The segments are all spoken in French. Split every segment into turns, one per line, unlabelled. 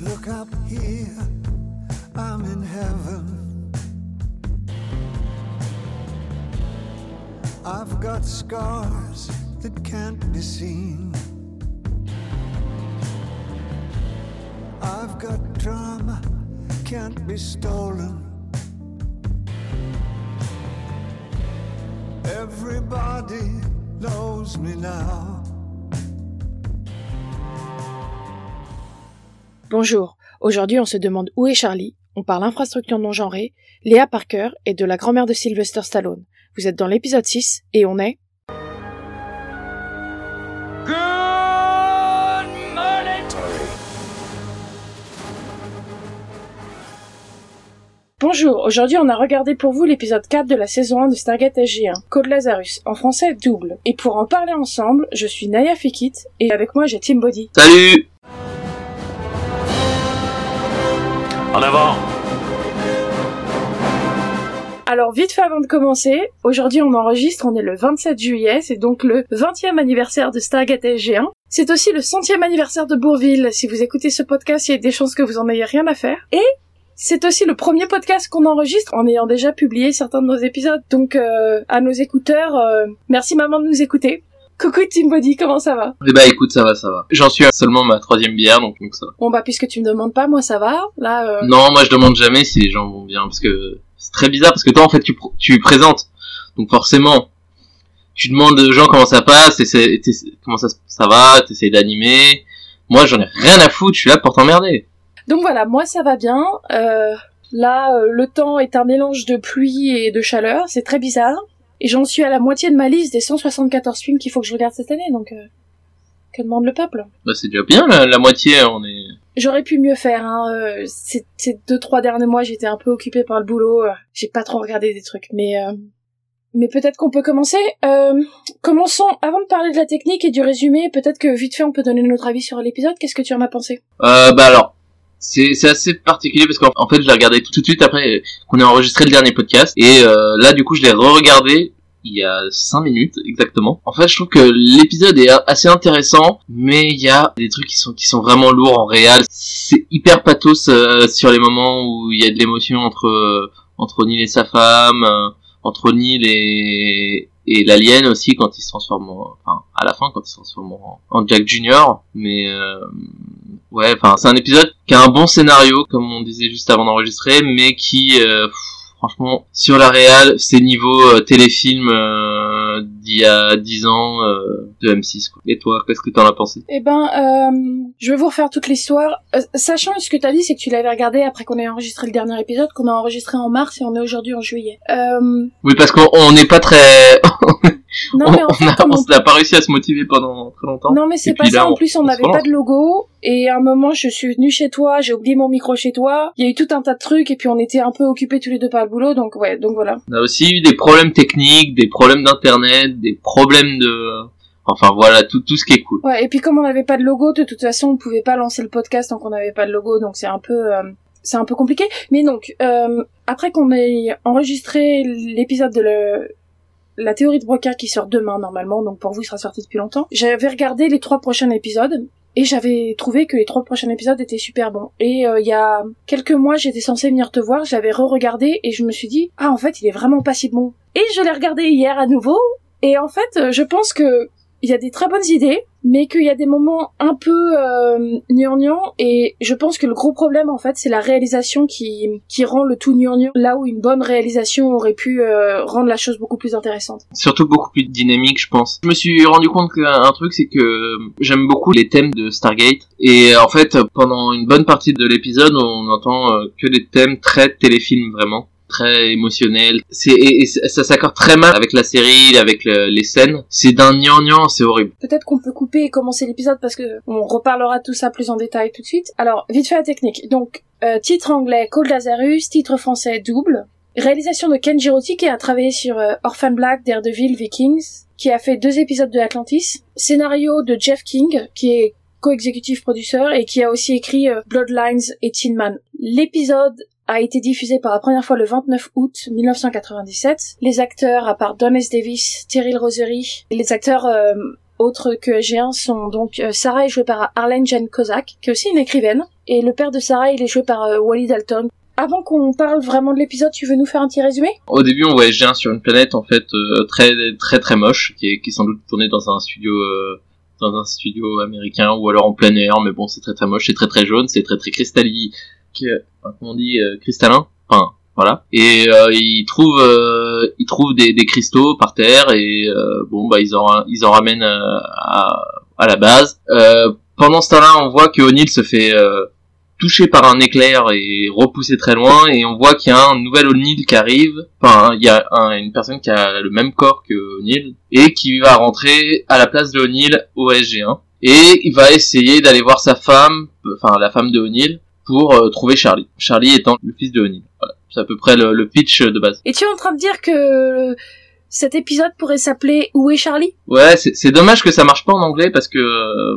Look up here, I'm in heaven. I've got scars that can't be seen. I've got drama, can't be stolen. Everybody knows me now.
Bonjour, aujourd'hui on se demande où est Charlie, on parle infrastructure non genrée, Léa Parker et de la grand-mère de Sylvester Stallone. Vous êtes dans l'épisode 6 et on est... Bonjour, aujourd'hui on a regardé pour vous l'épisode 4 de la saison 1 de Stargate SG1, Code Lazarus, en français double. Et pour en parler ensemble, je suis Naya Fikit et avec moi j'ai Tim Body.
Salut
En avant
Alors vite fait avant de commencer, aujourd'hui on enregistre, on est le 27 juillet, c'est donc le 20e anniversaire de Stargate SG1. C'est aussi le centième anniversaire de Bourville, si vous écoutez ce podcast, il y a des chances que vous en ayez rien à faire. Et c'est aussi le premier podcast qu'on enregistre en ayant déjà publié certains de nos épisodes. Donc euh, à nos écouteurs, euh, merci maman de nous écouter. Coucou Team Body, comment ça va?
Eh bah écoute, ça va, ça va. J'en suis à seulement ma troisième bière, donc, donc ça va.
Bon bah puisque tu me demandes pas, moi ça va. Là, euh,
Non, moi je demande jamais si les gens vont bien, parce que c'est très bizarre, parce que toi en fait tu, pr- tu présentes, donc forcément, tu demandes aux gens comment ça passe, t'essaies- comment ça, ça va, t'essayes d'animer. Moi j'en ai rien à foutre, je suis là pour t'emmerder.
Donc voilà, moi ça va bien. Euh, là, euh, le temps est un mélange de pluie et de chaleur, c'est très bizarre. Et j'en suis à la moitié de ma liste des 174 films qu'il faut que je regarde cette année, donc euh, que demande le peuple
Bah c'est déjà bien, la, la moitié, on est...
J'aurais pu mieux faire. Hein. euh, ces, ces deux trois derniers mois, j'étais un peu occupée par le boulot. euh, J'ai pas trop regardé des trucs, mais euh, mais peut-être qu'on peut commencer. Euh, commençons avant de parler de la technique et du résumé. Peut-être que vite fait, on peut donner notre avis sur l'épisode. Qu'est-ce que tu en as pensé?
Euh, bah alors, c'est c'est assez particulier parce qu'en en fait je l'ai regardé tout, tout de suite après qu'on ait enregistré le dernier podcast et euh, là du coup je l'ai re-regardé il y a 5 minutes exactement. En fait je trouve que l'épisode est assez intéressant mais il y a des trucs qui sont qui sont vraiment lourds en réel. C'est hyper pathos euh, sur les moments où il y a de l'émotion entre euh, entre Neil et sa femme, euh, entre Neil et et l'alien aussi quand il se transforme en, enfin à la fin quand il se transforme en, en Jack Junior mais euh, Ouais, enfin c'est un épisode qui a un bon scénario, comme on disait juste avant d'enregistrer, mais qui, euh, pff, franchement, sur la réal, c'est niveau euh, téléfilm euh, d'il y a 10 ans euh, de M6. Quoi. Et toi, qu'est-ce que t'en as pensé?
Eh ben, euh, je vais vous refaire toute l'histoire. Sachant ce que t'as dit, c'est que tu l'avais regardé après qu'on ait enregistré le dernier épisode, qu'on a enregistré en mars et on est aujourd'hui en juillet. Euh,
Oui, parce qu'on on n'est pas très...
non
on
mais en
on
fait,
a- on
on
n'a pas réussi à se motiver pendant très longtemps.
Non mais c'est pas ça,
là,
en plus on n'avait pas de logo, et à un moment je suis venue chez toi, j'ai oublié mon micro chez toi, il y a eu tout un tas de trucs, et puis on était un peu occupés tous les deux par le boulot, donc ouais, donc voilà.
On a aussi eu des problèmes techniques, des problèmes d'internet, des problèmes de... Enfin voilà, tout, tout ce qui est cool.
Ouais, et puis comme on n'avait pas de logo, de toute façon on pouvait pas lancer le podcast tant qu'on n'avait pas de logo, donc c'est un peu... euh, c'est un peu compliqué, mais donc, euh, après qu'on ait enregistré l'épisode de le, la théorie de Broca qui sort demain normalement, donc pour vous il sera sorti depuis longtemps, j'avais regardé les trois prochains épisodes, et j'avais trouvé que les trois prochains épisodes étaient super bons. Et euh, il y a quelques mois, j'étais censée venir te voir, j'avais re-regardé et je me suis dit ah en fait il est vraiment pas si bon. Et je l'ai regardé hier à nouveau et en fait euh, je pense que il y a des très bonnes idées, mais qu'il y a des moments un peu euh, gnangnan et je pense que le gros problème en fait c'est la réalisation qui qui rend le tout gnangnan là où une bonne réalisation aurait pu euh, rendre la chose beaucoup plus intéressante.
surtout beaucoup plus dynamique je pense. Je me suis rendu compte qu'un truc c'est que j'aime beaucoup les thèmes de Stargate et en fait pendant une bonne partie de l'épisode on entend euh, que des thèmes très téléfilm vraiment très émotionnels. C'est et, et ça s'accorde très mal avec la série, avec le- les scènes. C'est d'un gnangnan, c'est horrible.
Peut-être qu'on peut couper et commencer l'épisode parce que on reparlera de tout ça plus en détail tout de suite. Alors, vite fait la technique. Donc, euh, titre anglais Cold Lazarus, titre français double. Réalisation de Ken Girotti qui a travaillé sur euh, Orphan Black, Daredevil, Vikings, qui a fait deux épisodes de Atlantis. Scénario de Jeff King, qui est co-exécutif producteur et qui a aussi écrit euh, Bloodlines et Tin Man. L'épisode a été diffusé pour la première fois le 29 août 1997. Les acteurs, à part Don S. Davis, Terrell Rosery, les acteurs euh, autres que SG1 sont donc euh, Sarah est jouée par Arlene Jane Kozak, qui est aussi une écrivaine, et le père de Sarah il est joué par euh, Wally Dalton. Avant qu'on parle vraiment de l'épisode, tu veux nous faire un petit résumé?
Au début, on voit SG1 sur une planète en fait euh, très très très moche, qui est, qui est sans doute tournée dans un studio euh, dans un studio américain ou alors en plein air, mais bon, c'est très très moche, c'est très très jaune, c'est très très cristallique, enfin, comment on dit, euh, cristallin, enfin voilà. Et euh, ils trouvent euh, ils trouvent des, cristaux par terre et euh, bon bah ils en ramènent euh, à, la base. Euh, pendant ce temps-là, on voit que O'Neill se fait euh, toucher par un éclair et repoussé très loin et on voit qu'il y a un nouvel O'Neill qui arrive enfin il y a un- une personne qui a le même corps que O'Neill et qui va rentrer à la place de O'Neill au SG1 et il va essayer d'aller voir sa femme enfin la femme de O'Neill pour euh, trouver Charlie. Charlie étant le fils de O'Neill voilà. C'est à peu près le, le pitch de base.
Et tu es en train de dire que cet épisode pourrait s'appeler Où est Charlie?
Ouais c'est c'est dommage que ça marche pas en anglais parce que euh,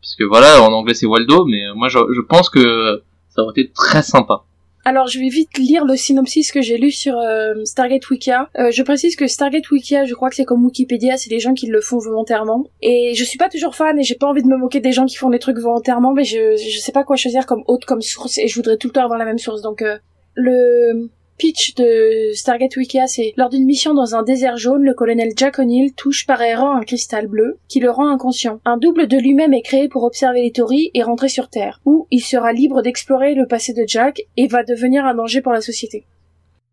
parce que voilà en anglais c'est Waldo mais euh, moi je, je pense que ça aurait été très sympa
Alors je vais vite lire le synopsis que j'ai lu sur euh, Stargate Wikia. Euh, je précise que Stargate Wikia, je crois que c'est comme Wikipédia, c'est des gens qui le font volontairement. Et je suis pas toujours fan et j'ai pas envie de me moquer des gens qui font des trucs volontairement, mais je, je sais pas quoi choisir comme autre comme source et je voudrais tout le temps avoir la même source. Donc euh, le pitch de Stargate Wikia, c'est lors d'une mission dans un désert jaune, le colonel Jack O'Neill touche par erreur un cristal bleu qui le rend inconscient. Un double de lui-même est créé pour observer les théories et rentrer sur Terre, où il sera libre d'explorer le passé de Jack et va devenir un danger pour la société.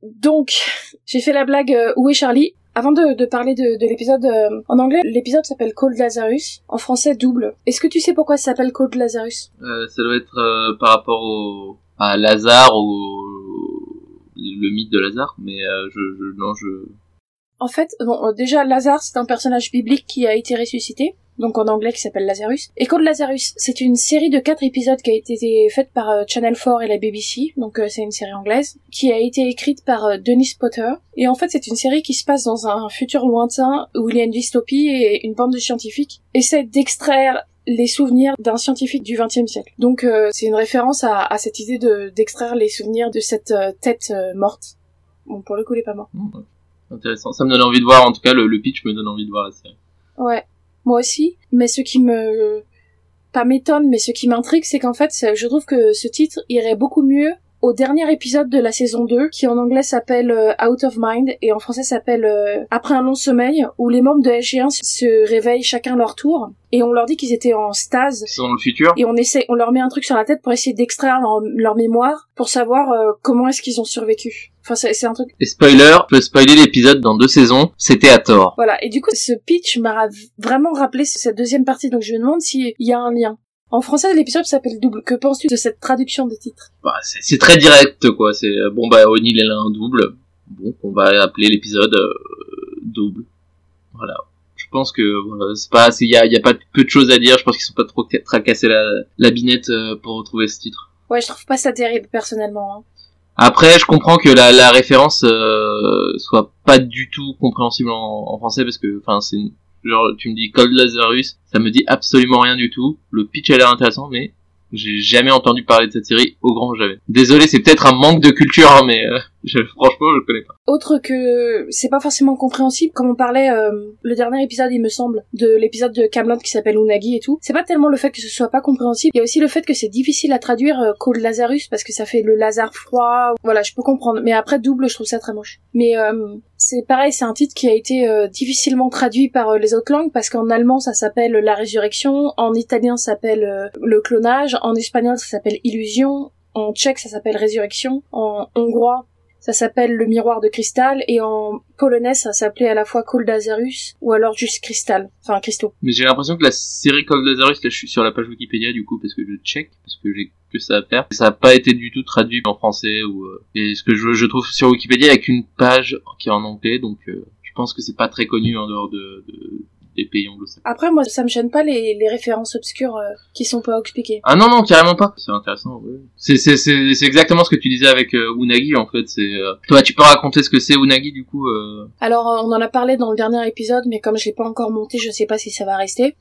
Donc, j'ai fait la blague euh, Où est Charlie? Avant de, parler de, de l'épisode euh, en anglais, l'épisode s'appelle Cold Lazarus, en français double. Est-ce que tu sais pourquoi ça s'appelle Cold Lazarus?
Euh, ça doit être par rapport au à Lazare ou le mythe de Lazare mais euh, je, je non je
En fait, bon, euh, déjà, Lazare, c'est un personnage biblique qui a été ressuscité, donc en anglais qui s'appelle Lazarus. Et Code Lazarus, c'est une série de quatre épisodes qui a été faite par euh, Channel 4 et la BBC, donc c'est une série anglaise, qui a été écrite par euh, Dennis Potter. Et en fait, c'est une série qui se passe dans un futur lointain où il y a une dystopie et une bande de scientifiques essaient d'extraire les souvenirs d'un scientifique du XXe siècle. Donc euh, c'est une référence à, à cette idée de d'extraire les souvenirs de cette euh, tête euh, morte. Bon, pour le coup, il est pas mort.
Hmm, ouais. intéressant ça me donne envie de voir en tout cas le, le pitch me donne envie de voir la série
Ouais, moi aussi. Mais ce qui me pas m'étonne, mais ce qui m'intrigue, c'est qu'en fait, je trouve que ce titre irait beaucoup mieux au dernier épisode de la saison 2, qui en anglais s'appelle euh, Out of Mind et en français s'appelle euh, Après un long sommeil, où les membres de SG1 se réveillent chacun leur tour et on leur dit qu'ils étaient en stase
c'est dans le futur
et on essaie, on leur met un truc sur la tête pour essayer d'extraire leur, leur mémoire pour savoir euh, comment est-ce qu'ils ont survécu. Enfin, c'est un truc
et spoiler je peux spoiler l'épisode dans deux saisons c'était à tort
Voilà, et du coup, ce pitch m'a ra- vraiment rappelé cette deuxième partie, donc je me demande s'il y a un lien. En français, l'épisode s'appelle Double. Que penses-tu de cette traduction des titres?
Bah, c'est très direct quoi c'est euh, bon bah O'Neill elle a un double bon on va appeler l'épisode euh, double voilà je pense que voilà, c'est pas il y a, y a pas peu de choses à dire je pense qu'ils sont pas trop ca- tracassés la, la binette euh, pour retrouver ce titre
Ouais, je trouve pas ça terrible, personnellement. hein.
Après, je comprends que la, la référence euh, soit pas du tout compréhensible en, en français parce que, enfin, c'est genre tu me dis Cold Lazarus, ça me dit absolument rien du tout. Le pitch a l'air intéressant, mais j'ai jamais entendu parler de cette série au grand jamais. Désolé, c'est peut-être un manque de culture, hein, mais euh, je, franchement, je connais pas.
Autre que c'est pas forcément compréhensible, comme on parlait euh, le dernier épisode, il me semble, de l'épisode de Camelot qui s'appelle Unagi et tout. C'est pas tellement le fait que ce soit pas compréhensible, il y a aussi le fait que c'est difficile à traduire euh, Cold Lazarus parce que ça fait le Lazare froid. Voilà, je peux comprendre. Mais après double, je trouve ça très moche. Mais euh, c'est pareil, c'est un titre qui a été euh, difficilement traduit par euh, les autres langues parce qu'en allemand ça s'appelle La Résurrection, en italien ça s'appelle euh, Le Clonage, en espagnol ça s'appelle Illusion, en tchèque ça s'appelle Résurrection, en hongrois ça s'appelle Le Miroir de Cristal et en polonais ça s'appelait à la fois Cold Lazarus ou alors juste Cristal, enfin Cristaux.
Mais j'ai l'impression que la série Cold Lazarus, là, je suis sur la page Wikipédia du coup parce que je check parce que j'ai que ça à faire. Ça a pas été du tout traduit en français ou euh, et ce que je, trouve sur Wikipédia il y a qu'une page qui est en anglais, donc euh, je pense que c'est pas très connu en dehors de, de- pays anglo-saxons.
Après moi ça me gêne pas les, les références obscures euh, qui sont pas expliquées.
Ah non non carrément pas. C'est intéressant. Ouais. C'est c'est c'est c'est exactement ce que tu disais avec euh, Unagi en fait. C'est euh... toi tu peux raconter ce que c'est Unagi du coup.
Alors on en a parlé dans le dernier épisode mais comme je l'ai pas encore monté je sais pas si ça va rester.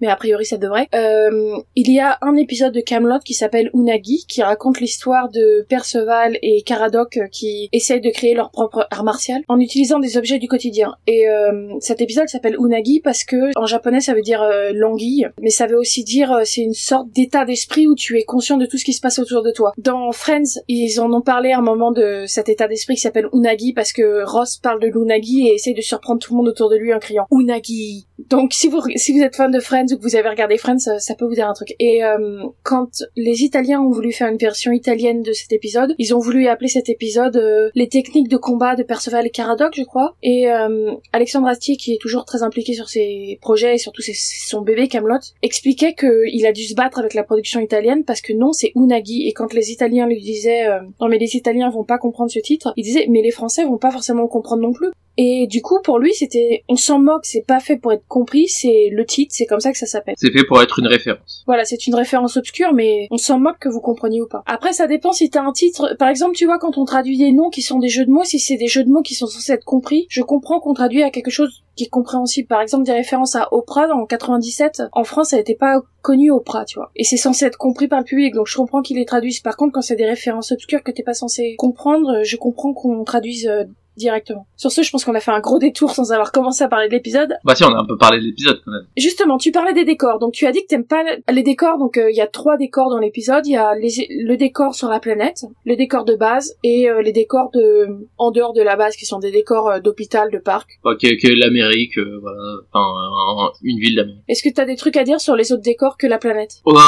Mais a priori ça devrait. Euh, il y a un épisode de Camelot qui s'appelle Unagi, qui raconte l'histoire de Perceval et Caradoc euh, qui essayent de créer leur propre art martial en utilisant des objets du quotidien. Et euh, cet épisode s'appelle Unagi parce que en japonais ça veut dire euh, languille, mais ça veut aussi dire euh, c'est une sorte d'état d'esprit où tu es conscient de tout ce qui se passe autour de toi. Dans Friends, ils en ont parlé à un moment de cet état d'esprit qui s'appelle Unagi parce que Ross parle de l'Unagi et essaye de surprendre tout le monde autour de lui en criant Unagi. Donc si vous si vous êtes fan de Friends que vous avez regardé Friends, ça, peut vous dire un truc. Et euh, quand les Italiens ont voulu faire une version italienne de cet épisode, ils ont voulu appeler cet épisode euh, les techniques de combat de Perceval et Caradoc, je crois. Et euh, Alexandre Astier, qui est toujours très impliqué sur ses projets et surtout son bébé Camelot, expliquait qu'il a dû se battre avec la production italienne parce que non, c'est Unagi. Et quand les Italiens lui disaient non mais les Italiens vont pas comprendre ce titre, il disait mais les Français vont pas forcément comprendre non plus. Et du coup, pour lui, c'était, on s'en moque, c'est pas fait pour être compris, c'est le titre, c'est comme ça que ça s'appelle.
C'est fait pour être une référence.
Voilà, c'est une référence obscure, mais on s'en moque que vous compreniez ou pas. Après, ça dépend si t'as un titre. Par exemple, tu vois, quand on traduit des noms qui sont des jeux de mots, si c'est des jeux de mots qui sont censés être compris, je comprends qu'on traduit à quelque chose qui est compréhensible. Par exemple, des références à Oprah en 97, en France, ça n'était pas connu Oprah, tu vois. Et c'est censé être compris par le public, donc je comprends qu'ils les traduisent. Par contre, quand c'est des références obscures que t'es pas censé comprendre, je comprends qu'on traduise euh, directement. Sur ce, je pense qu'on a fait un gros détour sans avoir commencé à parler de l'épisode.
Bah si, on a un peu parlé de l'épisode quand même.
Justement, tu parlais des décors. Donc tu as dit que t'aimes pas les décors. Donc euh, il y a trois décors dans l'épisode. Il y a les- le décor sur la planète, le décor de base et euh, les décors de en dehors de la base qui sont des décors euh, d'hôpital, de parc.
Bah, que, que l'Amérique, voilà, enfin, un- une ville d'Amérique.
Est-ce que t'as des trucs à dire sur les autres décors que la planète?
Oh,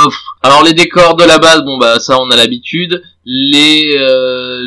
alors les décors de la base, bon bah ça on a l'habitude. Les euh,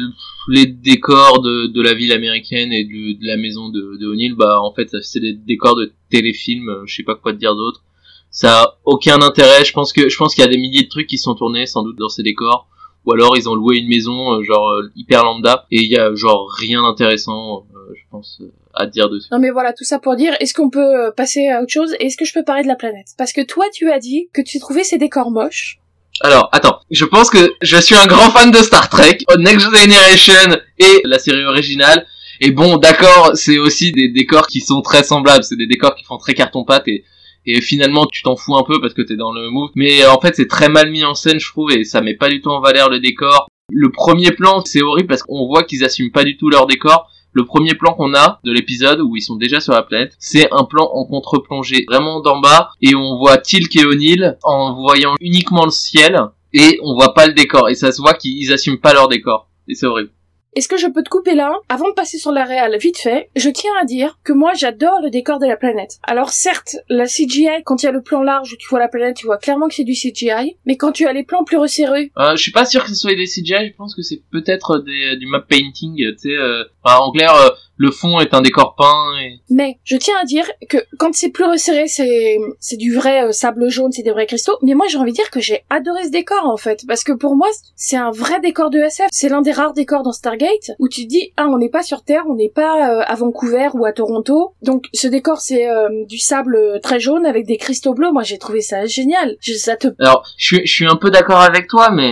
les décors de, la ville américaine et de, la maison de, O'Neill, bah en fait c'est des décors de téléfilms, euh, je sais pas quoi te dire d'autre. Ça a aucun intérêt. Je pense que je pense qu'il y a des milliers de trucs qui sont tournés sans doute dans ces décors. Ou alors ils ont loué une maison euh, genre euh, hyper lambda et il y a genre rien d'intéressant, je pense, à dire dessus.
Non mais voilà, tout ça pour dire, est-ce qu'on peut passer à autre chose? Est-ce que je peux parler de la planète? Parce que toi, tu as dit que tu trouvais ces décors moches.
Alors, attends, je pense que je suis un grand fan de Star Trek, Next Generation et la série originale. Et bon, d'accord, c'est aussi des décors qui sont très semblables, c'est des décors qui font très carton-pâte et, et finalement tu t'en fous un peu parce que t'es dans le move. Mais euh, en fait, c'est très mal mis en scène, je trouve, et ça met pas du tout en valeur le décor. Le premier plan, c'est horrible parce qu'on voit qu'ils assument pas du tout leur décor. Le premier plan qu'on a de l'épisode où ils sont déjà sur la planète, c'est un plan en contre-plongée, vraiment d'en bas, et on voit Tilk et O'Neill en voyant uniquement le ciel, et on voit pas le décor, et ça se voit qu'ils assument pas leur décor, et c'est horrible.
Est-ce que je peux te couper là? Avant de passer sur la réal, vite fait, je tiens à dire que moi j'adore le décor de la planète. Alors certes, la CGI, quand il y a le plan large où tu vois la planète, tu vois clairement que c'est du CGI, mais quand tu as les plans plus resserrés,
Euh, je suis pas sûr que ce soit des CGI, je pense que c'est peut-être du map painting, tu sais, euh, enfin, en clair, euh, le fond est un décor peint, et...
mais je tiens à dire que quand c'est plus resserré, c'est c'est du vrai euh, sable jaune, c'est des vrais cristaux, mais moi j'ai envie de dire que j'ai adoré ce décor en fait, parce que pour moi c'est un vrai décor de SF, c'est l'un des rares décors dans Stargate où tu te dis ah on n'est pas sur Terre, on n'est pas euh, à Vancouver ou à Toronto, donc ce décor c'est euh, du sable euh, très jaune avec des cristaux bleus, moi j'ai trouvé ça génial, Je- ça te
Alors, je suis, je suis un peu d'accord avec toi, mais...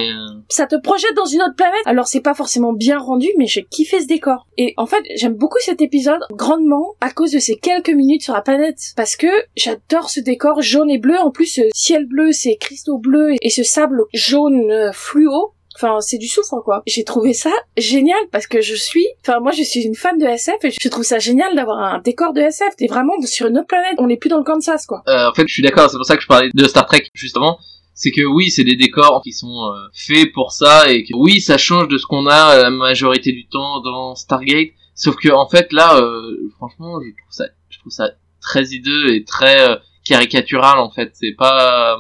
ça te projette dans une autre planète. Alors c'est pas forcément bien rendu, mais j'ai kiffé ce décor. Et en fait, j'aime beaucoup cet épisode grandement à cause de ces quelques minutes sur la planète, parce que j'adore ce décor jaune et bleu. En plus, ce ciel bleu, ces cristaux bleus et ce sable jaune fluo. Enfin, c'est du soufre, quoi. J'ai trouvé ça génial parce que je suis, enfin, moi, je suis une fan de SF et je trouve ça génial d'avoir un décor de SF. T'es vraiment sur une autre planète. On n'est plus dans le Kansas, quoi.
Euh, en fait, je suis d'accord, c'est pour ça que je parlais de Star Trek justement. C'est que oui, c'est des décors qui sont euh, faits pour ça et que oui, ça change de ce qu'on a euh, la majorité du temps dans Stargate. Sauf que en fait là, euh, franchement, je trouve ça, je trouve ça très hideux et très euh, caricatural en fait. C'est pas, euh,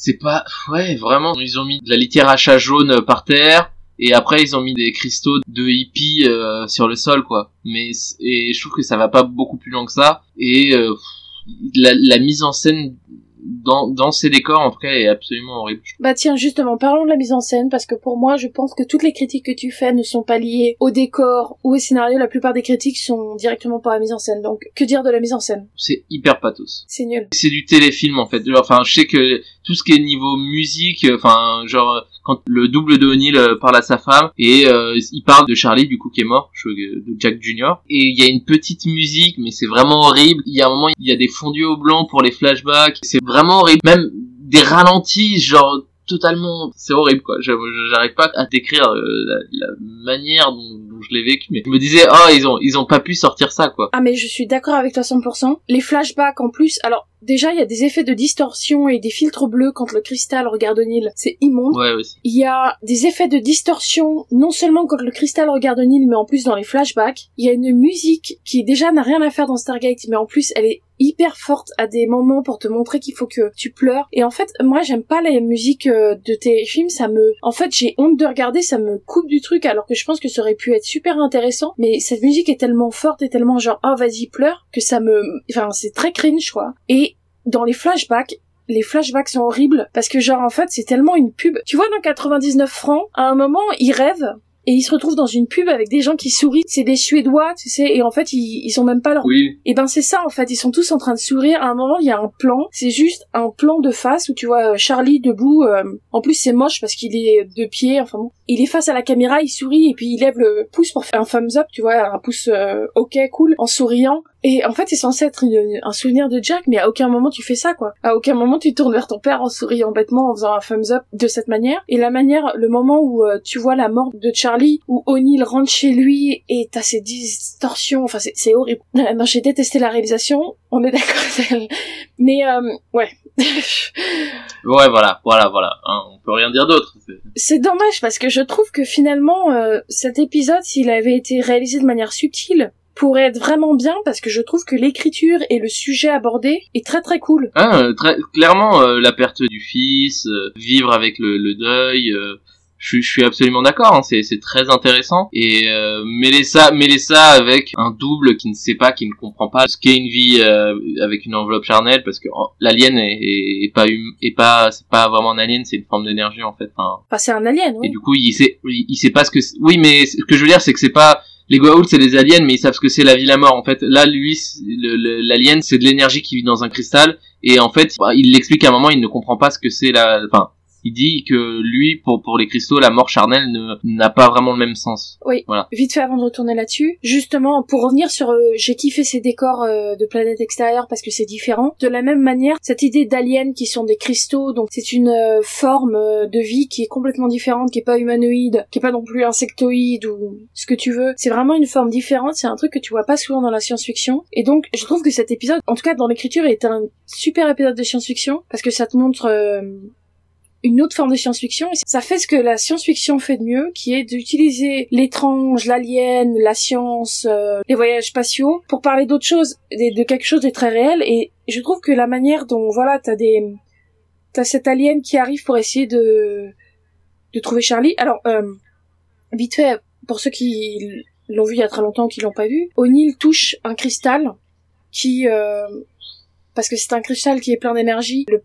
c'est pas, ouais, vraiment. Ils ont mis de la litière achat jaune euh, par terre. Et après, ils ont mis des cristaux de hippie euh, sur le sol, quoi. Mais et je trouve que ça va pas beaucoup plus loin que ça. Et euh, la, la mise en scène dans, dans ces décors en tout cas est absolument horrible.
Bah tiens, justement, parlons de la mise en scène, parce que pour moi, je pense que toutes les critiques que tu fais ne sont pas liées au décor ou au scénario. La plupart des critiques sont directement par la mise en scène. Donc, que dire de la mise en scène?
C'est hyper pathos.
C'est nul.
C'est du téléfilm en fait. Enfin, je sais que tout ce qui est niveau musique, euh, enfin, genre quand le double de O'Neill euh, parle à sa femme et euh, il parle de Charlie du coup qui est mort, de Jack Jr. Et il y a une petite musique, mais c'est vraiment horrible. Il y a un moment, il y a des fondus au blanc pour les flashbacks. C'est vraiment horrible. Même des ralentis, genre totalement c'est horrible quoi j'arrive pas à décrire euh, la, manière dont, je l'ai vécu mais je me disais oh ils ont ils ont pas pu sortir ça quoi
ah mais je suis d'accord avec toi 100% les flashbacks en plus alors Déjà, il y a des effets de distorsion et des filtres bleus quand le cristal regarde O'Neill. C'est immonde.
Ouais.
Il y a des effets de distorsion, non seulement quand le cristal regarde O'Neill, mais en plus dans les flashbacks. Il y a une musique qui déjà n'a rien à faire dans Stargate, mais en plus elle est hyper forte à des moments pour te montrer qu'il faut que tu pleures. Et en fait, moi, j'aime pas les musiques euh, de tes films. Ça me, en fait, j'ai honte de regarder. Ça me coupe du truc, alors que je pense que ça aurait pu être super intéressant. Mais cette musique est tellement forte et tellement genre, oh vas-y pleure, que ça me, enfin, c'est très cringe quoi. Et dans les flashbacks, les flashbacks sont horribles parce que genre en fait c'est tellement une pub. Tu vois dans 99 francs, à un moment il rêve et il se retrouve dans une pub avec des gens qui sourient. C'est des Suédois, tu sais, et en fait ils, ils sont même pas là.
Oui.
Et ben c'est ça en fait, ils sont tous en train de sourire. À un moment il y a un plan, c'est juste un plan de face où tu vois euh, Charlie debout. Euh, en plus c'est moche parce qu'il est de pied. Enfin bon, il est face à la caméra, il sourit et puis il lève le pouce pour faire un thumbs up, tu vois, un pouce euh, ok cool en souriant. Et en fait, c'est censé être un souvenir de Jack, mais à aucun moment tu fais ça, quoi. À aucun moment tu tournes vers ton père en souriant bêtement, en faisant un thumbs up de cette manière. Et la manière, le moment où euh, tu vois la mort de Charlie, où O'Neill rentre chez lui et t'as ces distorsions, enfin c'est horrible. non, j'ai détesté la réalisation, on est d'accord. mais euh, ouais.
ouais, voilà, voilà, voilà. Hein, on peut rien dire d'autre.
C'est dommage parce que je trouve que finalement, euh, cet épisode, s'il avait été réalisé de manière subtile, pourrait être vraiment bien parce que je trouve que l'écriture et le sujet abordé est très très cool.
Ah, très, clairement, euh, la perte du fils, euh, vivre avec le, le deuil, euh, je, je, suis absolument d'accord, hein, c'est, c'est très intéressant. Et mêler ça, mêler ça avec un double qui ne sait pas, qui ne comprend pas ce qu'est une vie avec une enveloppe charnelle, parce que oh, l'alien est, est, pas hum, est pas c'est pas vraiment un alien, c'est une forme d'énergie en fait. Enfin,
enfin c'est un alien. Oui.
Et du coup, il sait, il, il sait pas ce que. Oui, mais ce que je veux dire, c'est que c'est pas les Goa'uld c'est des aliens mais ils savent ce que c'est la vie la mort en fait là lui l'alien c'est de l'énergie qui vit dans un cristal et en fait bah, il l'explique à un moment il ne comprend pas ce que c'est la enfin il dit que lui, pour, pour les cristaux, la mort charnelle n'a pas vraiment le même sens.
Oui. Voilà. Vite fait avant de retourner là-dessus, justement, pour revenir sur, euh, j'ai kiffé ces décors euh, de planètes extérieures parce que c'est différent. De la même manière, cette idée d'aliens qui sont des cristaux, donc c'est une euh, forme de vie qui est complètement différente, qui est pas humanoïde, qui est pas non plus insectoïde ou ce que tu veux. C'est vraiment une forme différente. C'est un truc que tu vois pas souvent dans la science-fiction. Et donc, je trouve que cet épisode, en tout cas dans l'écriture, est un super épisode de science-fiction parce que ça te montre une autre forme de science-fiction. Et ça fait ce que la science-fiction fait de mieux, qui est d'utiliser l'étrange, l'alien, la science, euh, les voyages spatiaux, pour parler d'autre chose, de, quelque chose de très réel. Et je trouve que la manière dont, voilà, t'as des, t'as cet alien qui arrive pour essayer de, de trouver Charlie. Alors, euh, vite fait, pour ceux qui l'ont vu il y a très longtemps, qui l'ont pas vu, O'Neill touche un cristal qui, euh, parce que c'est un cristal qui est plein d'énergie. Le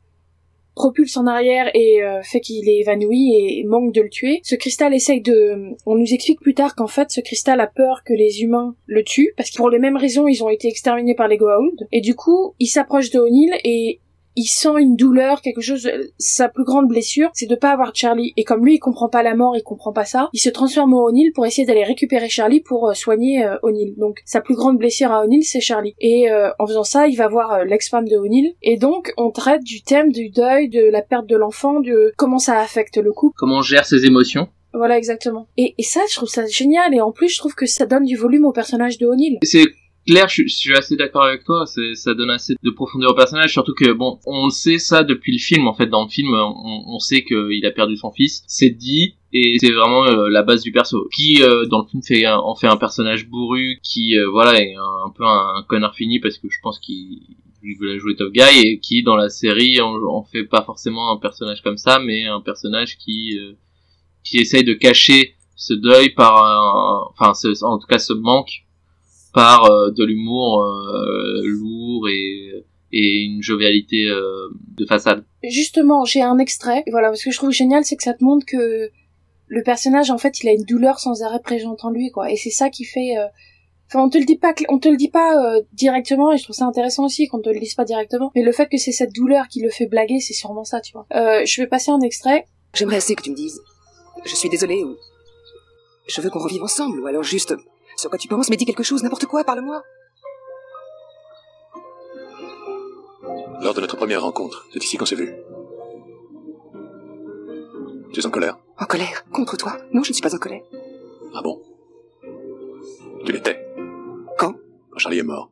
propulse en arrière et euh, fait qu'il est évanoui et manque de le tuer. Ce cristal essaye de... On nous explique plus tard qu'en fait ce cristal a peur que les humains le tuent parce que pour les mêmes raisons ils ont été exterminés par les Goa'uld et du coup il s'approche de O'Neill et il sent une douleur, quelque chose, sa plus grande blessure, c'est de pas avoir Charlie. Et comme lui, il comprend pas la mort, il comprend pas ça, il se transforme en O'Neill pour essayer d'aller récupérer Charlie pour euh, soigner euh, O'Neill. Donc, sa plus grande blessure à O'Neill, c'est Charlie. Et euh, en faisant ça, il va voir l'ex-femme de O'Neill. Et donc, on traite du thème du deuil, de la perte de l'enfant, de comment ça affecte le couple.
Comment on gère ses émotions.
Voilà, exactement. Et, et ça, je trouve ça génial. Et en plus, je trouve que ça donne du volume au personnage de O'Neill.
C'est Claire, je, suis assez d'accord avec toi. Ça donne assez de profondeur au personnage, surtout que bon, on sait ça depuis le film. En fait, dans le film, on, sait qu'il a perdu son fils. C'est dit et c'est vraiment euh, la base du perso. Qui euh, dans le film fait en fait un personnage bourru, qui euh, voilà est un, peu un, connard fini parce que je pense qu'il voulait jouer tough guy et qui dans la série on, fait pas forcément un personnage comme ça, mais un personnage qui qui essaye de cacher ce deuil par enfin en tout cas ce manque par euh, de l'humour euh, lourd et et une jovialité euh, de façade.
Justement, j'ai un extrait. Voilà, ce que je trouve génial, c'est que ça te montre que le personnage, en fait, il a une douleur sans arrêt présente en lui, quoi. Et c'est ça qui fait. Enfin, on te le dit pas, on te le dit pas directement, et je trouve ça intéressant aussi qu'on te le dise pas directement. Mais le fait que c'est cette douleur qui le fait blaguer, c'est sûrement ça, tu vois. je vais passer un extrait.
J'aimerais assez que tu me dises. Je suis désolée ou. Je veux qu'on revive ensemble, ou alors juste. Sur quoi tu penses, mais dis quelque chose, n'importe quoi, parle-moi.
Lors de notre première rencontre, c'est ici qu'on s'est vus. Tu es en colère
En colère Contre toi? Non, je ne suis pas en colère.
Ah bon? Tu l'étais
Quand?
Quand Charlie est mort.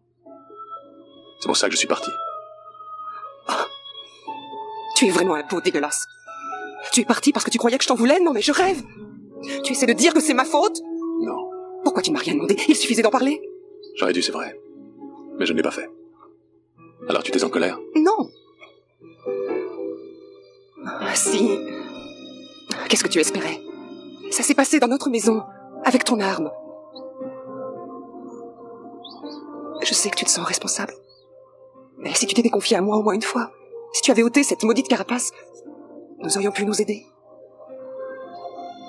C'est pour ça que je suis parti.
Tu es vraiment un beau dégueulasse. Tu es parti parce que tu croyais que je t'en voulais? Non, mais je rêve. Tu essaies de dire que c'est ma faute? Pourquoi tu ne m'as rien demandé? Il suffisait d'en parler?
J'aurais dû, c'est vrai. Mais je ne l'ai pas fait. Alors tu t'es en colère?
Non. Ah, si. Qu'est-ce que tu espérais? Ça s'est passé dans notre maison, avec ton arme. Je sais que tu te sens responsable. Mais si tu t'étais confié à moi au moins une fois, si tu avais ôté cette maudite carapace, nous aurions pu nous aider.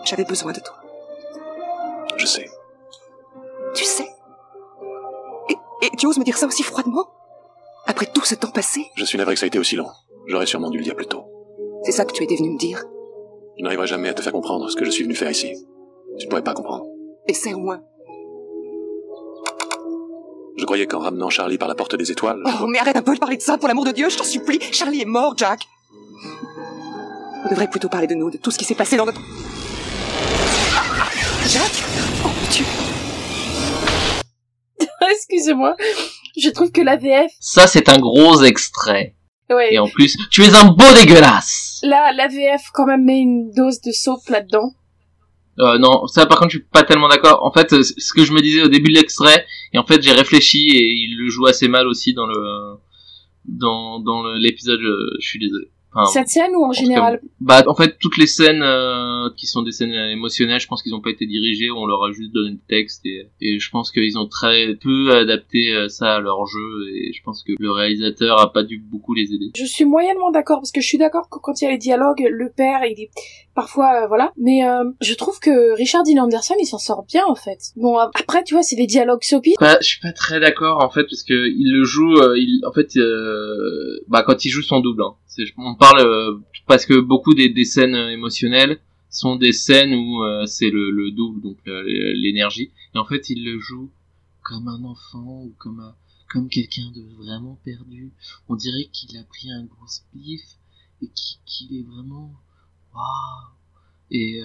J'avais besoin de toi.
Je sais.
Tu oses me dire ça aussi froidement? Après tout ce temps passé?
Je suis navré que ça a été aussi long. J'aurais sûrement dû le dire plus tôt.
C'est ça que tu étais venu me dire?
Je n'arriverai jamais à te faire comprendre ce que je suis venu faire ici. Tu ne pourrais pas comprendre.
Essaie au moins.
Je croyais qu'en ramenant Charlie par la porte des étoiles,
Oh, mais arrête un peu de parler de ça, pour l'amour de Dieu, je t'en supplie. Charlie est mort, Jack. On devrait plutôt parler de nous, de tout ce qui s'est passé dans notre... Jack? Oh mon Dieu
Excusez-moi. Je trouve que la VF,
Ça, c'est un gros extrait.
ouais,
Et en plus, tu es un beau dégueulasse
là, la VF quand même met une dose de soap là-dedans.
Euh, non, ça par contre je suis pas tellement d'accord. En fait, euh, ce que je me disais au début de l'extrait, et en fait j'ai réfléchi et il le joue assez mal aussi dans le dans dans l'épisode. Je, je suis désolé. Enfin,
Cette scène ou en
cas,
général
bah en fait toutes les scènes euh, qui sont des scènes émotionnelles, je pense qu'ils ont pas été dirigées, on leur a juste donné le texte et, et je pense qu'ils ont très peu adapté euh, ça à leur jeu et je pense que le réalisateur a pas dû beaucoup les aider.
Je suis moyennement d'accord parce que je suis d'accord que quand il y a les dialogues, le père, il est parfois euh, voilà, mais euh, je trouve que Richard Dean Anderson, il s'en sort bien en fait. Bon ap- après tu vois, c'est des dialogues soapy.
Pas- je suis pas très d'accord en fait parce que il le joue euh, il en fait euh, bah quand il joue son double hein. On parle euh, parce que beaucoup des, des scènes émotionnelles sont des scènes où euh, c'est le, le double donc euh, l'énergie. Et en fait il le joue comme un enfant ou comme un comme quelqu'un de vraiment perdu. On dirait qu'il a pris un gros spliff et qu'il est vraiment waouh et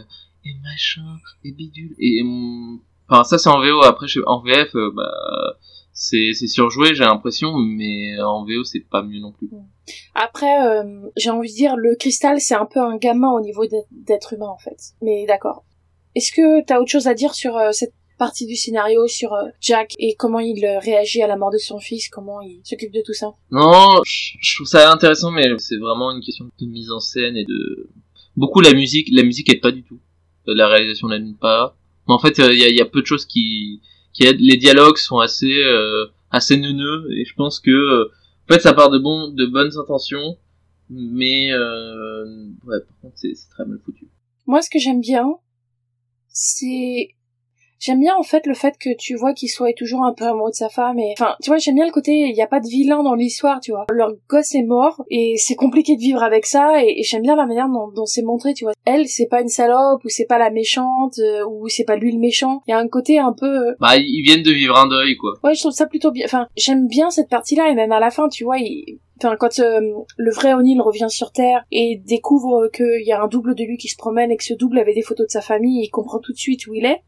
et machin et bidule. Et hum, Enfin, ça c'est en VO. Après, je- en VF, bah, c'est surjoué, j'ai l'impression, mais en VO c'est pas mieux non plus.
Après, euh, j'ai envie de dire, le cristal, c'est un peu un gamin au niveau d'être- humain en fait. Mais d'accord. Est-ce que t'as autre chose à dire sur euh, cette partie du scénario, sur euh, Jack et comment il réagit à la mort de son fils, comment il s'occupe de tout ça?
Non, je trouve ça intéressant, mais c'est vraiment une question de mise en scène et de beaucoup la musique. La musique aide pas du tout. La réalisation n'aide pas. Mais en fait, il y, y a peu de choses qui. Les dialogues sont assez euh, assez neuneux et je pense que euh, en fait ça part de bon de bonnes intentions, mais euh, ouais, par contre c'est c'est très mal foutu.
Moi, ce que j'aime bien, c'est j'aime bien en fait le fait que tu vois qu'il soit toujours un peu amoureux de sa femme et enfin tu vois j'aime bien le côté il n'y a pas de vilain dans l'histoire tu vois leur gosse est mort et c'est compliqué de vivre avec ça et, et j'aime bien la manière dont, dont c'est montré tu vois elle c'est pas une salope ou c'est pas la méchante euh, ou c'est pas lui le méchant il y a un côté un peu euh,
Bah ils viennent de vivre un deuil quoi.
Ouais, je trouve ça plutôt bien. Enfin, j'aime bien cette partie-là et même à la fin, tu vois, il... enfin, quand euh, le vrai O'Neill revient sur Terre et découvre qu'il y a un double de lui qui se promène et que ce double avait des photos de sa famille, il comprend tout de suite où il est.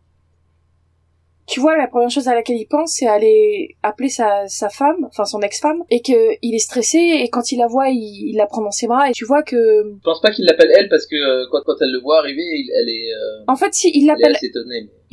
Tu vois, la première chose à laquelle il pense, c'est aller appeler sa, sa femme, enfin son ex-femme, et que il est stressé et quand il la voit, il, il la prend dans ses bras et tu vois que,
Je pense pas qu'il l'appelle elle parce que euh, quand, quand elle le voit arriver, il- elle est, euh,
en fait, si il l'appelle,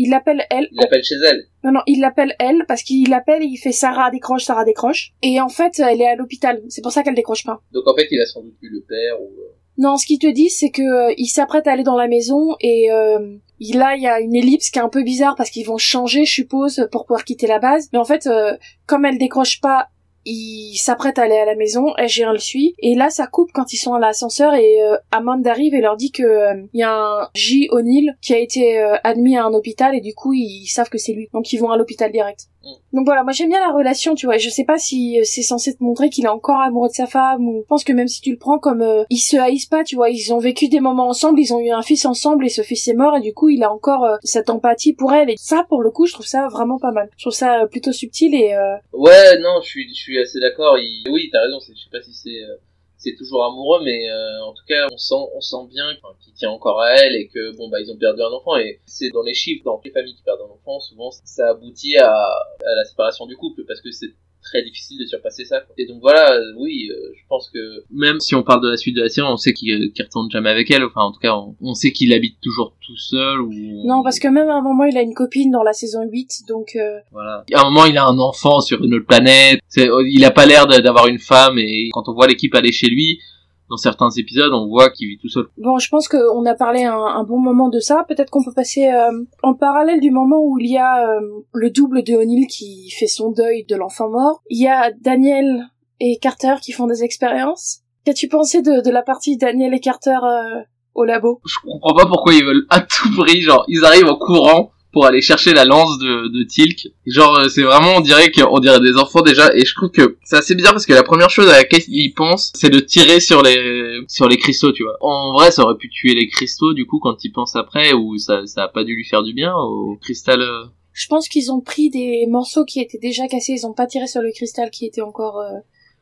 il l'appelle elle.
Il l'appelle chez elle.
Non, non, il l'appelle elle parce qu'il l'appelle et il fait Sarah décroche, Sarah décroche. Et en fait, elle est à l'hôpital. C'est pour ça qu'elle décroche pas.
Donc en fait, il a sans doute vu le père ou.
Non, ce qu'il te dit, c'est que euh, il s'apprête à aller dans la maison et euh, là, il y a une ellipse qui est un peu bizarre parce qu'ils vont changer, je suppose, pour pouvoir quitter la base. Mais en fait, euh, comme elle décroche pas, il s'apprête à aller à la maison, SG1 le suit, et là ça coupe quand ils sont à l'ascenseur et euh, Amand arrive et leur dit que il y a un J O'Neill qui a été admis à un hôpital et du coup ils savent que c'est lui, donc ils vont à l'hôpital direct. Donc voilà, moi j'aime bien la relation, tu vois. Je sais pas si euh, c'est censé te montrer qu'il est encore amoureux de sa femme ou je pense que même si tu le prends comme euh, ils se haïssent pas, tu vois, ils ont vécu des moments ensemble, ils ont eu un fils ensemble et ce fils est mort et du coup il a encore euh, cette empathie pour elle et ça pour le coup je trouve ça vraiment pas mal. Je trouve ça euh, plutôt subtil et euh,
Ouais, non, je suis, je suis assez d'accord. Il... Oui, t'as raison. Je sais pas si c'est, euh, c'est toujours amoureux, mais euh, en tout cas, on sent, on sent bien qu'il tient encore à elle et que bon bah ils ont perdu un enfant et c'est dans les chiffres, dans les familles qui perdent un enfant, souvent ça aboutit à, à la séparation du couple parce que c'est très difficile de surpasser ça. quoi. Et donc voilà, euh, oui, euh, je pense que même si on parle de la suite de la série, on sait qu'il euh, qu'il retourne jamais avec elle. Enfin, en tout cas, on, on sait qu'il habite toujours tout seul ou
non parce que même à un moment il a une copine dans la saison 8 donc euh,
Voilà. À un moment, il a un enfant sur une autre planète. C'est- Il a pas l'air d'avoir une femme et quand on voit l'équipe aller chez lui, dans certains épisodes, on voit qu'il vit tout seul.
Bon, je pense qu'on a parlé un, un bon moment de ça. Peut-être qu'on peut passer euh, en parallèle du moment où il y a euh, le double de O'Neill qui fait son deuil de l'enfant mort. Il y a Daniel et Carter qui font des expériences. Qu'as-tu pensé de, de la partie Daniel et Carter euh, au labo?
Je comprends pas pourquoi ils veulent à tout prix, genre, ils arrivent en courant pour aller chercher la lance de, de Tilk. Genre, euh, c'est vraiment, on dirait qu'on dirait des enfants déjà, et je trouve que c'est assez bizarre parce que la première chose à laquelle ils pensent, c'est de tirer sur les, sur les cristaux, tu vois. En vrai, ça aurait pu tuer les cristaux, du coup, quand ils pensent après, ou ça, ça a pas dû lui faire du bien au cristal, euh,
Je pense qu'ils ont pris des morceaux qui étaient déjà cassés. Ils ont pas tiré sur le cristal qui était encore euh,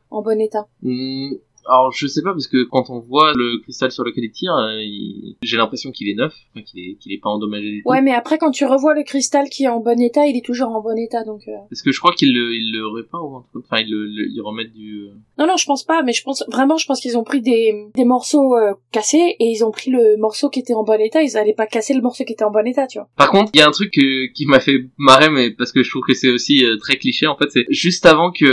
en bon état.
Hmm, Alors je sais pas parce que quand on voit le cristal sur lequel il tire, euh, il- j'ai l'impression qu'il est neuf, enfin, qu'il est qu'il est pas endommagé du tout.
Ouais, mais après quand tu revois le cristal qui est en bon état, il est toujours en bon état. Donc euh,
Parce que je crois qu'il le il le répare ou. Enfin ils le, le- ils remettent du. euh,
non, non, je pense pas. Mais je pense vraiment, je pense qu'ils ont pris des des morceaux euh, cassés et ils ont pris le morceau qui était en bon état. Ils allaient pas casser le morceau qui était en bon état, tu vois.
Par contre, il y a un truc que- qui m'a fait marrer, mais parce que je trouve que c'est aussi très cliché. En fait, c'est juste avant que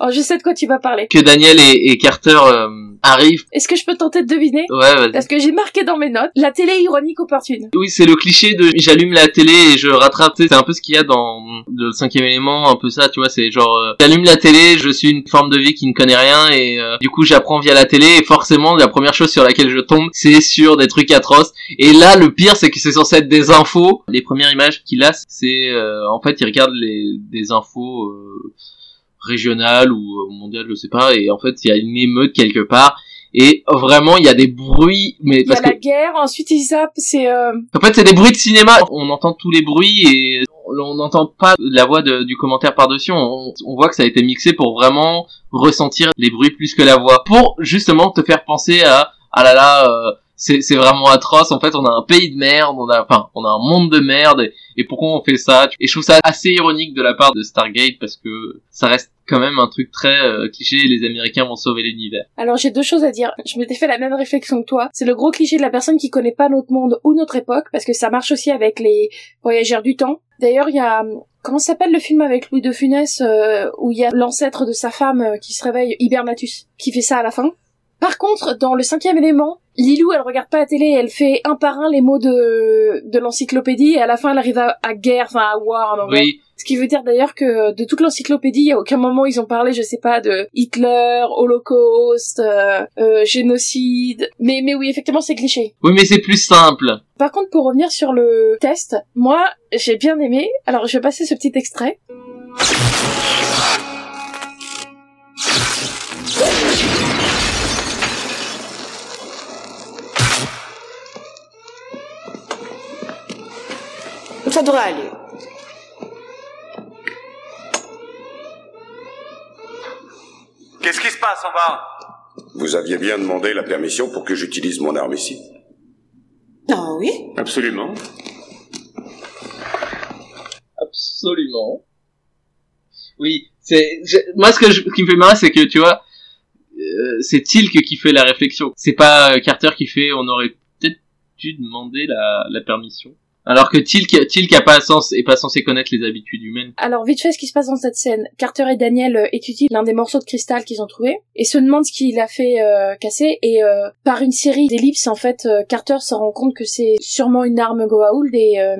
Oh, je sais de quoi tu vas parler.
que Daniel et, et Carter euh, arrivent.
Est-ce que je peux tenter de deviner?
Ouais, vas-y.
Parce que j'ai marqué dans mes notes la télé ironique opportune.
Oui, c'est le cliché de j'allume la télé et je rattrape. C'est un peu ce qu'il y a dans le cinquième élément, un peu ça, tu vois. C'est genre euh, j'allume la télé, je suis une forme de vie qui ne connaît rien et euh, du coup j'apprends via la télé et forcément la première chose sur laquelle je tombe, c'est sur des trucs atroces. Et là, le pire, c'est que c'est censé être des infos. Les premières images qu'il a, c'est euh, en fait il regarde les des infos. Régionales ou euh, mondiales, je sais pas, et en fait il y a une émeute quelque part, et vraiment il y a des bruits, mais
Il y
parce
a
que
la guerre, ensuite ils zappent, c'est... Euh...
en fait, c'est des bruits de cinéma. On entend tous les bruits et on n'entend pas la voix de- du commentaire par-dessus. On, on voit que ça a été mixé pour vraiment ressentir les bruits plus que la voix. Pour justement te faire penser à, ah là là, euh, c'est c'est vraiment atroce. En fait, on a un pays de merde, on a, enfin, on a un monde de merde. Et, et pourquoi on fait ça? Et je trouve ça assez ironique de la part de Stargate parce que ça reste quand même un truc très euh, cliché. Les Américains vont sauver l'univers.
Alors j'ai deux choses à dire. Je m'étais fait la même réflexion que toi. C'est le gros cliché de la personne qui connaît pas notre monde ou notre époque, parce que ça marche aussi avec les voyageurs du temps. D'ailleurs, il y a... Comment s'appelle le film avec Louis de Funès euh, où il y a l'ancêtre de sa femme euh, qui se réveille, Hibernatus, qui fait ça à la fin? Par contre, dans le cinquième élément, Lilou, elle regarde pas la télé, elle fait un par un les mots de, de l'encyclopédie et à la fin elle arrive à, à guerre, enfin à war en anglais.
Oui,
Ce qui veut dire d'ailleurs que de toute l'encyclopédie, a aucun moment ils ont parlé, je sais pas, de Hitler, Holocauste, euh, euh, génocide. Mais mais oui, effectivement, c'est cliché.
oui, mais c'est plus simple.
Par contre, pour revenir sur le test, moi, j'ai bien aimé. Alors, je vais passer ce petit extrait.
Ça devrait aller.
Qu'est-ce qui se passe en bas
Vous aviez bien demandé la permission pour que j'utilise mon arme ici.
Ah oui?
Absolument.
Absolument. Oui, c'est moi ce que je, ce qui me fait marrer c'est que tu vois euh, c'est Tilk qui fait la réflexion. C'est pas euh, Carter qui fait on aurait peut-être dû demander la, la permission. Alors que Tilk Tilk a pas sens est pas censé connaître les habitudes humaines.
Alors, vite fait, ce qui se passe dans cette scène. Carter et Daniel euh, étudient l'un des morceaux de cristal qu'ils ont trouvé et se demandent ce qu'il a fait euh, casser. Et euh, par une série d'ellipses, en fait, euh, Carter se rend compte que c'est sûrement une arme Goa'uld et euh,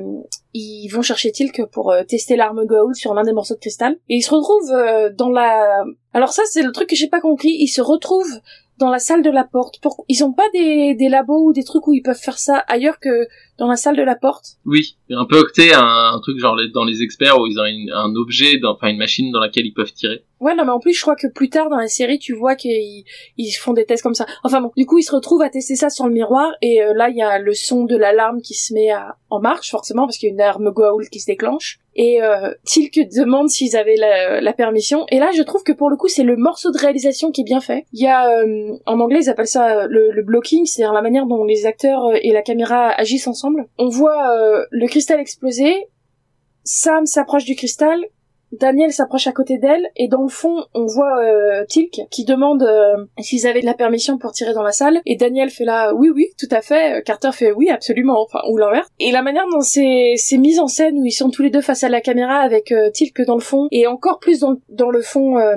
ils vont chercher Tilk pour euh, tester l'arme Goa'uld sur l'un des morceaux de cristal. Et ils se retrouvent dans la... Alors ça, c'est le truc que j'ai pas compris. Ils se retrouvent dans la salle de la porte pour... Ils ont pas des, des labos ou des trucs où ils peuvent faire ça ailleurs que dans la salle de la porte?
Oui, un peu octé, un, un truc genre les- dans les experts où ils ont une- un objet, dans- enfin une machine dans laquelle ils peuvent tirer.
Ouais, non, mais en plus, je crois que plus tard dans la série, tu vois qu'ils ils font des tests comme ça. Enfin bon, du coup, ils se retrouvent à tester ça sur le miroir, et euh, là, il y a le son de l'alarme qui se met à, en marche, forcément, parce qu'il y a une alarme Goa'uld qui se déclenche. Et euh, Tilk demande s'ils avaient la, permission. Et là, je trouve que pour le coup, c'est le morceau de réalisation qui est bien fait. Il y a, euh, en anglais, ils appellent ça euh, le, le blocking, c'est-à-dire la manière dont les acteurs euh, et la caméra agissent ensemble. On voit euh, le cristal exploser, Sam s'approche du cristal, Daniel s'approche à côté d'elle et dans le fond on voit euh, Tilk qui demande euh, s'ils avaient la permission pour tirer dans la salle et Daniel fait là oui oui tout à fait Carter fait oui absolument enfin ou l'inverse. Et la manière dont c'est c'est mis en scène où ils sont tous les deux face à la caméra avec euh, Tilk dans le fond et encore plus dans, dans le fond euh,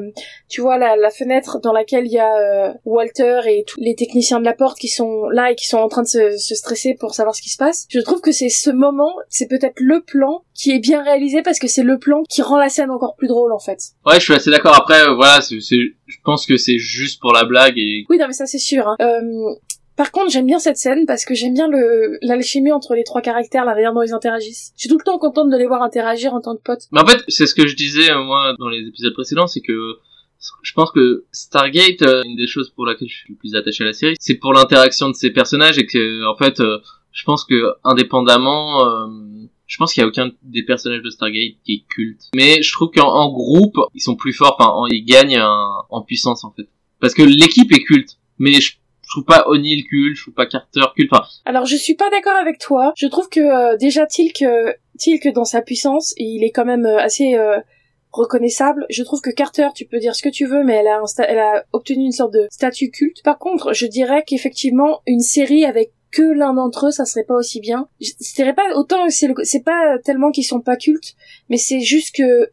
tu vois la, la fenêtre dans laquelle il y a euh, Walter et tous les techniciens de la porte qui sont là et qui sont en train de se, se stresser pour savoir ce qui se passe. Je trouve que c'est ce moment c'est peut-être le plan qui est bien réalisé parce que c'est le plan qui rend la scène encore plus drôle en fait
Ouais, je suis assez d'accord. Après, euh, voilà, c'est, je pense que c'est juste pour la blague et
Oui, non, mais ça c'est sûr. hein. Euh, par contre, j'aime bien cette scène parce que j'aime bien le l'alchimie entre les trois caractères, la manière dont ils interagissent. Je suis tout le temps contente de les voir interagir en tant que potes.
Mais en fait, c'est ce que je disais euh, moi dans les épisodes précédents, c'est que je pense que Stargate, une des choses pour laquelle je suis le plus attaché à la série, c'est pour l'interaction de ces personnages et que en fait, je pense que indépendamment, je pense qu'il y a aucun des personnages de Stargate qui est culte. Mais je trouve qu'en en groupe, ils sont plus forts, enfin, en- ils gagnent en puissance en fait. Parce que l'équipe est culte, mais je, trouve pas O'Neill culte, je trouve pas Carter culte. Enfin,
Alors, je suis pas d'accord avec toi. Je trouve que euh, déjà Tilk, euh, Tilk dans sa puissance, il est quand même euh, assez euh, reconnaissable. Je trouve que Carter, tu peux dire ce que tu veux, mais elle a, elle a obtenu une sorte de statut culte. Par contre, je dirais qu'effectivement, une série avec que l'un d'entre eux, ça serait pas aussi bien. Pas autant, c'est pas tellement qu'ils sont pas cultes, mais c'est juste que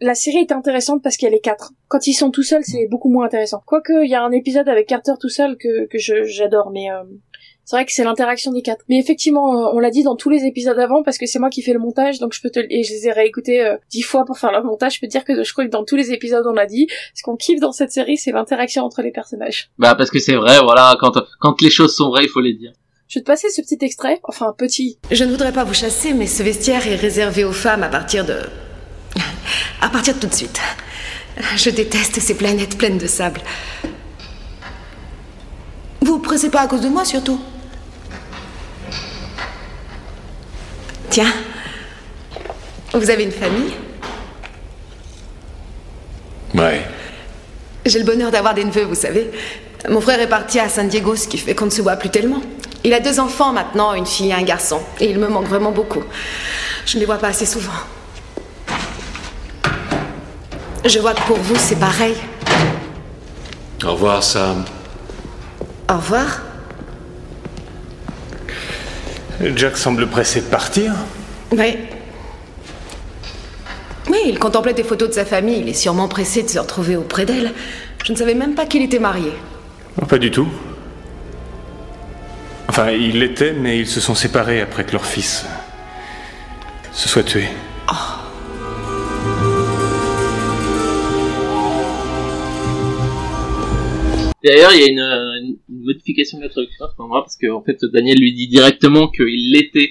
la série est intéressante parce qu'elle est quatre. Quand ils sont tout seuls, c'est beaucoup moins intéressant. Quoique, il y a un épisode avec Carter tout seul que, j'adore, mais euh, c'est vrai que c'est l'interaction des quatre. Mais effectivement, euh, on l'a dit dans tous les épisodes avant parce que c'est moi qui fais le montage, donc je peux te et je les ai réécoutés euh, dix fois pour faire le montage. Je peux te dire que je crois que dans tous les épisodes on l'a dit. Ce qu'on kiffe dans cette série, c'est l'interaction entre les personnages.
bah parce que c'est vrai, voilà, quand quand les choses sont vraies, il faut les dire.
Je vais te passer ce petit extrait, enfin petit.
Je ne voudrais pas vous chasser, mais ce vestiaire est réservé aux femmes à partir de... À partir de tout de suite. Je déteste ces planètes pleines de sable. Vous vous pressez pas à cause de moi, surtout Tiens, vous avez une famille?
Ouais.
J'ai le bonheur d'avoir des neveux, vous savez. Mon frère est parti à San Diego, ce qui fait qu'on ne se voit plus tellement. Il a deux enfants maintenant, une fille et un garçon. Et il me manque vraiment beaucoup. Je ne les vois pas assez souvent. Je vois que pour vous, c'est pareil.
Au revoir, Sam.
Au revoir.
Jack semble pressé de partir.
Oui. Oui, il contemplait des photos de sa famille. Il est sûrement pressé de se retrouver auprès d'elle. Je ne savais même pas qu'il était marié.
Oh, Pas du tout. Enfin, ils l'étaient, mais ils se sont séparés après que leur fils se soit tué.
D'ailleurs, il y a une, euh, une- modification de la traduction ce moment-là, parce que en fait, Daniel lui dit directement qu'il l'était,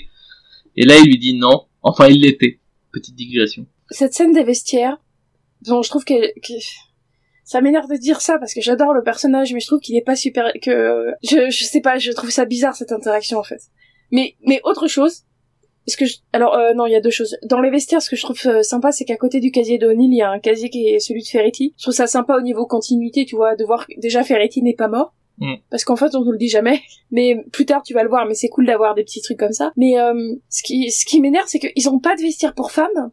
et là, il lui dit non. Enfin, il l'était. Petite digression.
Cette scène des vestiaires, bon, je trouve que, ça m'énerve de dire ça parce que j'adore le personnage, mais je trouve qu'il est pas super, que je, je sais pas, je trouve ça bizarre cette interaction en fait. Mais, mais autre chose, ce que alors euh, non, il y a deux choses. Dans les vestiaires, ce que je trouve euh, sympa, c'est qu'à côté du casier d'O'Neill, il y a un casier qui est celui de Ferretti. Je trouve ça sympa au niveau continuité, tu vois, de voir que déjà Ferretti n'est pas mort.
Mm.
Parce qu'en fait, on ne le dit jamais. Mais plus tard, tu vas le voir. Mais c'est cool d'avoir des petits trucs comme ça. Mais euh, ce qui, ce qui m'énerve, c'est qu'ils ont pas de vestiaire pour femmes.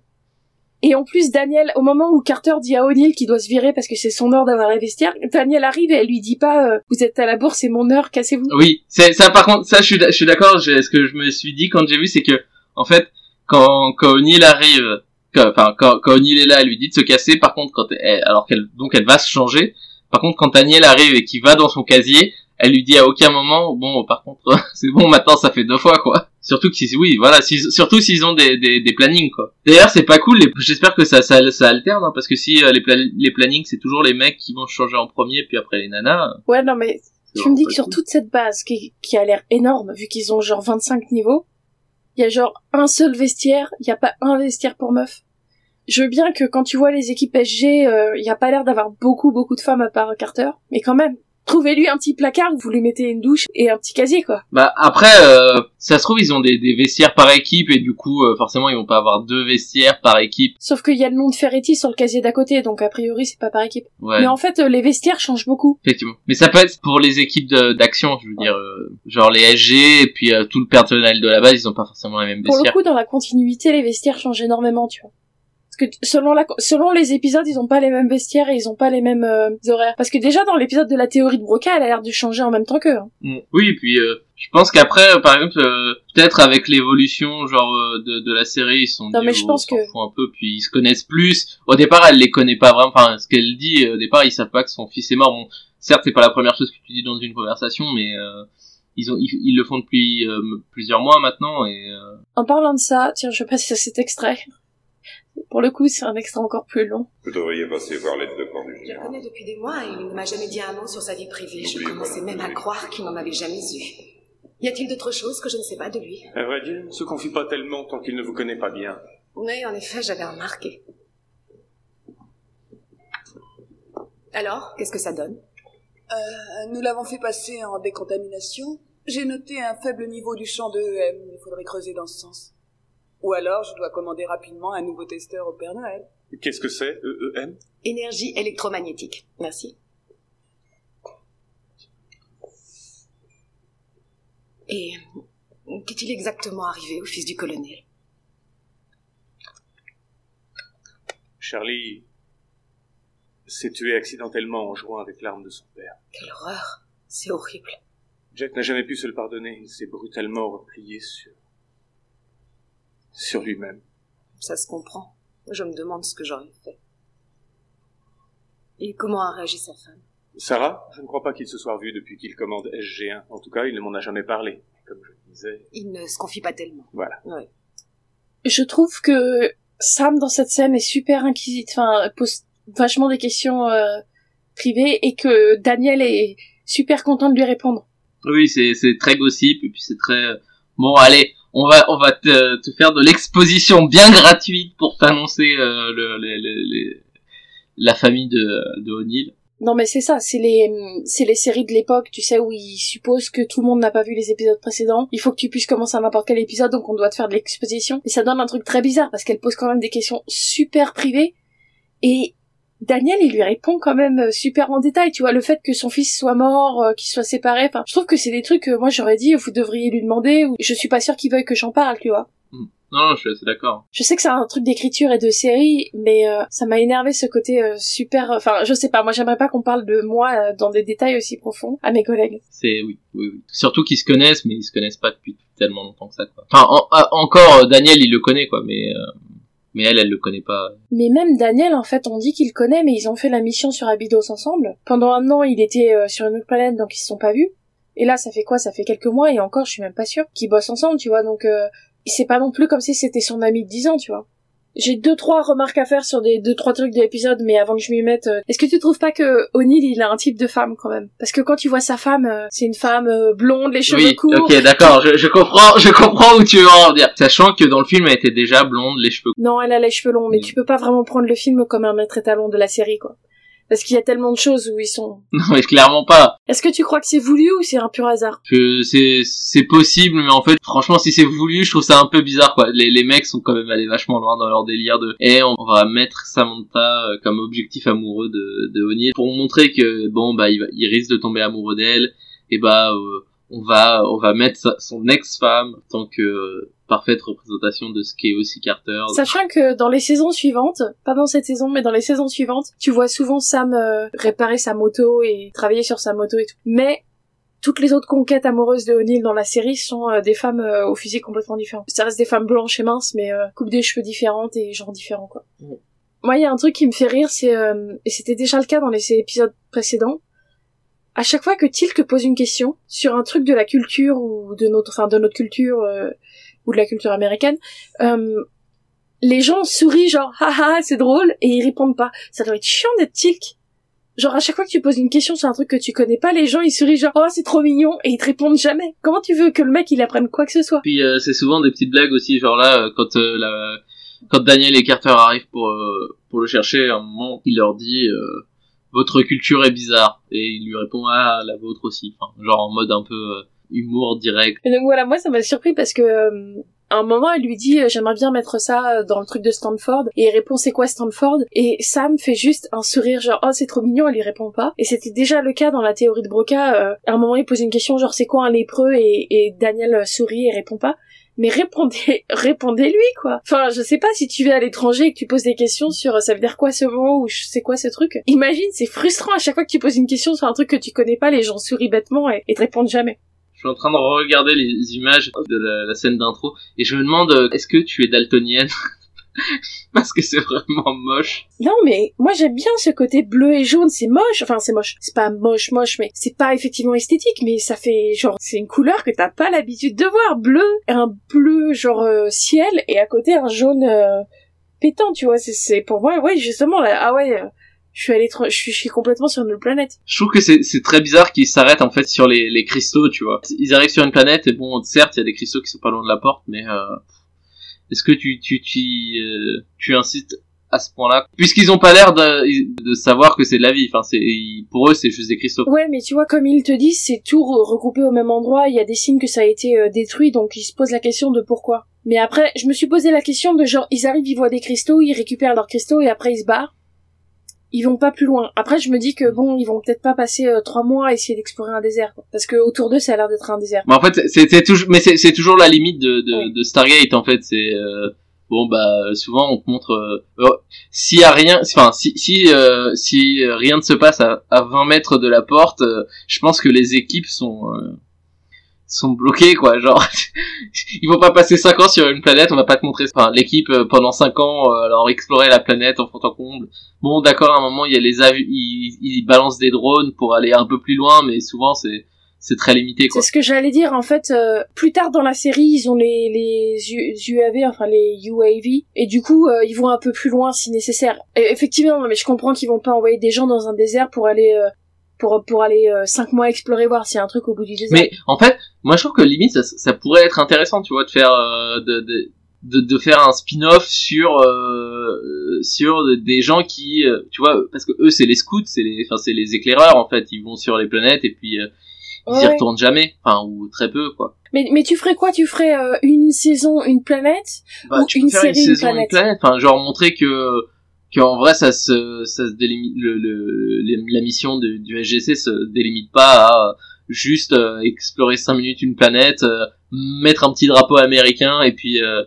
Et en plus, Daniel, au moment où Carter dit à O'Neill qu'il doit se virer parce que c'est son heure d'avoir les vestiaires, Daniel arrive et elle lui dit pas euh, Vous êtes à la bourse, c'est mon heure, cassez-vous ».
Oui, c'est ça. Par contre, ça, je suis, je suis d'accord. Ce que je me suis dit quand j'ai vu, c'est que, en fait, quand quand O'Neill arrive, enfin, quand, quand O'Neill est là, elle lui dit de se casser. Par contre, quand elle, alors qu'elle, donc elle va se changer. Par contre, quand Daniel arrive et qu'il va dans son casier, elle lui dit à aucun moment, bon, par contre, c'est bon, maintenant ça fait deux fois, quoi. Surtout que, oui, voilà, s'ils- surtout s'ils ont des, des, des plannings, quoi. D'ailleurs, c'est pas cool, les- j'espère que ça, ça, ça alterne, hein, parce que si euh, les, pla- les plannings, c'est toujours les mecs qui vont changer en premier, puis après les nanas.
Ouais, non, mais tu me dis que sur
cool.
toute cette base qui, qui a l'air énorme, vu qu'ils ont genre 25 niveaux, il y a genre un seul vestiaire, il y a pas un vestiaire pour meufs. Je veux bien que quand tu vois les équipes SG, euh, il y a pas l'air d'avoir beaucoup beaucoup de femmes à part Carter, mais quand même, trouvez-lui un petit placard où vous lui mettez une douche et un petit casier quoi.
Bah après, euh, ça se trouve ils ont des, des vestiaires par équipe et du coup euh, forcément ils vont pas avoir deux vestiaires par équipe.
Sauf qu'il y a le nom de Ferretti sur le casier d'à côté, donc a priori c'est pas par équipe.
Ouais.
Mais en fait, euh, les vestiaires changent beaucoup.
Effectivement. Mais ça peut être pour les équipes d'action, je veux dire, euh, genre les SG et puis euh, tout le personnel de la base, ils ont pas forcément les mêmes
Pour le
vestiaires.
coup, dans la continuité, les vestiaires changent énormément, tu vois. Parce que selon la, selon les épisodes, ils ont pas les mêmes vestiaires et ils ont pas les mêmes euh, horaires. Parce que déjà dans l'épisode de la théorie de Broca, elle a l'air de changer en même temps qu'eux. hein.
Mm. Oui, et puis euh, je pense qu'après, euh, par exemple, euh, peut-être avec l'évolution genre euh, de, de la série, ils sont
Non,
dit,
mais je
oh,
pense que-
un peu, puis ils se connaissent plus. Au départ, elle les connaît pas vraiment. Enfin, ce qu'elle dit, au départ, ils savent pas que son fils est mort. Bon, certes, c'est pas la première chose que tu dis dans une conversation, mais euh, ils ont, ils, ils le font depuis euh, plusieurs mois maintenant et. euh,
En parlant de ça, tiens, je passe à cet extrait. Pour le coup, c'est un extrait encore plus long.
Vous devriez passer voir l'aide de camp du
Je le connais depuis des mois et il ne m'a jamais dit un mot sur sa vie privée. Je commençais même à croire qu'il n'en avait jamais eu. Y a-t-il d'autres choses que je ne sais pas de lui?
À vrai dire, il ne se confie pas tellement tant qu'il ne vous connaît pas bien.
Oui, en effet, j'avais remarqué. Alors, qu'est-ce que ça donne?
Euh, nous l'avons fait passer en décontamination. J'ai noté un faible niveau du champ de EM. Il faudrait creuser dans ce sens. Ou alors, je dois commander rapidement un nouveau testeur au Père Noël.
Qu'est-ce que c'est, E EEM
Énergie électromagnétique. Merci. Et qu'est-il exactement arrivé au fils du colonel?
Charlie s'est tué accidentellement en jouant avec l'arme de son père.
Quelle horreur C'est horrible.
Jack n'a jamais pu se le pardonner. Il s'est brutalement replié sur... sur lui-même.
Ça se comprend. Je me demande ce que j'aurais fait. Et comment a réagi sa femme?
Sarah, je ne crois pas qu'il se soit revu depuis qu'il commande SG1. En tout cas, il ne m'en a jamais parlé. Comme je le disais,
Il ne se confie pas tellement.
voilà.
Ouais.
Je trouve que Sam dans cette scène est super inquisite, enfin pose vachement des questions euh, privées et que Daniel est super content de lui répondre.
Oui, c'est c'est très gossip et puis c'est très euh, bon. Allez, on va on va te, faire de l'exposition bien gratuite pour t'annoncer euh, la famille de de O'Neill.
Non mais c'est ça, c'est les c'est les séries de l'époque, tu sais où ils supposent que tout le monde n'a pas vu les épisodes précédents. Il faut que tu puisses commencer à n'importe quel épisode donc on doit te faire de l'exposition et ça donne un truc très bizarre parce qu'elle pose quand même des questions super privées et Daniel il lui répond quand même euh, super en détail, tu vois le fait que son fils soit mort, euh, qu'il soit séparé, enfin je trouve que c'est des trucs que moi j'aurais dit vous devriez lui demander ou je suis pas sûre qu'il veuille que j'en parle, tu vois.
Non, non, je suis assez d'accord.
Je sais que c'est un truc d'écriture et de série, mais euh, ça m'a énervé ce côté euh, super. Enfin, je sais pas. Moi, j'aimerais pas qu'on parle de moi euh, dans des détails aussi profonds à mes collègues.
C'est oui, oui, oui. Surtout qu'ils se connaissent, mais ils se connaissent pas depuis tellement longtemps que ça. Quoi. Enfin, en- ah, encore Daniel, il le connaît quoi, mais euh, mais elle, elle le connaît pas.
Mais même Daniel, en fait, on dit qu'il connaît, mais ils ont fait la mission sur Abydos ensemble. Pendant un an, il était euh, sur une autre planète, donc ils se sont pas vus. Et là, ça fait quoi? Ça fait quelques mois, et encore, je suis même pas sûre qu'ils bossent ensemble, tu vois. Donc, euh, c'est pas non plus comme si c'était son ami de 10 ans, tu vois. J'ai deux trois remarques à faire sur des deux trois trucs de l'épisode, mais avant que je m'y mette, euh, est-ce que tu trouves pas que O'Neill il a un type de femme quand même? Parce que quand tu vois sa femme, euh, c'est une femme euh, blonde, les cheveux
oui,
courts.
ok, d'accord. Je, je comprends, je comprends où tu veux en venir. Sachant que dans le film, elle était déjà blonde, les cheveux.
Non, elle a les cheveux longs, mais tu peux pas vraiment prendre le film comme un maître étalon de la série, quoi. Parce qu'il y a tellement de choses où ils sont.
Non, mais clairement pas.
Est-ce que tu crois que c'est voulu ou c'est un pur hasard?
C'est c'est possible mais en fait franchement si c'est voulu je trouve ça un peu bizarre quoi les, les mecs sont quand même allés vachement loin dans leur délire de et on va mettre Samantha euh, comme objectif amoureux de de O'Neill pour montrer que bon bah il, va, il risque de tomber amoureux d'elle et bah euh, on va on va mettre sa- son ex-femme tant que euh, parfaite représentation de ce qu'est aussi Carter
Sachant que dans les saisons suivantes, pas dans cette saison, mais dans les saisons suivantes, tu vois souvent Sam euh, réparer sa moto et travailler sur sa moto et tout. Mais toutes les autres conquêtes amoureuses de O'Neill dans la série sont euh, des femmes euh, au physique complètement différent. Ça reste des femmes blanches et minces, mais coupe des cheveux différentes et genre différents quoi. Moi, il y a un truc qui me fait rire, c'est euh, et c'était déjà le cas dans les épisodes précédents. à chaque fois que Tilk pose une question sur un truc de la culture ou de notre, enfin de notre culture euh, ou de la culture américaine, euh, les gens sourient genre haha c'est drôle et ils répondent pas. Ça doit être chiant d'être Tilk. Genre à chaque fois que tu poses une question sur un truc que tu connais pas, les gens ils sourient genre oh c'est trop mignon et ils te répondent jamais. Comment tu veux que le mec il apprenne quoi que ce soit?
Puis euh, c'est souvent des petites blagues aussi, genre là euh, quand euh, quand Daniel et Carter arrivent pour euh, pour le chercher, à un moment il leur dit euh, votre culture est bizarre et il lui répond ah la vôtre aussi, genre en mode un peu humour direct.
Et donc voilà, moi ça m'a surpris parce que euh, à un moment elle lui dit euh, j'aimerais bien mettre ça euh, dans le truc de Stanford. Et il répond c'est quoi Stanford? Et Sam fait juste un sourire genre oh c'est trop mignon elle lui répond pas. Et c'était déjà le cas dans la théorie de Broca euh, à un moment il pose une question genre c'est quoi un lépreux? Et, et Daniel euh, sourit et répond pas. Mais répondez répondez-lui quoi. Enfin je sais pas si tu vas à l'étranger et que tu poses des questions sur ça veut dire quoi ce mot ou sais quoi ce truc. Imagine c'est frustrant à chaque fois que tu poses une question sur un truc que tu connais pas les gens sourient bêtement et te répondent jamais
Je suis en train de regarder les images de la, scène d'intro et je me demande euh, est-ce que tu es daltonienne? Parce que c'est vraiment moche.
Non, mais moi j'aime bien ce côté bleu et jaune, c'est moche. Enfin, c'est moche. C'est pas moche, moche, mais c'est pas effectivement esthétique, mais ça fait genre, c'est une couleur que t'as pas l'habitude de voir. Bleu, un bleu genre euh, ciel, et à côté un jaune euh, pétant, tu vois. C'est, pour moi, ouais, justement, ah ouais, je suis allé, je suis, je suis complètement sur une autre planète.
Je trouve que c'est c'est très bizarre qu'ils s'arrêtent en fait sur les, les cristaux, tu vois. Ils arrivent sur une planète et bon, certes, il y a des cristaux qui sont pas loin de la porte, mais euh, est-ce que tu tu tu euh, tu insistes à ce point-là? Puisqu'ils ont pas l'air de, de savoir que c'est de la vie. Enfin, c'est pour eux, c'est juste des cristaux.
Ouais, mais tu vois, comme ils te disent, c'est tout re- regroupé au même endroit. Il y a des signes que ça a été euh, détruit, donc ils se posent la question de pourquoi. Mais après, je me suis posé la question de genre, ils arrivent, ils voient des cristaux, ils récupèrent leurs cristaux et après ils se barrent. Ils vont pas plus loin. Après, je me dis que bon, ils vont peut-être pas passer euh, trois mois à essayer d'explorer un désert, quoi. parce que autour d'eux, ça a l'air d'être un désert.
Mais en fait, c'est c'est toujours, mais c'est toujours la limite de de, de Stargate en fait. C'est euh, bon bah souvent on te montre euh, euh, s'il y a rien, enfin si si euh, si rien ne se passe à, à 20 mètres de la porte, euh, je pense que les équipes sont euh, sont bloquées quoi. Genre ils vont pas passer 5 ans sur une planète, on va pas te montrer. Enfin l'équipe euh, pendant 5 ans euh, alors explorer la planète en fond en comble. Bon d'accord à un moment il y a les avions, ils, ils balancent des drones pour aller un peu plus loin, mais souvent c'est c'est très limité quoi.
C'est ce que j'allais dire en fait. euh, plus tard dans la série, ils ont les les UAV, enfin les UAV, et du coup euh, ils vont un peu plus loin si nécessaire. Et effectivement, mais je comprends qu'ils vont pas envoyer des gens dans un désert pour aller euh, pour pour aller euh, cinq mois explorer voir s'il y a un truc au bout du désert.
Mais en fait, moi je trouve que limite ça, ça pourrait être intéressant, tu vois, de faire euh, de, de, de de faire un spin-off sur euh, sur des gens qui, euh, tu vois, parce que eux c'est les scouts, c'est les, enfin c'est les éclaireurs en fait, ils vont sur les planètes et puis ils y
Ouais.
retournent jamais, enfin ou très peu quoi.
Mais mais tu ferais quoi? Tu ferais une saison une planète?
Bah,
ou
tu
une
faire
série
une
une
saison
planète?
une planète, enfin genre montrer que qu'en vrai ça se ça se délimite le, le, la mission du SGC se délimite pas à juste euh, explorer cinq minutes une planète, euh, mettre un petit drapeau américain et puis euh,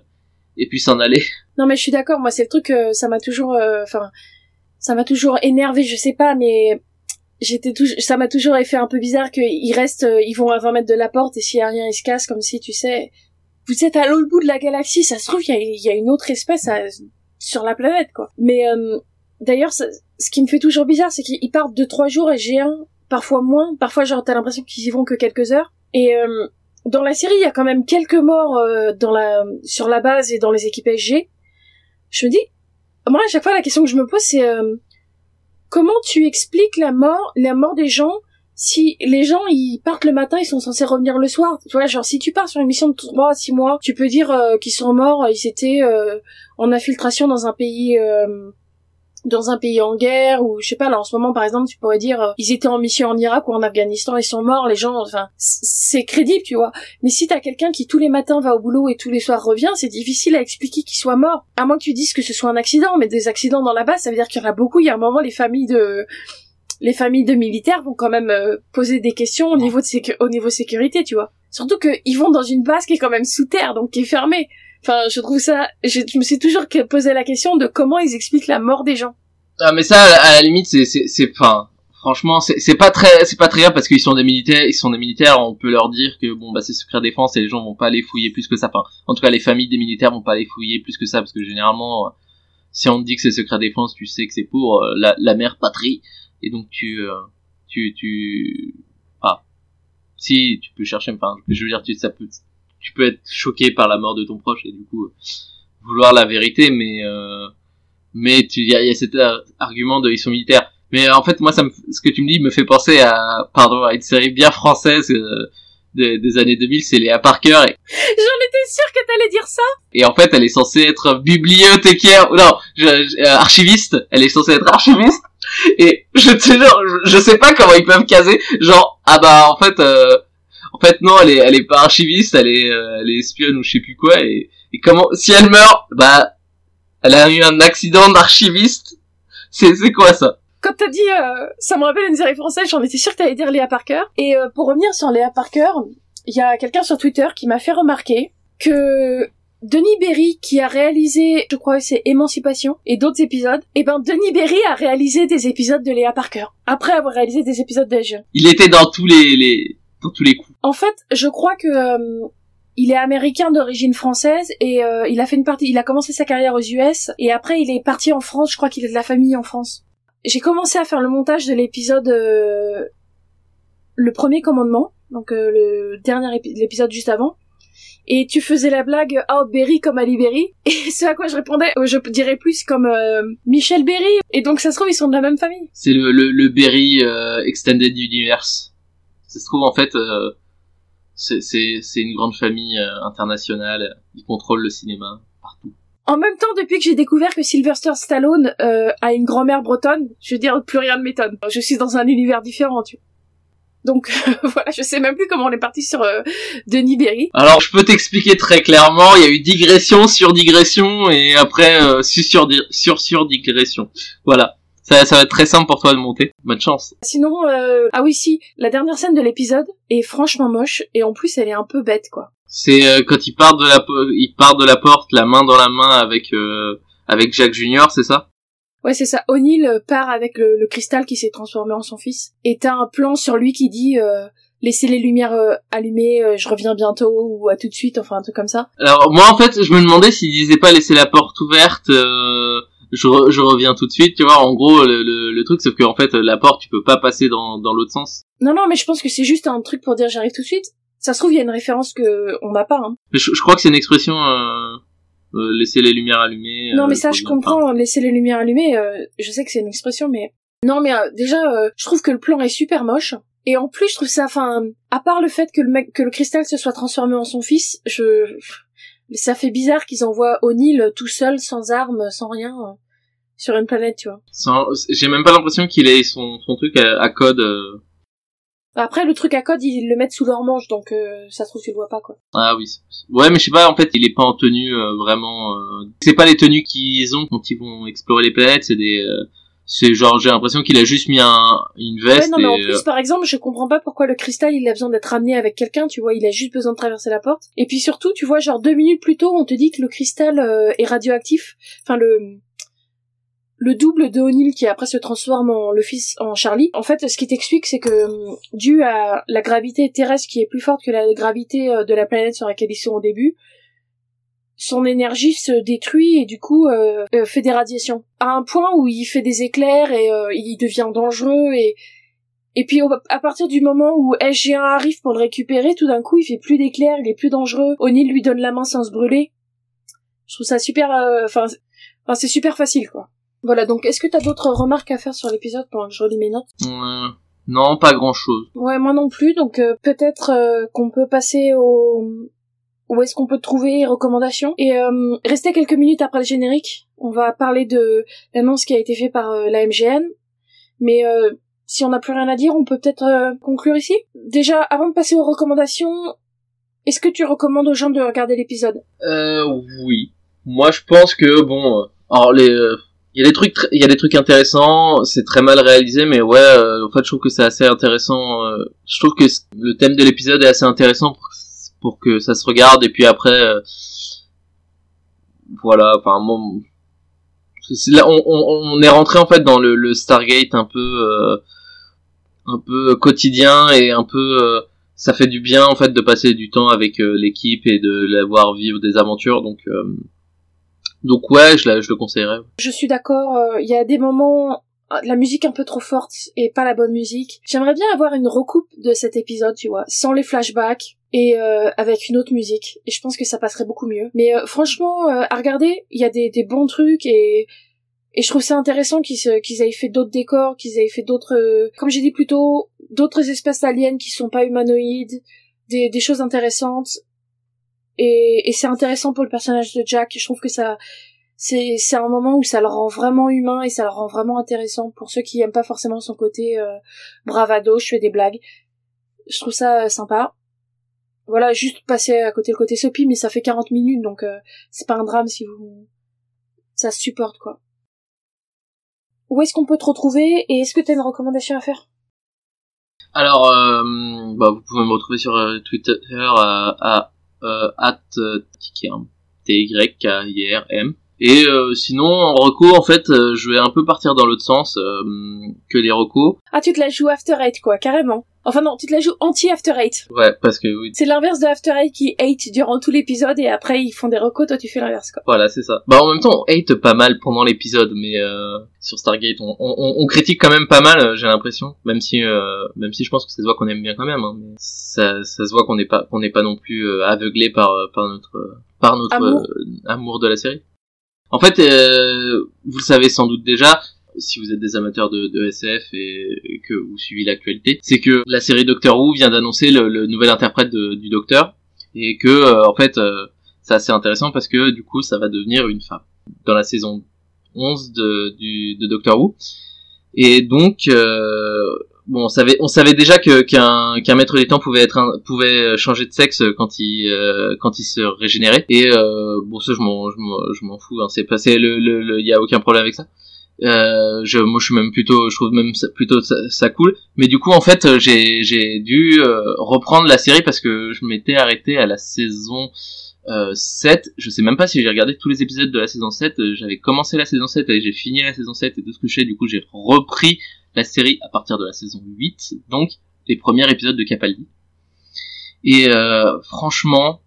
et puis s'en aller.
Non mais je suis d'accord, moi c'est le truc, euh, ça m'a toujours, euh, enfin, ça m'a toujours énervé, je sais pas, mais j'étais toujours, ça m'a toujours fait un peu bizarre qu'ils restent, euh, ils vont à 20 mètres de la porte et s'il y a rien ils se cassent comme si tu sais, vous êtes à l'autre bout de la galaxie, ça se trouve il y a, y a une autre espèce à- sur la planète quoi. Mais euh, d'ailleurs, ce qui me fait toujours bizarre, c'est qu'ils partent de trois jours et j'ai un, parfois moins, parfois genre t'as l'impression qu'ils y vont que quelques heures et euh, dans la série, il y a quand même quelques morts euh, dans la sur la base et dans les équipes SG je me dis, moi à chaque fois la question que je me pose c'est comment tu expliques la mort, la mort des gens si les gens ils partent le matin, ils sont censés revenir le soir? Tu vois, genre si tu pars sur une mission de 3 à 6 mois, tu peux dire qu'ils sont morts, ils étaient euh, en infiltration dans un pays euh, dans un pays en guerre ou je sais pas là en ce moment par exemple tu pourrais dire euh, ils étaient en mission en Irak ou en Afghanistan ils sont morts les gens enfin c'est crédible tu vois mais si t'as quelqu'un qui tous les matins va au boulot et tous les soirs revient, c'est difficile à expliquer qu'il soit mort. À moins que tu dises que ce soit un accident, mais des accidents dans la base, ça veut dire qu'il y en a beaucoup. Il y a un moment, les familles de les familles de militaires vont quand même euh, poser des questions au niveau de sécu- au niveau sécurité, tu vois. Surtout qu'ils vont dans une base qui est quand même sous terre, donc qui est fermée. Enfin, je trouve ça. Je, je me suis toujours posé la question de comment ils expliquent la mort des gens.
Ah mais ça à la, limite c'est c'est c'est enfin franchement c'est pas très c'est pas très grave parce qu'ils sont des militaires ils sont des militaires on peut leur dire que bon bah c'est secret défense et les gens vont pas aller fouiller plus que ça enfin en tout cas les familles des militaires vont pas aller fouiller plus que ça parce que généralement euh, si on te dit que c'est secret défense tu sais que c'est pour euh, la la mère patrie et donc tu euh, tu tu ah si tu peux chercher enfin je veux dire tu ça peut tu peux être choqué par la mort de ton proche et du coup euh, vouloir la vérité mais euh, mais tu il y a, y a cet ar- argument de ils sont militaires. Mais en fait moi ça me ce que tu me dis me fait penser à pardon à une série bien française euh, des, des années 2000 c'est Léa Parker et,
J'en étais sûre que t'allais dire ça.
et en fait elle est censée être bibliothécaire ou non je- je- euh, archiviste. Elle est censée être archiviste. Et je te jure je, je sais pas comment ils peuvent caser. Genre ah bah en fait euh, fait non elle est elle est pas archiviste elle est euh, elle est espionne ou je sais plus quoi et, et comment si elle meurt bah elle a eu un accident d'archiviste c'est c'est quoi ça?
Quand t'as dit, euh, ça me rappelle une série française, j'en étais sûre que t'allais dire Léa Parker. Et euh, pour revenir sur Léa Parker, il y a quelqu'un sur Twitter qui m'a fait remarquer que Denis Berry, qui a réalisé, je crois que c'est Émancipation et d'autres épisodes, et ben Denis Berry a réalisé des épisodes de Léa Parker après avoir réalisé des épisodes d'Age.
il était dans tous les les dans tous les coups
En fait, je crois que euh, il est américain d'origine française et euh, il a fait une partie, il a commencé sa carrière aux US et après il est parti en France. Je crois qu'il a de la famille en France. J'ai commencé à faire le montage de l'épisode, euh, le premier commandement, donc euh, le dernier épi- l'épisode juste avant. Et tu faisais la blague oh Berry comme Ali Berry et ce à quoi je répondais je dirais plus comme euh, Michel Berry et donc ça se trouve ils sont de la même famille.
c'est le le, le Berry euh, Extended Universe ça se trouve en fait euh, c'est une grande famille euh, internationale ils contrôlent le cinéma partout
En même temps, depuis que j'ai découvert que Sylvester Stallone euh, a une grand-mère bretonne, je veux dire, plus rien ne m'étonne. Je suis dans un univers différent, tu vois. Donc voilà, je sais même plus comment on est parti sur euh, Denis Berry.
Alors, je peux t'expliquer très clairement, il y a eu digression sur digression et après euh, sur sur digression. Voilà. Ça, ça va être très simple pour toi de monter. Bonne chance.
Sinon, euh... ah oui, si, la dernière scène de l'épisode est franchement moche et en plus elle est un peu bête, quoi.
C'est euh, quand il part de la il part de la porte, la main dans la main avec euh, avec Jack Junior, c'est ça?
Ouais, c'est ça. O'Neill euh, part avec le, le cristal qui s'est transformé en son fils. Et t'as un plan sur lui qui dit euh, laissez les lumières euh, allumées, euh, je reviens bientôt ou à tout de suite, enfin un truc comme ça.
Alors moi en fait, je me demandais s'il disait pas laisser la porte ouverte. euh, je, re- je reviens tout de suite, tu vois. En gros, le, le, le truc, c'est que en fait, la porte, tu peux pas passer dans dans l'autre sens.
Non, non, mais je pense que c'est juste un truc pour dire j'arrive tout de suite. Ça se trouve, il y a une référence que on n'a pas. Hein.
Je, je crois que c'est une expression euh, euh, laisser les lumières allumées.
non,
euh,
mais ça, je
pas.
comprends. Laisser les lumières allumées, euh, je sais que c'est une expression, mais non, mais euh, déjà, euh, je trouve que le plan est super moche. Et en plus, je trouve ça, enfin, à part le fait que le mec, que le cristal se soit transformé en son fils, je, ça fait bizarre qu'ils envoient O'Neill tout seul, sans armes, sans rien, euh, sur une planète, tu vois.
Sans- J'ai même pas l'impression qu'il ait son, son truc à, à code. euh.
Après, le truc à code, ils le mettent sous leur manche, donc euh, ça se trouve, tu le vois pas, quoi.
Ah oui. Ouais, mais je sais pas. En fait, il est pas en tenue euh, vraiment. euh, C'est pas les tenues qu'ils ont quand ils vont explorer les planètes. C'est des. C'est genre j'ai l'impression qu'il a juste mis un une
Ouais,
veste
non, mais en
et.
plus,
euh,
par exemple, je comprends pas pourquoi le cristal, il a besoin d'être ramené avec quelqu'un, tu vois, il a juste besoin de traverser la porte. Et puis surtout, tu vois, genre deux minutes plus tôt, on te dit que le cristal euh, est radioactif. Enfin, le le double de O'Neill qui après se transforme en le fils en Charlie. En fait, ce qui t'explique, c'est que dû à la gravité terrestre qui est plus forte que la gravité euh, de la planète sur laquelle ils sont au début, son énergie se détruit et du coup euh, euh, fait des radiations. À un point où il fait des éclairs et euh, il devient dangereux et et puis à partir du moment où SG1 arrive pour le récupérer, tout d'un coup il fait plus d'éclairs, il est plus dangereux. O'Neill lui donne la main sans se brûler. Je trouve ça super, euh, enfin, c'est- super facile quoi. Voilà donc est-ce que t'as d'autres remarques à faire sur l'épisode pendant que je relis mes notes?
Non, pas grand chose.
Ouais moi non plus donc euh, peut-être euh, qu'on peut passer au où est-ce qu'on peut trouver recommandations et euh, rester quelques minutes après le générique. On va parler de l'annonce qui a été faite par euh, la MGN, mais euh, si on n'a plus rien à dire, on peut peut-être euh, conclure ici. Déjà, avant de passer aux recommandations, est-ce que tu recommandes aux gens de regarder l'épisode?
Euh, oui. Moi, je pense que bon. euh, Alors les. euh, Il y a des trucs, tr- il y a des trucs intéressants. C'est très mal réalisé, mais ouais. euh, en fait, je trouve que c'est assez intéressant. euh, je trouve que le thème de l'épisode est assez intéressant pour, pour que ça se regarde. Et puis après, euh, voilà. Enfin, moi, on, est rentré en fait dans le, le Stargate un peu, euh, un peu quotidien et un peu. euh, ça fait du bien en fait de passer du temps avec euh, l'équipe et de la voir vivre des aventures. Donc, euh, donc ouais, je, je le conseillerais.
Je suis d'accord, euh, il y a des moments la musique un peu trop forte et pas la bonne musique. J'aimerais bien avoir une recoupe de cet épisode, tu vois, sans les flashbacks et euh, avec une autre musique. Et je pense que ça passerait beaucoup mieux. Mais euh, franchement, euh, à regarder, il y a des, des bons trucs et et je trouve ça intéressant qu'ils qu'ils aient fait d'autres décors, qu'ils aient fait d'autres, euh, comme j'ai dit plus tôt, d'autres espèces aliens qui sont pas humanoïdes, des, des choses intéressantes. Et, et c'est intéressant pour le personnage de Jack. Je trouve que ça, c'est c'est un moment où ça le rend vraiment humain et ça le rend vraiment intéressant pour ceux qui aiment pas forcément son côté euh, bravado. Je fais des blagues. Je trouve ça euh, sympa. Voilà, juste passer à côté le côté soppy, mais ça fait 40 minutes, donc euh, c'est pas un drame si vous... Ça se supporte, quoi. Où est-ce qu'on peut te retrouver et est-ce que t'as une recommandation à faire?
Alors, euh, bah, vous pouvez me retrouver sur euh, Twitter à, à euh, at euh, Tikerm, T-Y-K-I-R-M. Et euh, sinon, en reco, en fait, euh, je vais un peu partir dans l'autre sens euh, que les recos.
Ah, tu te la joues After Eight, quoi, carrément. Enfin non, tu te la joues anti-After Eight.
Ouais, parce que oui,
C'est l'inverse de After Eight qui hate durant tout l'épisode et après ils font des recos, toi tu fais l'inverse, quoi.
Voilà, c'est ça. Bah en même temps, on hate pas mal pendant l'épisode, mais euh, sur Stargate, on, on, on critique quand même pas mal, euh, j'ai l'impression. Même si, euh, même si je pense que ça se voit qu'on aime bien quand même. Hein, mais ça, ça se voit qu'on n'est pas, qu'on n'est pas non plus aveuglé par, par notre, par notre
Amour.
amour de la série. En fait, euh, vous le savez sans doute déjà, si vous êtes des amateurs de, de SF et, que vous suivez l'actualité, c'est que la série Doctor Who vient d'annoncer le, le nouvel interprète de- du Docteur et que euh, en fait euh, c'est assez intéressant parce que du coup ça va devenir une femme dans la saison 11 de, du, de Doctor Who. Et donc euh, bon on savait on savait déjà que qu'un qu'un maître des temps pouvait être un, pouvait changer de sexe quand il euh, quand il se régénérait et euh, bon ça je m'en je m'en je m'en fous hein, c'est passé le le le- il y a aucun problème avec ça euh, je, moi, je suis même plutôt, je trouve même ça, plutôt ça, ça cool. Mais du coup, en fait, euh, j'ai, j'ai dû euh, reprendre la série parce que je m'étais arrêté à la saison euh, 7. Je sais même pas si j'ai regardé tous les épisodes de la saison 7. Euh, J'avais commencé la saison 7 et j'ai fini la saison 7 et tout ce que je sais. Du coup, j'ai repris la série à partir de la saison 8. Donc, les premiers épisodes de Capaldi. Et euh, franchement,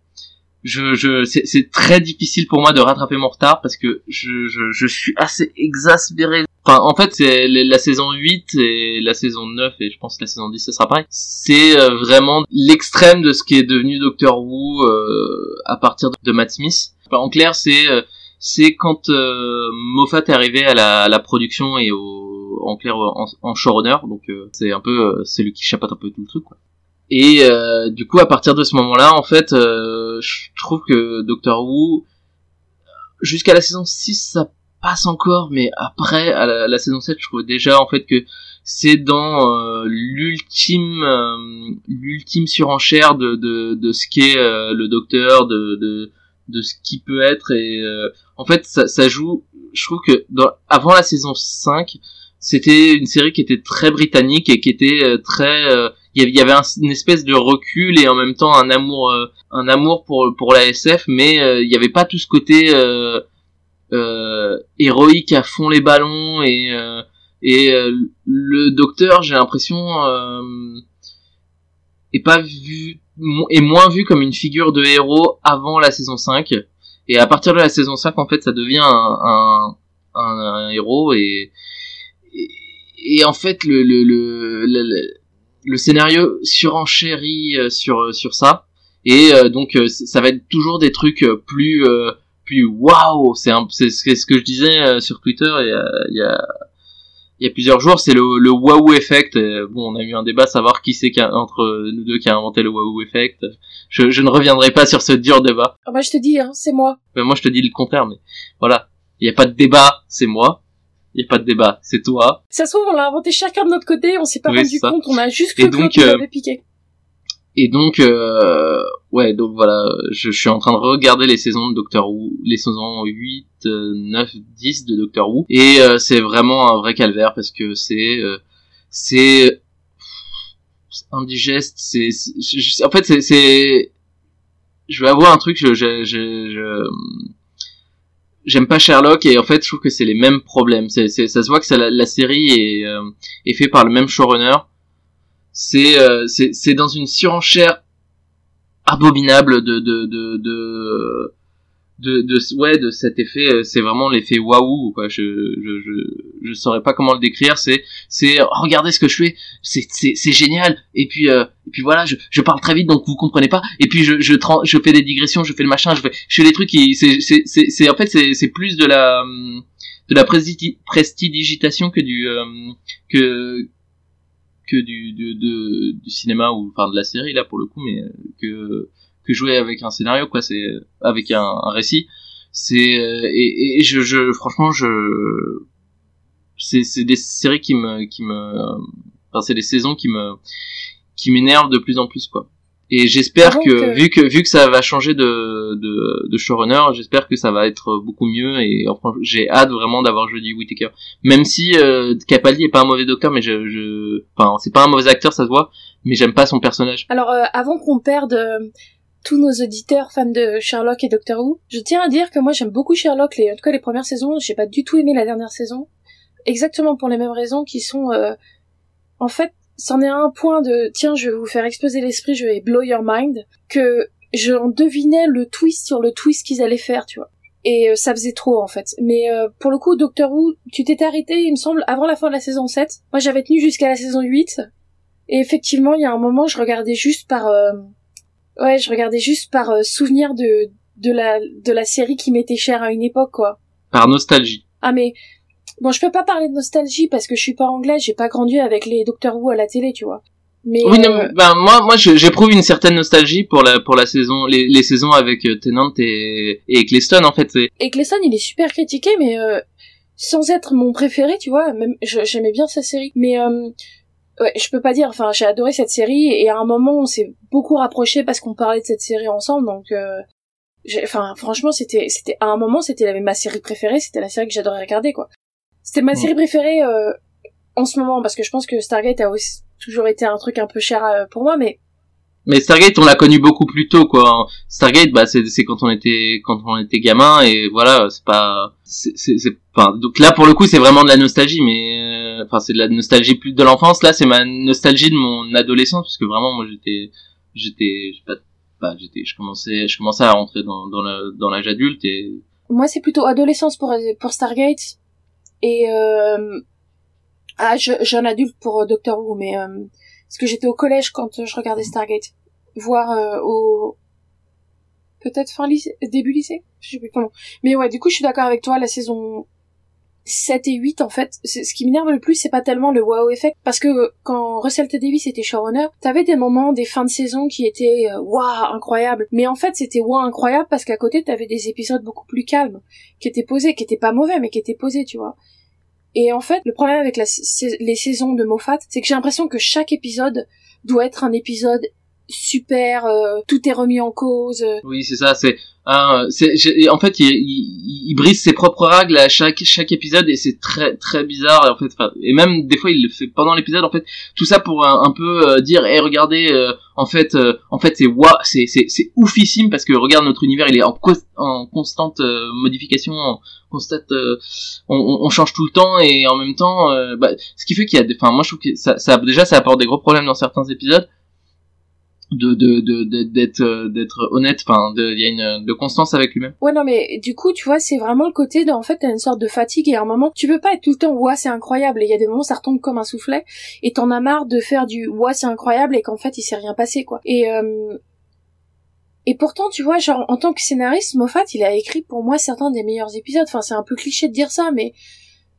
je, je, c'est, très difficile pour moi de rattraper mon retard parce que je, je, je suis assez exaspéré. Enfin, en fait, c'est la saison 8 et la saison 9 et je pense que la saison 10 ce sera pareil. C'est euh, vraiment l'extrême de ce qui est devenu Doctor Who euh, à partir de Matt Smith. En clair, c'est euh, c'est quand euh, Moffat est arrivé à la, à la production et au en clair en, en showrunner, donc euh, c'est un peu euh, c'est lui qui chapeaute un peu tout le truc. Quoi. Et euh, du coup, à partir de ce moment-là, en fait, euh, je trouve que Doctor Who, jusqu'à la saison 6, ça passe encore, mais après, à la, saison 7, je trouve déjà, en fait, que c'est dans euh, l'ultime euh, l'ultime surenchère de, de, de ce qu'est euh, le Docteur, de, de, de ce qui peut être, et euh, en fait, ça, ça joue, je trouve que dans, avant la saison 5, c'était une série qui était très britannique et qui était euh, très euh, il y avait, une espèce de recul et en même temps un amour euh, un amour pour pour la SF mais il n'y avait pas tout ce côté euh, euh, héroïque à fond les ballons et euh, et le docteur j'ai l'impression est pas vu est moins vu comme une figure de héros avant la saison 5 et à partir de la saison 5 en fait ça devient un, un, un, un héros et, et et en fait le le le, le, le- scénario surenchérit euh, sur sur ça et euh, donc euh, ça va être toujours des trucs euh, plus euh, plus waouh c'est c'est ce que je disais euh, sur Twitter il y a il y a il y a plusieurs jours, c'est le, le waouh effect. Bon, on a eu un débat à savoir qui c'est qui a- entre nous deux qui a inventé le waouh effect. Je, je ne reviendrai pas sur ce dur débat.
Ah bah je te dis, hein, c'est moi.
Mais moi, je te dis le contraire. Mais voilà, il n'y a pas de débat, c'est moi. Il n'y a pas de débat, c'est toi.
Ça se trouve, on l'a inventé chacun de notre côté, on s'est pas
Oui,
rendu
ça.
compte, on a juste cru que
euh,
avait piqué.
Et donc, euh, ouais, donc voilà, je, je suis en train de regarder les saisons de Doctor Who, les saisons 8, euh, 9, 10 de Doctor Who, et euh, c'est vraiment un vrai calvaire parce que c'est, euh, c'est indigeste, c'est, en fait, c'est, c'est, je vais avoir un truc, je, je, je, je- j'aime pas Sherlock et en fait, je trouve que c'est les mêmes problèmes. Ça se voit que la, la série est, euh, est faite par le même showrunner c'est euh, c'est c'est dans une surenchère abominable de de de de de, de ouais de cet effet euh, c'est vraiment l'effet waouh quoi. Je, je je je saurais pas comment le décrire. C'est c'est regardez ce que je fais. C'est c'est c'est génial. Et puis euh, et puis voilà je, je parle très vite donc vous comprenez pas. Et puis je je je fais des digressions je fais le machin je fais je fais des trucs qui c'est c'est c'est en fait c'est c'est plus de la de la presti- prestidigitation que du euh, que que du de du cinéma ou enfin de la série là pour le coup mais euh, que que jouer avec un scénario quoi c'est avec un, un récit. C'est euh, et, et je, je franchement je c'est c'est des séries qui me qui me enfin c'est des saisons qui me qui m'énervent de plus en plus quoi. Et j'espère que vu que vu que ça va changer de de, de showrunner j'espère que ça va être beaucoup mieux et enfin, j'ai hâte vraiment d'avoir Jodie Whittaker même si euh, Capaldi est pas un mauvais docteur mais je je enfin c'est pas un mauvais acteur ça se voit mais j'aime pas son personnage.
Alors, euh, avant qu'on perde euh, tous nos auditeurs fans de Sherlock et Doctor Who, je tiens à dire que moi j'aime beaucoup Sherlock, en tout cas les premières saisons, j'ai pas du tout aimé la dernière saison, exactement pour les mêmes raisons qui sont... euh, en fait, c'en est un point de tiens, je vais vous faire exploser l'esprit, je vais blow your mind, que j'en devinais le twist sur le twist qu'ils allaient faire, tu vois. Et euh, ça faisait trop en fait. Mais euh, pour le coup, Doctor Who, tu t'étais arrêté, il me semble, avant la fin de la saison 7. Moi j'avais tenu jusqu'à la saison 8. Et effectivement, il y a un moment, je regardais juste par... euh, Ouais, je regardais juste par euh, souvenir de, de, la, de la série qui m'était chère à une époque, quoi.
par nostalgie
Ah mais... Bon, je peux pas parler de nostalgie parce que je suis pas anglaise, j'ai pas grandi avec les Doctor Who à la télé, tu vois. Mais
Oui,
euh,
non, mais, ben moi, moi, j'éprouve une certaine nostalgie pour la pour la saison, les, les saisons avec euh, Tennant et et Eccleston en fait. C'est
Eccleston, il est super critiqué, mais euh, sans être mon préféré, tu vois, même j'aimais bien sa série. Mais euh, ouais, je peux pas dire. Enfin, j'ai adoré cette série et à un moment, on s'est beaucoup rapprochés parce qu'on parlait de cette série ensemble. Donc, euh, enfin, franchement, c'était, c'était à un moment, c'était ma série préférée. C'était la série que j'adorais regarder, quoi. C'était ma
Mm.
série préférée euh, en ce moment parce que je pense que Stargate a aussi toujours été un truc un peu cher euh, pour moi, mais
mais Stargate, on l'a connu beaucoup plus tôt quoi. Stargate, bah c'est c'est quand on était quand on était gamin et voilà, c'est pas c'est c'est c'est- enfin donc là pour le coup c'est vraiment de la nostalgie, mais enfin c'est de la nostalgie plus de l'enfance. Là c'est ma nostalgie de mon adolescence parce que vraiment moi j'étais j'étais pas bah, j'étais je commençais je commençais à rentrer dans dans l'âge adulte et
Moi, c'est plutôt adolescence pour pour Stargate et euh, ah, je- jeune adulte pour euh, Doctor Who, mais euh, parce que j'étais au collège quand euh, je regardais Stargate, voire euh, au peut-être fin lycée, début lycée, je sais plus comment. Mais ouais, du coup, je suis d'accord avec toi, la saison 7 et 8 en fait, ce qui m'énerve le plus, c'est pas tellement le wow effect parce que euh, quand Russell T Davies était showrunner, t'avais des moments, des fins de saison qui étaient euh, waouh incroyables, mais en fait c'était waouh incroyable parce qu'à côté t'avais des épisodes beaucoup plus calmes, qui étaient posés, qui étaient pas mauvais mais qui étaient posés, tu vois. Et en fait, le problème avec les saisons de Moffat, c'est que j'ai l'impression que chaque épisode doit être un épisode super, euh, tout est remis en cause. euh,
Oui, c'est ça. C'est, en fait, il, il, il brise ses propres règles à chaque chaque épisode et c'est très très bizarre. En fait, et même des fois, il le fait pendant l'épisode. En fait, tout ça pour un, peu euh, dire, eh, regardez, euh, en fait, euh, en fait, c'est wa, c'est c'est c'est oufissime parce que regarde notre univers, il est en cos- en constante euh, modification, en euh, on, on, on change tout le temps et en même temps, bah, ce qui fait qu'il y a, des, enfin, moi, je trouve que ça, ça déjà, ça apporte des gros problèmes dans certains épisodes de de de de- d'être euh, d'être honnête enfin il y a une de constance avec lui-même.
Ouais, non, mais du coup, tu vois, c'est vraiment le côté de, en fait, t'as une sorte de fatigue et à un moment, tu veux pas être tout le temps, ouah, c'est incroyable, et il y a des moments, ça retombe comme un soufflet, et t'en as marre de faire du, ouah, c'est incroyable, et qu'en fait, il s'est rien passé, quoi. Et, euh, et pourtant, tu vois, genre, en tant que scénariste, Moffat, il a écrit pour moi certains des meilleurs épisodes, enfin, c'est un peu cliché de dire ça, mais,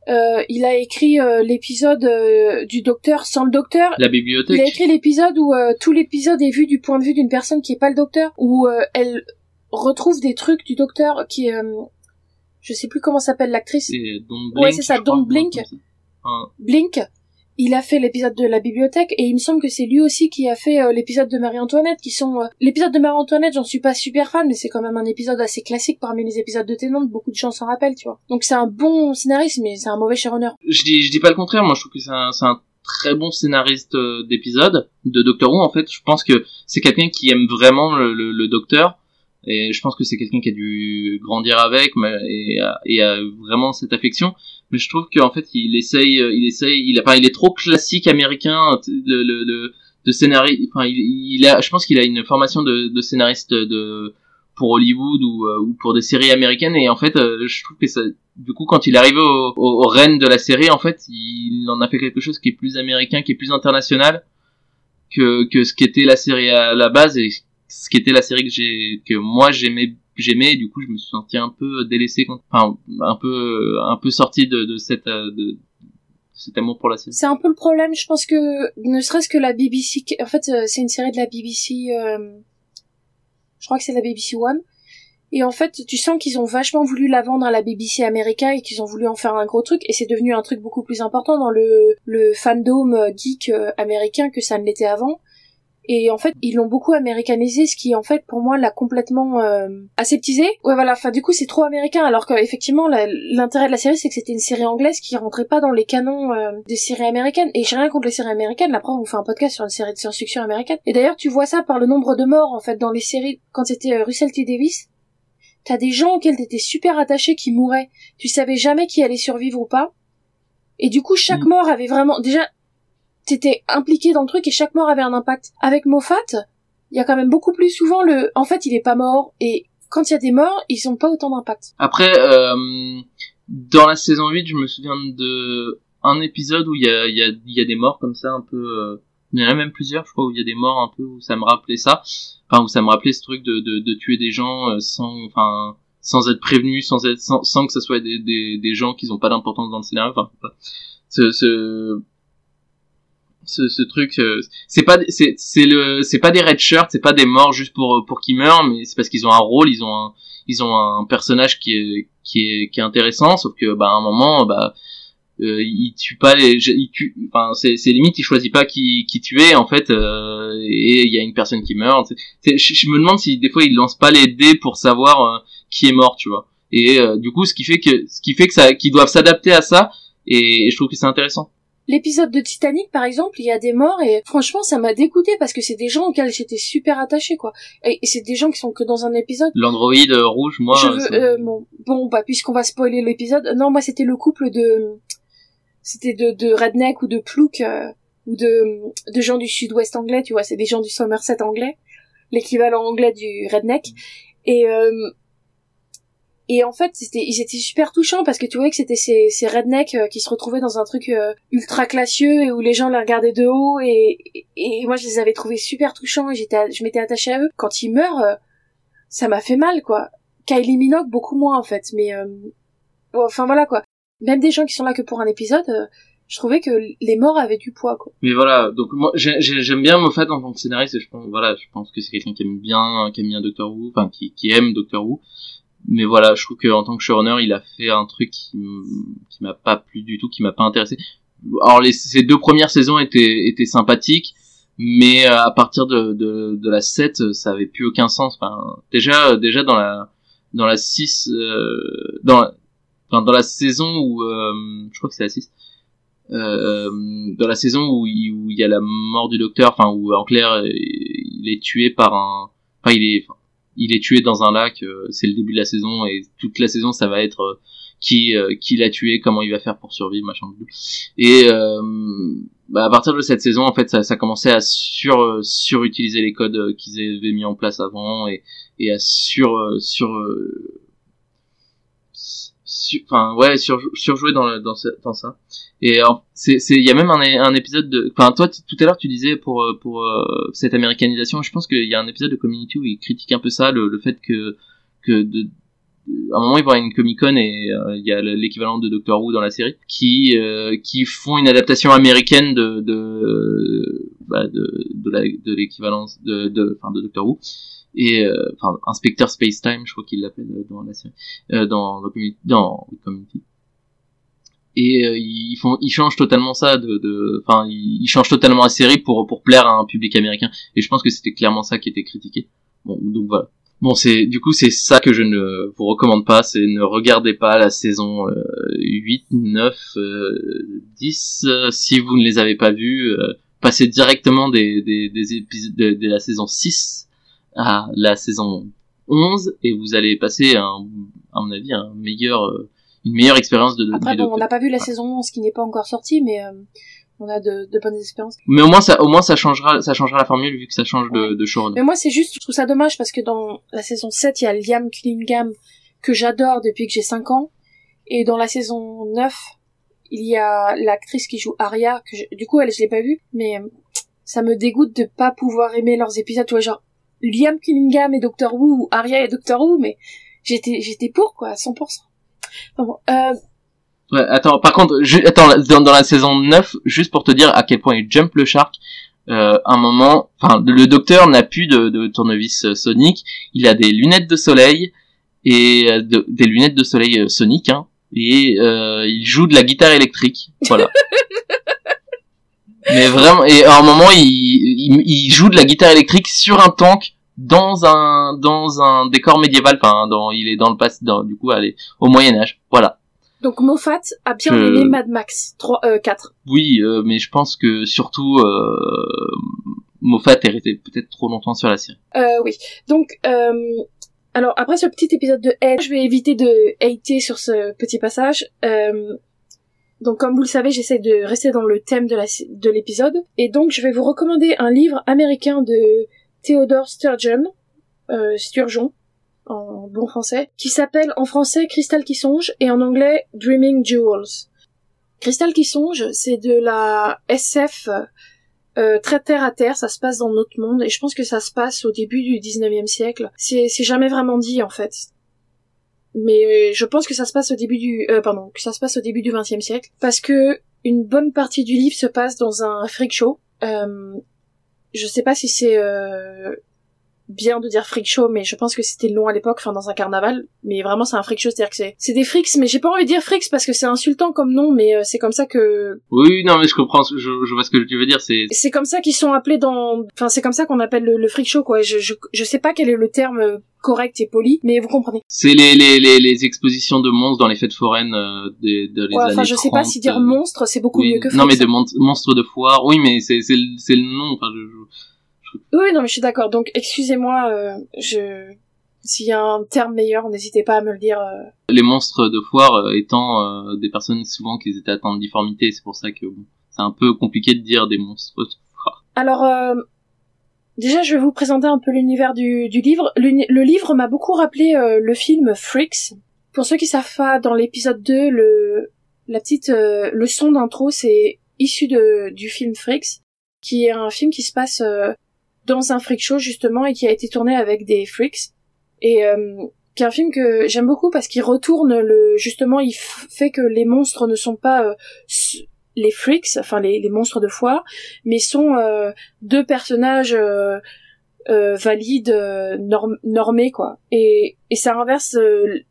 euh, il a écrit euh, l'épisode euh, du docteur sans le docteur,
la
il a
bibliothèque
écrit l'épisode où euh, tout l'épisode est vu du point de vue d'une personne qui est pas le docteur, où euh, elle retrouve des trucs du docteur qui est, euh, je sais plus comment s'appelle l'actrice,
c'est Don't
Ouais,
Blink
c'est ça, Don't Blink. Blink. Il a fait l'épisode de la bibliothèque et il me semble que c'est lui aussi qui a fait euh, l'épisode de Marie-Antoinette qui sont euh, l'épisode de Marie-Antoinette j'en suis pas super fan mais c'est quand même un épisode assez classique parmi les épisodes de Tennant beaucoup de gens s'en rappellent tu vois. Donc c'est un bon scénariste mais c'est un mauvais showrunner.
Je dis je dis pas le contraire moi je trouve que c'est un, un très bon scénariste euh, d'épisode de Doctor Who en fait. Je pense que c'est quelqu'un qui aime vraiment le, le, le docteur et je pense que c'est quelqu'un qui a dû grandir avec et, et a vraiment cette affection mais je trouve qu'en fait il essaye euh, il essaye il a enfin, il est trop classique américain le, le, le de scénariste enfin il, a je pense qu'il a une formation de, de scénariste de pour Hollywood ou, euh, ou pour des séries américaines. Et en fait euh, je trouve que ça du coup quand il est arrivé au, au, au règne de la série en fait il en a fait quelque chose qui est plus américain qui est plus international que que ce qu'était la série à la base et ce qui était la série que j'ai que moi j'aimais j'aimais et du coup je me suis senti un peu délaissé enfin un peu un peu sorti de, de cette euh, de, cet amour pour la série.
C'est un peu le problème, je pense que ne serait-ce que la BBC, en fait euh, c'est une série de la BBC, euh, je crois que c'est la BBC One, et en fait tu sens qu'ils ont vachement voulu la vendre à la BBC américaine et qu'ils ont voulu en faire un gros truc, et c'est devenu un truc beaucoup plus important dans le, le fandom geek américain que ça ne l'était avant. Et en fait, ils l'ont beaucoup américanisé, ce qui en fait pour moi l'a complètement euh, aseptisé. Ouais voilà, enfin du coup c'est trop américain, alors qu'effectivement l'intérêt de la série c'est que c'était une série anglaise qui rentrait pas dans les canons euh, des séries américaines. Et j'ai rien contre les séries américaines, la preuve on fait un podcast sur une série de science-fiction américaine. Et d'ailleurs tu vois ça par le nombre de morts en fait dans les séries, quand c'était euh, Russell T. Davis, t'as des gens auxquels t'étais super attaché qui mouraient, tu savais jamais qui allait survivre ou pas. Et du coup, chaque mm. mort avait vraiment, déjà, t'étais impliqué dans le truc et chaque mort avait un impact. Avec Moffat, il y a quand même beaucoup plus souvent le, en fait, il est pas mort et quand il y a des morts, ils ont pas autant d'impact.
Après, euh, dans la saison 8, je me souviens de un épisode où il y a, y a, y a des morts comme ça un peu, euh, il y en a même plusieurs, je crois, où il y a des morts un peu où ça me rappelait ça, enfin où ça me rappelait ce truc de, de, de tuer des gens euh, sans, enfin, sans être prévenu, sans être, sans, que ce soit des, des, des gens qui n'ont pas d'importance dans le scénario, enfin, ce, ce ce, ce truc euh, c'est pas c'est c'est le c'est pas des red shirts c'est pas des morts juste pour pour qu'ils meurent mais c'est parce qu'ils ont un rôle ils ont un ils ont un personnage qui est qui est qui est intéressant sauf que bah à un moment bah euh, il tue pas les il tue enfin c'est c'est limite il choisit pas qui qui tuer en fait euh, et il y a une personne qui meurt je, je, me demande si des fois il lance pas les dés pour savoir euh, qui est mort tu vois. Et du coup ce qui fait que ce qui fait que ça qu'ils doivent s'adapter à ça et je trouve que c'est intéressant
L'épisode de Titanic, par exemple, il y a des morts et franchement, ça m'a dégoûté parce que c'est des gens auxquels j'étais super attachée, quoi. Et, c'est des gens qui sont que dans un épisode.
L'androïde euh, rouge, moi.
Je veux, euh, bon, bon, bah puisqu'on va spoiler l'épisode, non, moi c'était le couple de, c'était de, de redneck ou de plouk euh, ou de, de gens du sud-ouest anglais, tu vois, c'est des gens du Somerset anglais, l'équivalent anglais du redneck. Et euh, et en fait, c'était, ils étaient super touchants parce que tu voyais que c'était ces, ces rednecks euh, qui se retrouvaient dans un truc euh, ultra classieux et où les gens les regardaient de haut et, et, moi je les avais trouvés super touchants et j'étais, je m'étais attachée à eux. Quand ils meurent, euh, ça m'a fait mal quoi. Kylie Minogue beaucoup moins en fait, mais enfin voilà quoi. Même des gens qui sont là que pour un épisode, je trouvais que les morts avaient du poids quoi.
Mais voilà, donc moi j'aime bien Moffat en tant que scénariste et je pense voilà, je pense que c'est quelqu'un qui aime bien qui aime bien Doctor Who, enfin qui, qui aime Doctor Who mais voilà je trouve qu'en tant que showrunner il a fait un truc qui, qui m'a pas plu du tout qui m'a pas intéressé. Alors les ces deux premières saisons étaient étaient sympathiques mais euh, à partir de, de, la 7 ça avait plus aucun sens. Enfin déjà déjà dans la dans la 6 euh, dans la, enfin, dans la saison où euh, je crois que c'est la 6 euh, dans la saison où il, où il y a la mort du docteur enfin où en clair il est tué par un enfin il est il est tué dans un lac, euh, c'est le début de la saison et toute la saison ça va être euh, qui euh, qui l'a tué, comment il va faire pour survivre, machin. Et bah, à partir de cette saison, en fait, ça, ça commençait à sur surutiliser les codes qu'ils avaient mis en place avant et et à sur sur enfin ouais sur, surjouer dans dans, dans ça et c'est c'est il y a même un, épisode de enfin toi tout à l'heure tu disais pour euh, pour euh, cette américanisation je pense qu'il y a un épisode de Community où il critique un peu ça le, le fait que que de, à un moment, il va y une Comic Con et euh, il y a l'équivalent de Doctor Who dans la série qui qui font une adaptation américaine de de bah, de, de l'équivalence de de enfin de Doctor Who. Et euh, enfin inspecteur space time je crois qu'il l'appelle euh, dans la série euh, dans dans, community et euh, ils font ils changent totalement ça de enfin ils, changent totalement la série pour pour plaire à un public américain. Et je pense que c'était clairement ça qui était critiqué. Bon donc voilà. Bon c'est du coup c'est ça que je ne vous recommande pas. C'est ne regardez pas la saison 8 9 10 si vous ne les avez pas vus passez directement des des, des épisodes de la saison 6 à la saison 11 et vous allez passer un, à mon avis un meilleur euh, une meilleure expérience de
Après bon, on n'a pas vu la saison 11 qui n'est pas encore sortie mais euh, on a de, de bonnes expériences.
Mais au moins ça, au moins ça changera, ça changera la formule vu que ça change de, de showrunner.
Mais moi, c'est juste, je trouve ça dommage parce que dans la saison 7, il y a Liam Cunningham que j'adore depuis que j'ai 5 ans. Et dans la saison 9, il y a l'actrice qui joue Arya, que je- du coup, elle, je l'ai pas vue, mais euh, ça me dégoûte de pas pouvoir aimer leurs épisodes, tu vois, genre, Liam Cunningham et Doctor Who, ou Arya et Doctor Who, mais j'étais, j'étais pour, quoi, à 100%. Bon, euh,
Ouais, attends, par contre, attends, dans, dans la saison 9, juste pour te dire à quel point il jump le shark, euh, un moment, enfin, le docteur n'a plus de, de tournevis euh, sonique, il a des lunettes de soleil, et de- des lunettes de soleil euh, hein, et euh, il joue de la guitare électrique, voilà. Mais vraiment, et à un moment, il, il, il joue de la guitare électrique sur un tank dans un dans un décor médiéval, enfin, dans, il est dans le passé, dans, du coup, allez, au Moyen Âge, voilà.
donc Moffat a bien
Je-
aimé Mad Max 3, euh, 4.
Oui, euh, mais je pense que surtout euh, Moffat est resté peut-être trop longtemps sur la série.
Euh, oui. Donc, euh, alors après ce petit épisode de haine, je vais éviter de hater sur ce petit passage. Euh, donc, comme vous le savez, j'essaie de rester dans le thème de la de l'épisode, et donc je vais vous recommander un livre américain de Theodore Sturgeon, euh, Sturgeon en bon français, qui s'appelle en français Cristal qui songe et en anglais Dreaming Jewels. Cristal qui songe, c'est de la SF euh, très terre à terre, ça se passe dans notre monde, et je pense que ça se passe au début du 19e siècle. C'est, jamais vraiment dit, en fait. Mais euh, je pense que ça se passe au début du, pardon, que ça se passe au début du 20e siècle, parce que une bonne partie du livre se passe dans un freak show. Je sais pas si c'est euh, bien de dire freak show, mais je pense que c'était long à l'époque, enfin dans un carnaval. Mais vraiment, c'est un freak show, c'est-à-dire que c'est, c'est des freaks, mais j'ai pas envie de dire freaks parce que c'est insultant comme nom, mais euh, c'est comme ça que
Oui, non, mais je comprends, je, je vois ce que tu veux dire. C'est
c'est comme ça qu'ils sont appelés dans enfin c'est comme ça qu'on appelle le, le freak show quoi je, je je sais pas quel est le terme euh, correct et poli mais vous comprenez
c'est les, les, les, les expositions de monstres dans les fêtes foraines euh, des, de les
Ouais,
années
enfin je sais pas
30,
si dire
euh,
monstre c'est beaucoup
oui.
mieux que
Non, mais
freak,
de mon- monstres de foire. Oui, mais c'est c'est le c'est le nom. Enfin, je, je-
oui non mais je suis d'accord donc excusez-moi euh, je s'il y a un terme meilleur n'hésitez pas à me le dire euh.
les monstres de foire euh, étant euh, des personnes souvent qui étaient atteintes de difformité, c'est pour ça que bon, c'est un peu compliqué de dire des monstres de foire.
alors euh, déjà je vais vous présenter un peu l'univers du, du livre le, le livre m'a beaucoup rappelé euh, le film Freaks pour ceux qui savent pas dans l'épisode 2 le la petite euh, le son d'intro c'est issu de du film Freaks qui est un film qui se passe euh, dans un freak show justement et qui a été tourné avec des freaks. Et euh, qui est un film que j'aime beaucoup parce qu'il retourne le justement il fait que les monstres ne sont pas euh, les freaks enfin les, les monstres de foire mais sont euh, deux personnages euh, euh, valides euh, norm- normés quoi. Et et ça inverse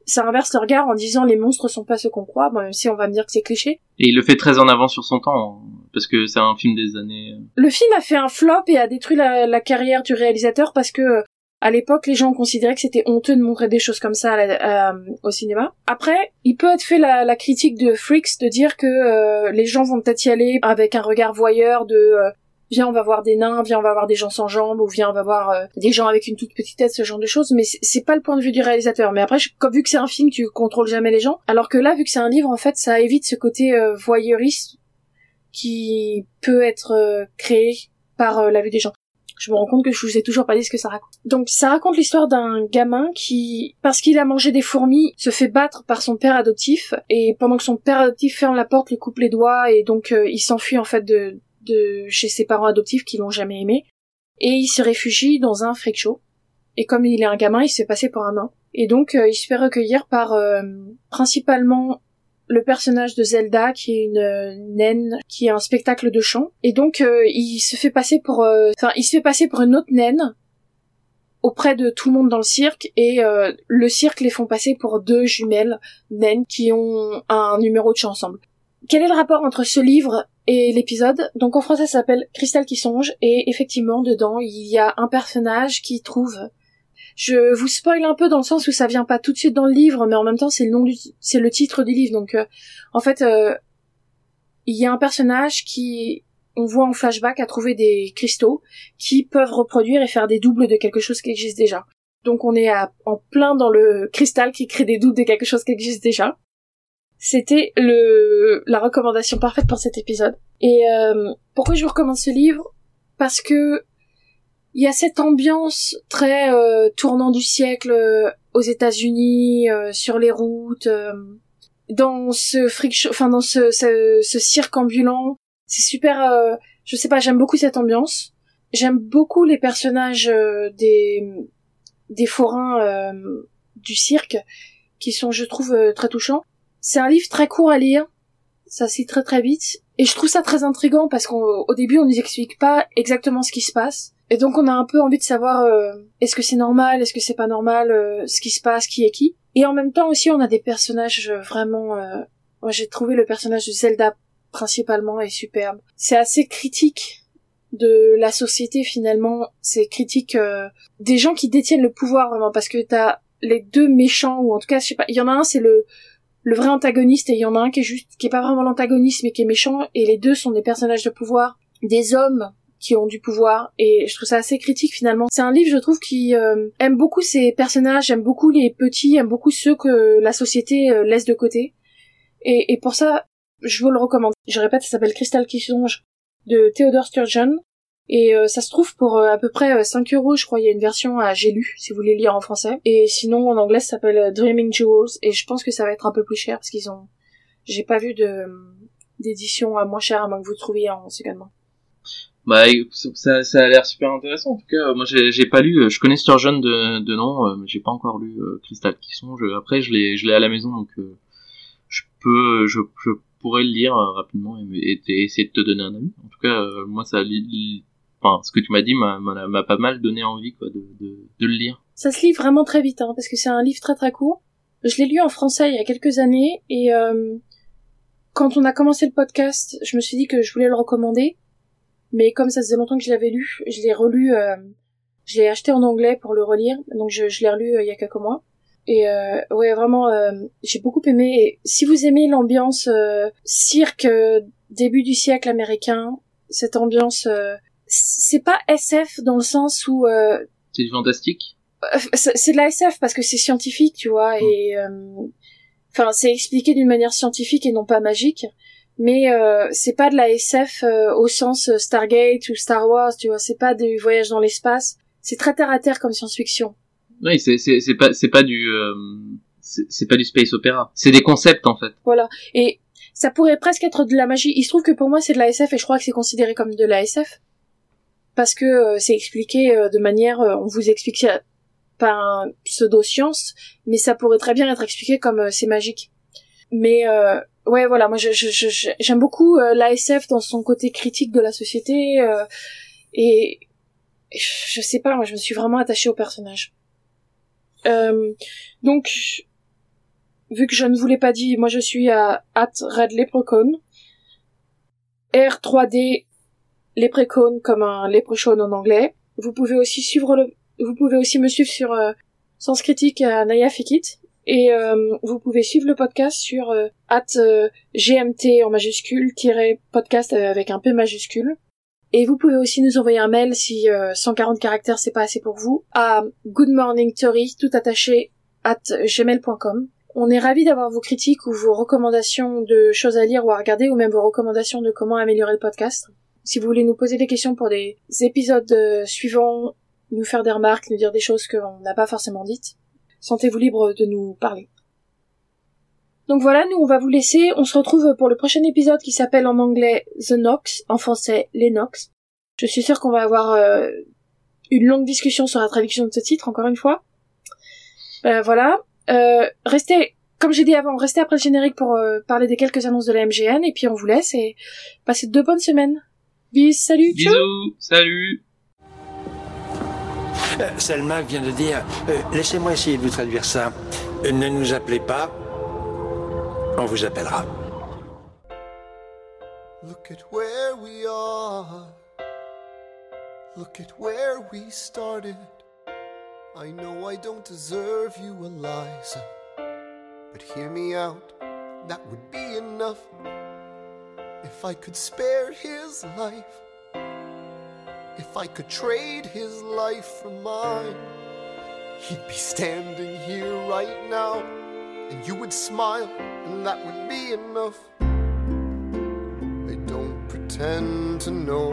ça inverse le regard en disant les monstres sont pas ce qu'on croit. Bon, même si on va me dire que c'est cliché.
Et il le fait très en avant sur son temps, parce que c'est un film des années. euh,
Le film a fait un flop et a détruit la, carrière du réalisateur parce que euh, à l'époque les gens considéraient que c'était honteux de montrer des choses comme ça à- au cinéma. Après, il peut être fait la, critique de Freaks de dire que euh, les gens vont peut-être y aller avec un regard voyeur de euh, viens on va voir des nains, viens on va voir des gens sans jambes ou viens on va voir euh, des gens avec une toute petite tête, ce genre de choses. Mais c'est- pas le point de vue du réalisateur. Mais après, je- vu que c'est un film, tu contrôles jamais les gens. Alors que là, vu que c'est un livre, en fait, ça évite ce côté euh, voyeuriste qui peut être euh, créé par euh, la vue des gens. Je me rends compte que je vous ai toujours pas dit ce que ça raconte. Donc ça raconte l'histoire d'un gamin qui, parce qu'il a mangé des fourmis, se fait battre par son père adoptif et pendant que son père adoptif ferme la porte, lui coupe les doigts et donc euh, il s'enfuit en fait de, de chez ses parents adoptifs qui l'ont jamais aimé et il se réfugie dans un freak show. Et comme il est un gamin, il se fait passer pour un nain. Et donc il se fait recueillir par euh, principalement le personnage de Zelda qui est une naine qui est un spectacle de chant. Et donc euh, il se fait passer pour euh, enfin il se fait passer pour une autre naine auprès de tout le monde dans le cirque. Et euh, le cirque les font passer pour deux jumelles naines qui ont un numéro de chant ensemble. Quel est le rapport entre ce livre et l'épisode? Donc en français ça s'appelle Cristal qui songe et effectivement dedans il y a un personnage qui trouve je vous spoil un peu dans le sens où ça vient pas tout de suite dans le livre, mais en même temps c'est le nom du, c'est le titre du livre. Donc, euh, en fait, euh, il y a un personnage qui, on voit en flashback, a trouvé des cristaux qui peuvent reproduire et faire des doubles de quelque chose qui existe déjà. Donc, on est à- en plein dans le cristal qui crée des doubles de quelque chose qui existe déjà. C'était le la recommandation parfaite pour cet épisode. Et euh, pourquoi je vous recommande ce livre? Parce que il y a cette ambiance très euh, tournant du siècle euh, aux États-Unis, euh, sur les routes, euh, dans ce show, enfin dans ce, ce, ce cirque ambulant. C'est super. euh, je sais pas, j'aime beaucoup cette ambiance. J'aime beaucoup les personnages euh, des des forains du cirque qui sont, je trouve, très touchants. C'est un livre très court à lire, ça lit très très vite, et je trouve ça très intrigant parce qu'au début on nous explique pas exactement ce qui se passe, et donc on a un peu envie de savoir euh, est-ce que c'est normal, est-ce que c'est pas normal, euh, ce qui se passe, qui est qui. Et en même temps aussi on a des personnages euh, vraiment. euh, Moi j'ai trouvé le personnage de Zelda principalement est superbe. C'est assez critique de la société finalement. C'est critique euh, des gens qui détiennent le pouvoir vraiment parce que t'as les deux méchants ou en tout cas je sais pas. Il y en a un c'est le le vrai antagoniste et il y en a un qui est juste qui est pas vraiment l'antagoniste mais qui est méchant et les deux sont des personnages de pouvoir, des hommes qui ont du pouvoir et je trouve ça assez critique finalement. C'est un livre je trouve qui euh, aime beaucoup ces personnages, aime beaucoup les petits, aime beaucoup ceux que la société euh, laisse de côté. Et, et pour ça, je vous le recommande. Je répète, ça s'appelle Crystal qui songe de Theodore Sturgeon. Et euh, ça se trouve pour euh, à peu près euh, 5 euros, je crois, il y a une version à J'ai lu, si vous voulez lire en français. Et sinon, en anglais, ça s'appelle euh, Dreaming Jewels, et je pense que ça va être un peu plus cher, parce qu'ils ont... J'ai pas vu de d'édition à moins cher, à moins que vous trouviez en second main.
Bah, ça, ça a l'air super intéressant. En tout cas, moi, j'ai pas lu. euh, Je connais Sturgeon de, de nom, euh, mais j'ai pas encore lu euh, Crystal qui songe. Après, je l'ai, je l'ai à la maison, donc euh, je peux, je, je pourrais le lire euh, rapidement et, et- essayer de te donner un avis. En tout cas, euh, moi, ça, lit- enfin, ce que tu m'as dit m'a, pas mal donné envie, quoi, de, de, de le lire.
Ça se lit vraiment très vite, hein, parce que c'est un livre très très court. Je l'ai lu en français il y a quelques années, et quand on a commencé le podcast, je me suis dit que je voulais le recommander, mais comme ça faisait longtemps que je l'avais lu, je l'ai relu, euh, je l'ai acheté en anglais pour le relire, donc je, je l'ai relu euh, il y a quelques mois. Et euh, ouais, vraiment, euh, j'ai beaucoup aimé. Et si vous aimez l'ambiance euh, cirque début du siècle américain, cette ambiance, euh, c'est pas SF dans le sens où euh,
C'est du fantastique?
c'est de la SF parce que c'est scientifique, tu vois, et euh, enfin c'est expliqué d'une manière scientifique et non pas magique. Mais euh, c'est pas de la SF euh, au sens euh, Stargate ou Star Wars, tu vois. C'est pas du voyage dans l'espace. C'est très terre à terre comme science-fiction.
Oui, c'est, c'est, c'est pas, c'est pas du, euh, c'est, pas du space opéra. C'est des concepts, en fait.
Voilà. Et ça pourrait presque être de la magie. Il se trouve que pour moi c'est de la SF et je crois que c'est considéré comme de la SF parce que euh, c'est expliqué euh, de manière, on vous explique ça par un pseudo-science, mais ça pourrait très bien être expliqué comme c'est magique. Mais euh, ouais, voilà, moi je, j'aime beaucoup euh, l'ASF dans son côté critique de la société euh, et je sais pas, moi je me suis vraiment attachée au personnage. Euh, donc, vu que je ne vous l'ai pas dit, moi je suis à at Red Leprechaun. R3D Leprechaun comme un leprechaun en anglais. Vous pouvez aussi me suivre sur Sens Critique à Naya Fikit. Et euh, vous pouvez suivre le podcast sur euh, at euh, GMT en majuscule, podcast euh, avec un P majuscule. Et vous pouvez aussi nous envoyer un mail si euh, 140 caractères c'est pas assez pour vous à goodmorningtory tout attaché at gmail.com. On est ravis d'avoir vos critiques ou vos recommandations de choses à lire ou à regarder ou même vos recommandations de comment améliorer le podcast. Si vous voulez nous poser des questions pour des épisodes euh, suivants, nous faire des remarques, nous dire des choses qu'on n'a pas forcément dites, sentez-vous libre de nous parler. Donc voilà, nous on va vous laisser. On se retrouve pour le prochain épisode qui s'appelle en anglais The Nox, en français Les Nox. Je suis sûre qu'on va avoir euh, une longue discussion sur la traduction de ce titre, encore une fois. Euh, voilà. Euh, restez, comme j'ai dit avant, restez après le générique pour parler des quelques annonces de la MGN et puis on vous laisse et passez de bonnes semaines. Bis, salut,
Bisous, salut.
Euh, Selma vient de dire, euh, laissez-moi essayer de vous traduire ça. Euh, ne nous appelez pas, on vous appellera.
Look at where we are. Look at where we started. I know I don't deserve you, Eliza. But hear me out, that would be enough. If I could spare his life, if I could trade his life for mine, he'd be standing here right now, and you would smile, and that would be enough. I don't pretend to know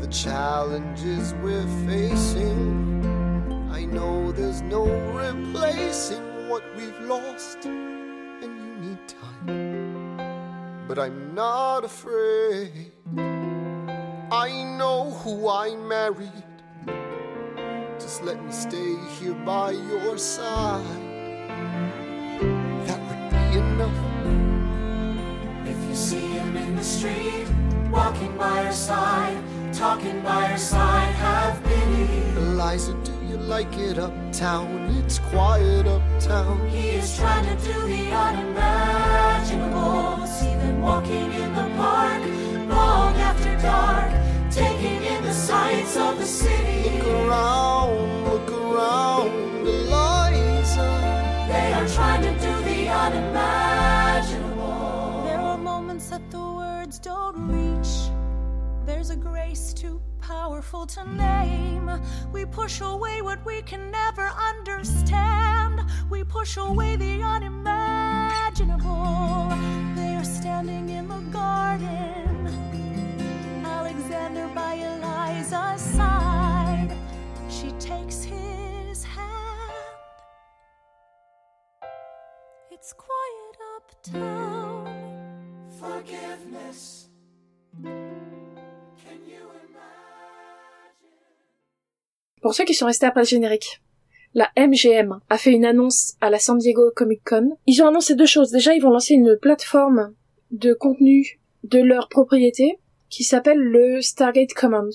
the challenges we're facing. I know there's no replacing what we've lost, and you need time. But I'm not afraid. I know who I married. Just let me stay here by your side. That would be enough.
If you see him in the street, walking by her side, talking by her side, have pity.
Eliza, do you like it uptown? It's quiet uptown.
He is trying to do the unimaginable. See them walking in the park, long after dark, the sights of the city.
Look around, look around, Eliza.
They are trying to do the unimaginable.
There are moments that the words don't reach. There's a grace too powerful to name. We push away what we can never understand. We push away the unimaginable. They are standing in the garden. Alexander by Eliza's side. She takes his hand. It's quiet uptown.
Forgiveness.
Pour ceux qui sont restés après le générique, la MGM a fait une annonce à la San Diego Comic Con. Ils ont annoncé deux choses. Déjà, ils vont lancer une plateforme de contenu de leur propriété qui s'appelle le Stargate Command.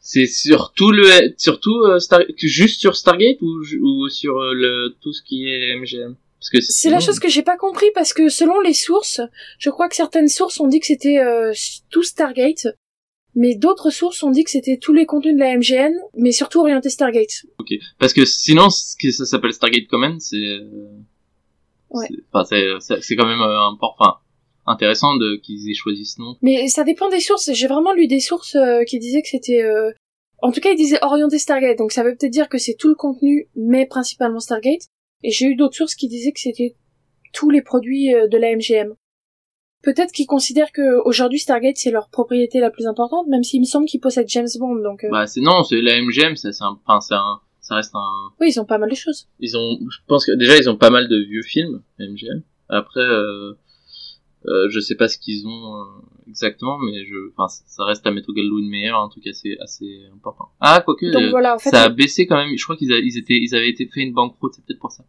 C'est surtout le, surtout euh, Star, juste sur Stargate ou, ou sur euh, le tout ce qui est MGM. Parce que
c'est la chose que j'ai pas compris parce que selon les sources, je crois que certaines sources ont dit que c'était euh, tout Stargate, mais d'autres sources ont dit que c'était tous les contenus de la MGN, mais surtout orienté Stargate.
Ok, parce que sinon, ce que ça s'appelle Stargate Command, c'est,
ouais.
c'est, quand même euh, important, intéressant de qu'ils aient choisi ce nom.
Mais ça dépend des sources. J'ai vraiment lu des sources euh, qui disaient que c'était, euh, en tout cas, ils disaient orienté Stargate, donc ça veut peut-être dire que c'est tout le contenu, mais principalement Stargate. Et j'ai eu d'autres sources qui disaient que c'était tous les produits euh, de la MGM. Peut-être qu'ils considèrent que aujourd'hui Stargate c'est leur propriété la plus importante, même s'il me semble qu'ils possèdent James Bond. Donc. Euh...
Bah c'est non, c'est la MGM, ça c'est un, enfin c'est un, ça reste un.
Oui, ils ont pas mal de choses.
Ils ont, je pense que déjà ils ont pas mal de vieux films MGM. Après, euh, euh, je sais pas ce qu'ils ont euh, exactement, mais je, enfin, ça reste la Metro Goldwyn Mayer, un truc assez, assez important. Ah, quoique,
Donc, voilà, en fait,
ça a baissé quand même. Je crois qu'ils ils étaient, ils avaient été fait une banqueroute, c'est peut-être pour ça.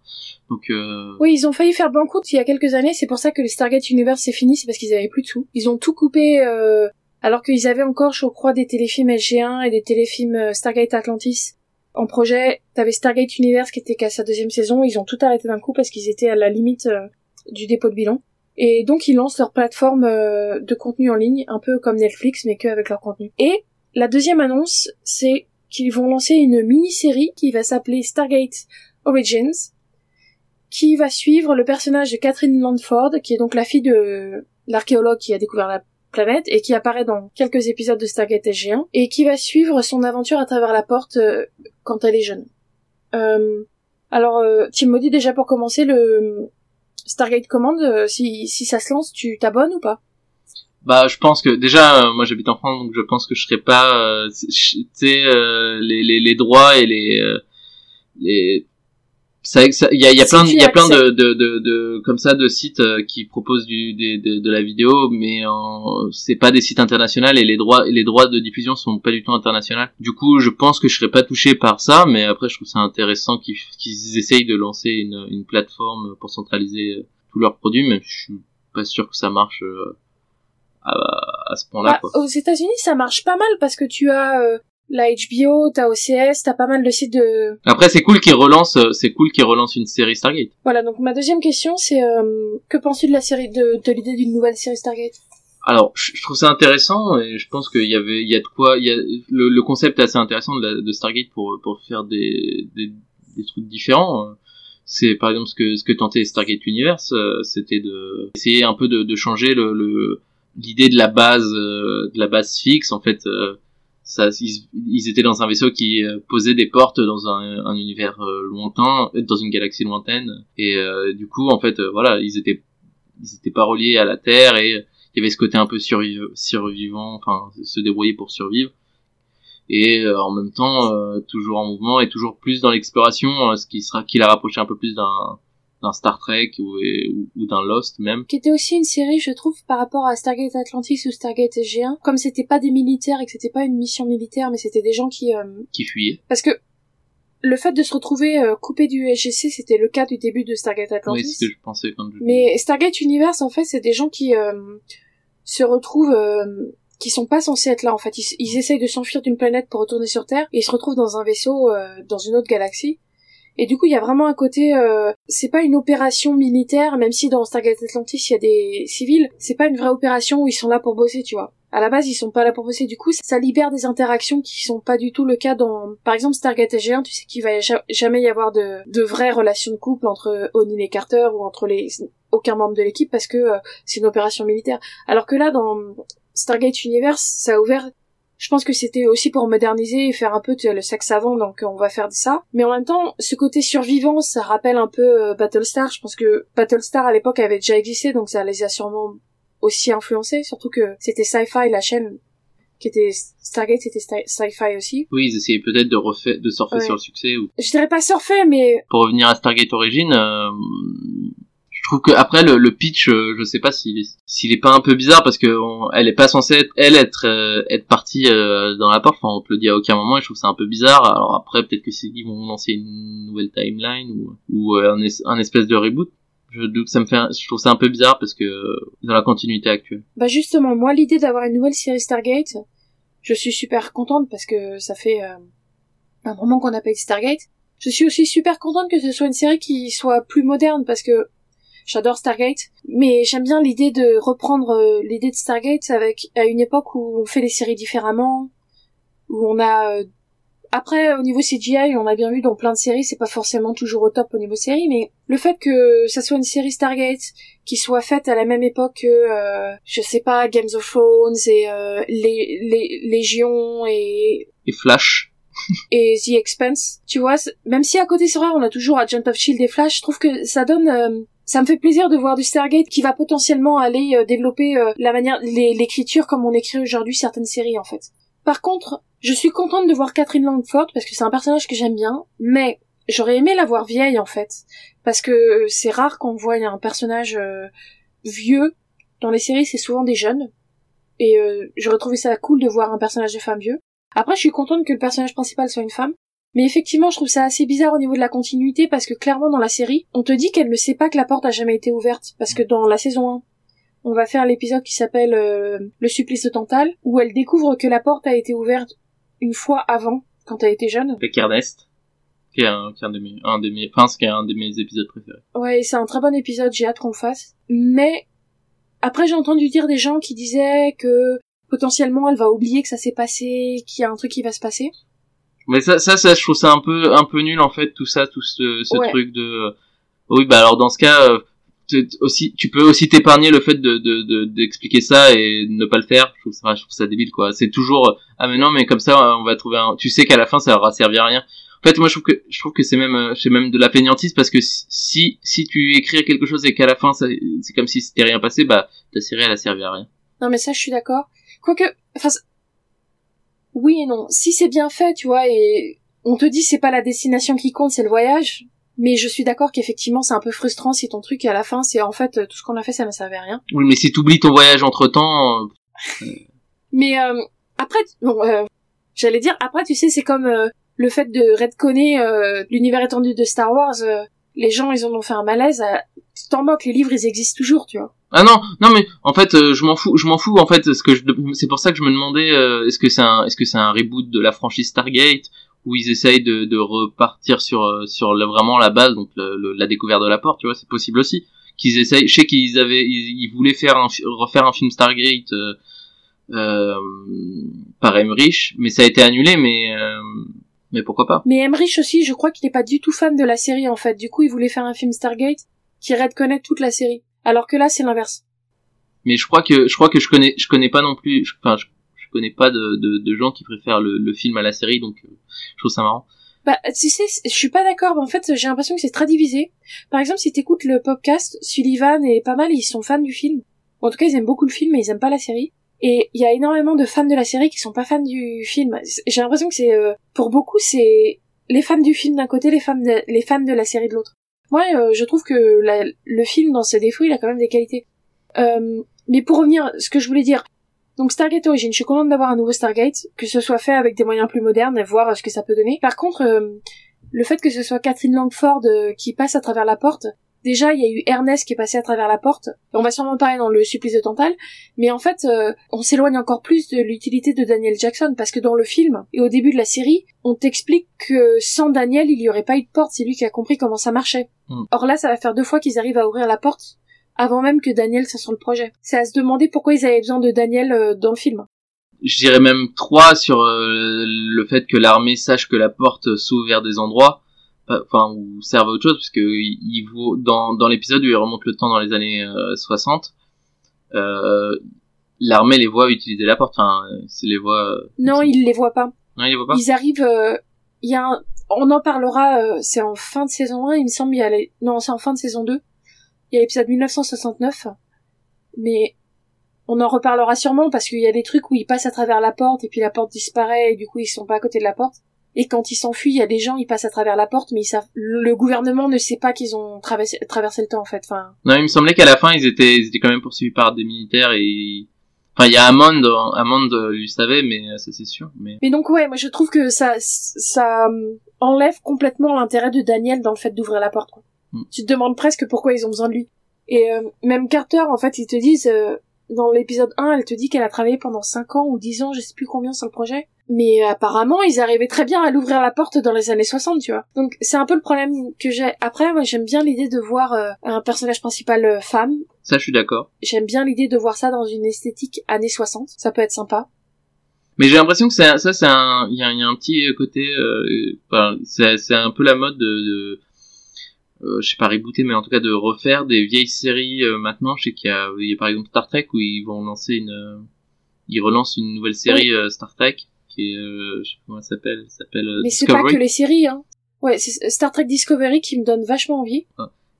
Donc. Euh...
Oui, ils ont failli faire banqueroute il y a quelques années. C'est pour ça que le Stargate Universe c'est fini, c'est parce qu'ils avaient plus de sous. Ils ont tout coupé. Euh... Alors qu'ils avaient encore, je crois, des téléfilms SG1 et des téléfilms Stargate Atlantis en projet. T'avais Stargate Universe qui était qu'à sa deuxième saison. Ils ont tout arrêté d'un coup parce qu'ils étaient à la limite euh, du dépôt de bilan. Et donc ils lancent leur plateforme euh, de contenu en ligne, un peu comme Netflix, mais que avec leur contenu. Et la deuxième annonce, c'est qu'ils vont lancer une mini-série qui va s'appeler Stargate Origins, qui va suivre le personnage de Catherine Landford, qui est donc la fille de l'archéologue qui a découvert la planète et qui apparaît dans quelques épisodes de Stargate SG1, et qui va suivre son aventure à travers la porte euh, quand elle est jeune. Euh, alors, euh, Tim dit déjà pour commencer le Stargate Command, euh, si, si ça se lance, tu t'abonnes ou pas?
Bah, je pense que déjà, euh, moi j'habite en France, donc je pense que je serais pas, euh, tu sais, les, les, les droits et les, les, il y a, y a
Si
plein, il y a plein de, de, de, de, comme ça, de sites euh, qui proposent du, des- de, de la vidéo, mais c'est pas des sites internationaux et les droits, les droits de diffusion sont pas du tout internationaux. Du coup, je pense que je serais pas touché par ça, mais après, je trouve ça intéressant qu'ils essayent de lancer une, une plateforme pour centraliser euh, tous leurs produits, mais je suis pas sûr que ça marche euh, à, à ce point-là,
Bah. Aux États-Unis, ça marche pas mal parce que tu as euh, la HBO, t'as OCS, t'as pas mal de sites de.
Après, c'est cool qu'ils relancent, euh, c'est cool qu'ils relancent une série Stargate.
Voilà. Donc ma deuxième question, c'est euh, que penses-tu de la série, de, de l'idée d'une nouvelle série Stargate?
Alors, je, trouve ça intéressant et je pense qu'il y avait, il y a de quoi, il y a, le, le concept est assez intéressant de, la- de Stargate pour pour faire des des, des trucs différents. C'est par exemple ce que ce que tentait Stargate Universe, euh, c'était de essayer un peu de, de changer le le- l'idée de la base euh, de la base fixe en fait. euh, ça, ils, ils étaient dans un vaisseau qui euh, posait des portes dans un, un univers euh, lointain, dans une galaxie lointaine. Et euh, du coup, en fait, euh, voilà, ils étaient, ils étaient pas reliés à la Terre et il y avait ce côté un peu surviv survivant, enfin, se débrouiller pour survivre. Et euh, en même temps, euh, toujours en mouvement et toujours plus dans l'exploration, euh, ce qui sera, qui la rapprochait un peu plus d'un d'un Star Trek ou, ou, ou d'un Lost même.
qui était aussi une série, je trouve, par rapport à Stargate Atlantis ou Stargate SG1. Comme c'était pas des militaires et que c'était pas une mission militaire, mais c'était des gens qui, euh,
qui fuyait.
parce que le fait de se retrouver euh, coupé du SGC, c'était le cas du début de Stargate
Oui,
Atlantis.
c'est ce que je pensais quand je...
Mais Stargate Universe, en fait, c'est des gens qui euh, se retrouvent, euh, qui sont pas censés être là. En fait, ils, ils essayent de s'enfuir d'une planète pour retourner sur Terre et ils se retrouvent dans un vaisseau euh, dans une autre galaxie. Et du coup, il y a vraiment un côté, euh, c'est pas une opération militaire, même si dans Stargate Atlantis il y a des civils, c'est pas une vraie opération où ils sont là pour bosser, tu vois. À la base, ils sont pas là pour bosser. Du coup, ça libère des interactions qui sont pas du tout le cas dans, par exemple, Stargate SG1. Tu sais qu'il va ja- jamais y avoir de, de vraies relations de couple entre O'Neill et Carter ou entre les aucun membre de l'équipe parce que euh, c'est une opération militaire. Alors que là, dans Stargate Universe, ça a ouvert. Je pense que c'était aussi pour moderniser et faire un peu le sexe avant, donc on va faire ça. Mais en même temps, ce côté survivant, ça rappelle un peu euh, Battlestar. Je pense que Battlestar à l'époque avait déjà existé, donc ça les a sûrement aussi influencés. Surtout que c'était Sci-Fi, la chaîne qui était Stargate, c'était Sci- Sci-Fi aussi.
Oui, ils essayaient peut-être de refaire, de surfer
Ouais.
sur le succès ou
Je dirais pas surfer, mais
pour revenir à Stargate Origin, euh, trouve que après le, le pitch, euh, je sais pas s'il est, s'il est pas un peu bizarre parce que on- elle est pas censée être, elle être euh, être partie euh, dans la porte. Enfin, on te le dit à aucun moment. Et je trouve ça un peu bizarre. Alors après, peut-être que c'est qu'ils vont lancer une nouvelle timeline ou ou euh, un, un espèce de reboot. Je doute, ça me fait, je trouve ça un peu bizarre parce que euh, dans la continuité actuelle.
Bah justement, moi l'idée d'avoir une nouvelle série Stargate, je suis super contente parce que ça fait euh, un moment qu'on n'a pas eu Stargate. Je suis aussi super contente que ce soit une série qui soit plus moderne parce que j'adore Stargate, mais j'aime bien l'idée de reprendre euh, l'idée de Stargate avec à une époque où on fait les séries différemment, où on a euh, après au niveau CGI, on a bien vu dans plein de séries, c'est pas forcément toujours au top au niveau série, mais le fait que ça soit une série Stargate qui soit faite à la même époque que euh, je sais pas Games of Thrones et euh, les, les Légion et
Et Flash,
et The Expanse, tu vois, même si à côté c'est vrai on a toujours Agent of Shield et Flash, je trouve que ça donne euh, ça me fait plaisir de voir du Stargate qui va potentiellement aller euh, développer euh, la manière l'écriture comme on écrit aujourd'hui certaines séries en fait. Par contre, je suis contente de voir Catherine Langford parce que c'est un personnage que j'aime bien, mais j'aurais aimé la voir vieille en fait parce que c'est rare qu'on voit un personnage euh, vieux dans les séries, c'est souvent des jeunes et euh, j'aurais trouvé ça cool de voir un personnage de femme vieux. Après, je suis contente que le personnage principal soit une femme. Mais effectivement, je trouve ça assez bizarre au niveau de la continuité parce que clairement dans la série, on te dit qu'elle ne sait pas que la porte a jamais été ouverte parce que dans la saison 1, on va faire l'épisode qui s'appelle euh, Le supplice de Tantale où elle découvre que la porte a été ouverte une fois avant quand elle était jeune.
avec Ernest, qui est un, qui est un de mes, un de mes, enfin, qui est un de mes épisodes préférés.
Ouais, c'est un très bon épisode, j'ai hâte qu'on le fasse. Mais après, j'ai entendu dire des gens qui disaient que potentiellement elle va oublier que ça s'est passé, qu'il y a un truc qui va se passer.
Mais ça, ça, ça, je trouve ça un peu, un peu nul en fait, tout ça, tout ce, ce
Ouais.
truc de. Oui, bah alors dans ce cas, euh, aussi, tu peux aussi t'épargner le fait de de- de- d'expliquer ça et de ne pas le faire. Je trouve ça, je trouve ça débile quoi. C'est toujours euh, ah mais non mais comme ça on va trouver un. Tu sais qu'à la fin ça aura servi à rien. En fait, moi je trouve que je trouve que c'est même euh, c'est même de la fainéantise parce que si si, tu écris quelque chose et qu'à la fin c'est comme si c'était rien passé, bah ta série elle a servi à rien.
Non, mais ça, je suis d'accord. Quoique, enfin, oui et non. Si c'est bien fait, tu vois, et on te dit c'est pas la destination qui compte, c'est le voyage. Mais je suis d'accord qu'effectivement, c'est un peu frustrant si ton truc à la fin, c'est en fait euh, tout ce qu'on a fait, ça ne servait à rien.
Oui, mais si t'oublies ton voyage entre temps,
Mais euh, après, bon, euh, j'allais dire, après, tu sais, c'est comme euh, le fait de redconner euh, l'univers étendu de Star Wars. euh, les gens, ils en ont fait un malaise. euh, tu t'en moques, les livres, ils existent toujours, tu vois.
Ah non, non mais en fait euh, je m'en fous, je m'en fous en fait. Ce que c'est pour ça que je me demandais euh, est-ce que c'est un, est-ce que c'est un reboot de la franchise Stargate où ils essayent de, de repartir sur euh, sur vraiment la base, donc le- le- la découverte de la porte, tu vois, c'est possible aussi. Qu'ils essayent, je sais qu'ils avaient, ils, ils voulaient faire un, refaire un film Stargate euh, euh, par Emmerich, mais ça a été annulé, mais euh, mais pourquoi pas
Mais Emmerich aussi, je crois qu'il n'est pas du tout fan de la série, en fait. Du coup, il voulait faire un film Stargate qui redconnaît toute la série. Alors que là, c'est l'inverse.
Mais je crois que je crois que je connais, je connais pas non plus, je- enfin je, je connais pas de, de, de gens qui préfèrent le, le film à la série, donc euh, je trouve ça marrant.
Bah, tu sais, je suis pas d'accord. En fait, j'ai l'impression que c'est très divisé. Par exemple, si t'écoutes le podcast, Sullivan et pas mal, ils sont fans du film. En tout cas, ils aiment beaucoup le film, mais ils aiment pas la série. Et il y a énormément de fans de la série qui sont pas fans du film. J'ai l'impression que c'est, euh, pour beaucoup, c'est les fans du film d'un côté, les fans de, les fans de la série de l'autre. Moi, euh, je trouve que la- le film, dans ses défauts, il a quand même des qualités. Euh, mais pour revenir, ce que je voulais dire, donc Stargate Origin, je suis contente d'avoir un nouveau Stargate, que ce soit fait avec des moyens plus modernes et voir euh, ce que ça peut donner. Par contre, euh, le fait que ce soit Catherine Langford qui passe à travers la porte, déjà il y a eu Ernest qui est passé à travers la porte, on va sûrement parler dans le supplice de Tantale, mais en fait euh, on s'éloigne encore plus de l'utilité de Daniel Jackson, parce que dans le film et au début de la série, on t'explique que sans Daniel il y aurait pas eu de porte, c'est lui qui a compris comment ça marchait.
Mm.
Or là ça va faire deux fois qu'ils arrivent à ouvrir la porte avant même que Daniel soit sur le projet. C'est à se demander pourquoi ils avaient besoin de Daniel euh, dans le film.
Je dirais même trois sur euh, le fait que l'armée sache que la porte s'ouvre vers des endroits, euh, enfin, ou serve à autre chose, parce que il, il vaut, dans, dans l'épisode où il remonte le temps dans les années euh, 60, euh, l'armée les voit utiliser la porte, enfin, c'est les voit... euh,
Non, il les voit pas.
Non, ils les voient pas
Ils arrivent, il y a un- on en parlera, euh, c'est en fin de saison 1, il me semble, il y a les- non, c'est en fin de saison 2. Il y a l'épisode 1969. Mais, on en reparlera sûrement parce qu'il y a des trucs où ils passent à travers la porte et puis la porte disparaît et du coup ils sont pas à côté de la porte. Et quand ils s'enfuient, il y a des gens, ils passent à travers la porte, mais ils savent, le gouvernement ne sait pas qu'ils ont traversé, traversé le temps, en fait.
Non, il me semblait qu'à la fin, ils étaient, ils étaient quand même poursuivis par des militaires et... Enfin, il y a Amand, Amand euh, lui savait, mais euh, ça c'est sûr. Mais
Mais donc ouais, moi je trouve que ça ça euh, enlève complètement l'intérêt de Daniel dans le fait d'ouvrir la porte. Quoi.
Mm.
Tu te demandes presque pourquoi ils ont besoin de lui. Et euh, même Carter, en fait, ils te disent euh, dans l'épisode 1, elle te dit qu'elle a travaillé pendant 5 ans ou 10 ans, je sais plus combien sur le projet. Mais apparemment, ils arrivaient très bien à l'ouvrir la porte dans les années 60, tu vois. Donc c'est un peu le problème que j'ai. Après, moi j'aime bien l'idée de voir euh, un personnage principal euh, femme.
ça, je suis d'accord.
J'aime bien l'idée de voir ça dans une esthétique années 60. Ça peut être sympa.
Mais j'ai l'impression que c'est- ça, c'est un, il y a, il y a un petit côté, euh, enfin, c'est un peu la mode de, de euh, je sais pas rebooter, mais en tout cas de refaire des vieilles séries euh, maintenant. Je sais qu'il y a, il y a par exemple Star Trek où ils vont lancer une, euh, ils relancent une nouvelle série euh, Star Trek qui est, euh, je sais pas comment elle s'appelle, elle s'appelle euh,
Mais c'est pas que les séries, hein. Ouais, c'est Star Trek Discovery qui me donne vachement envie.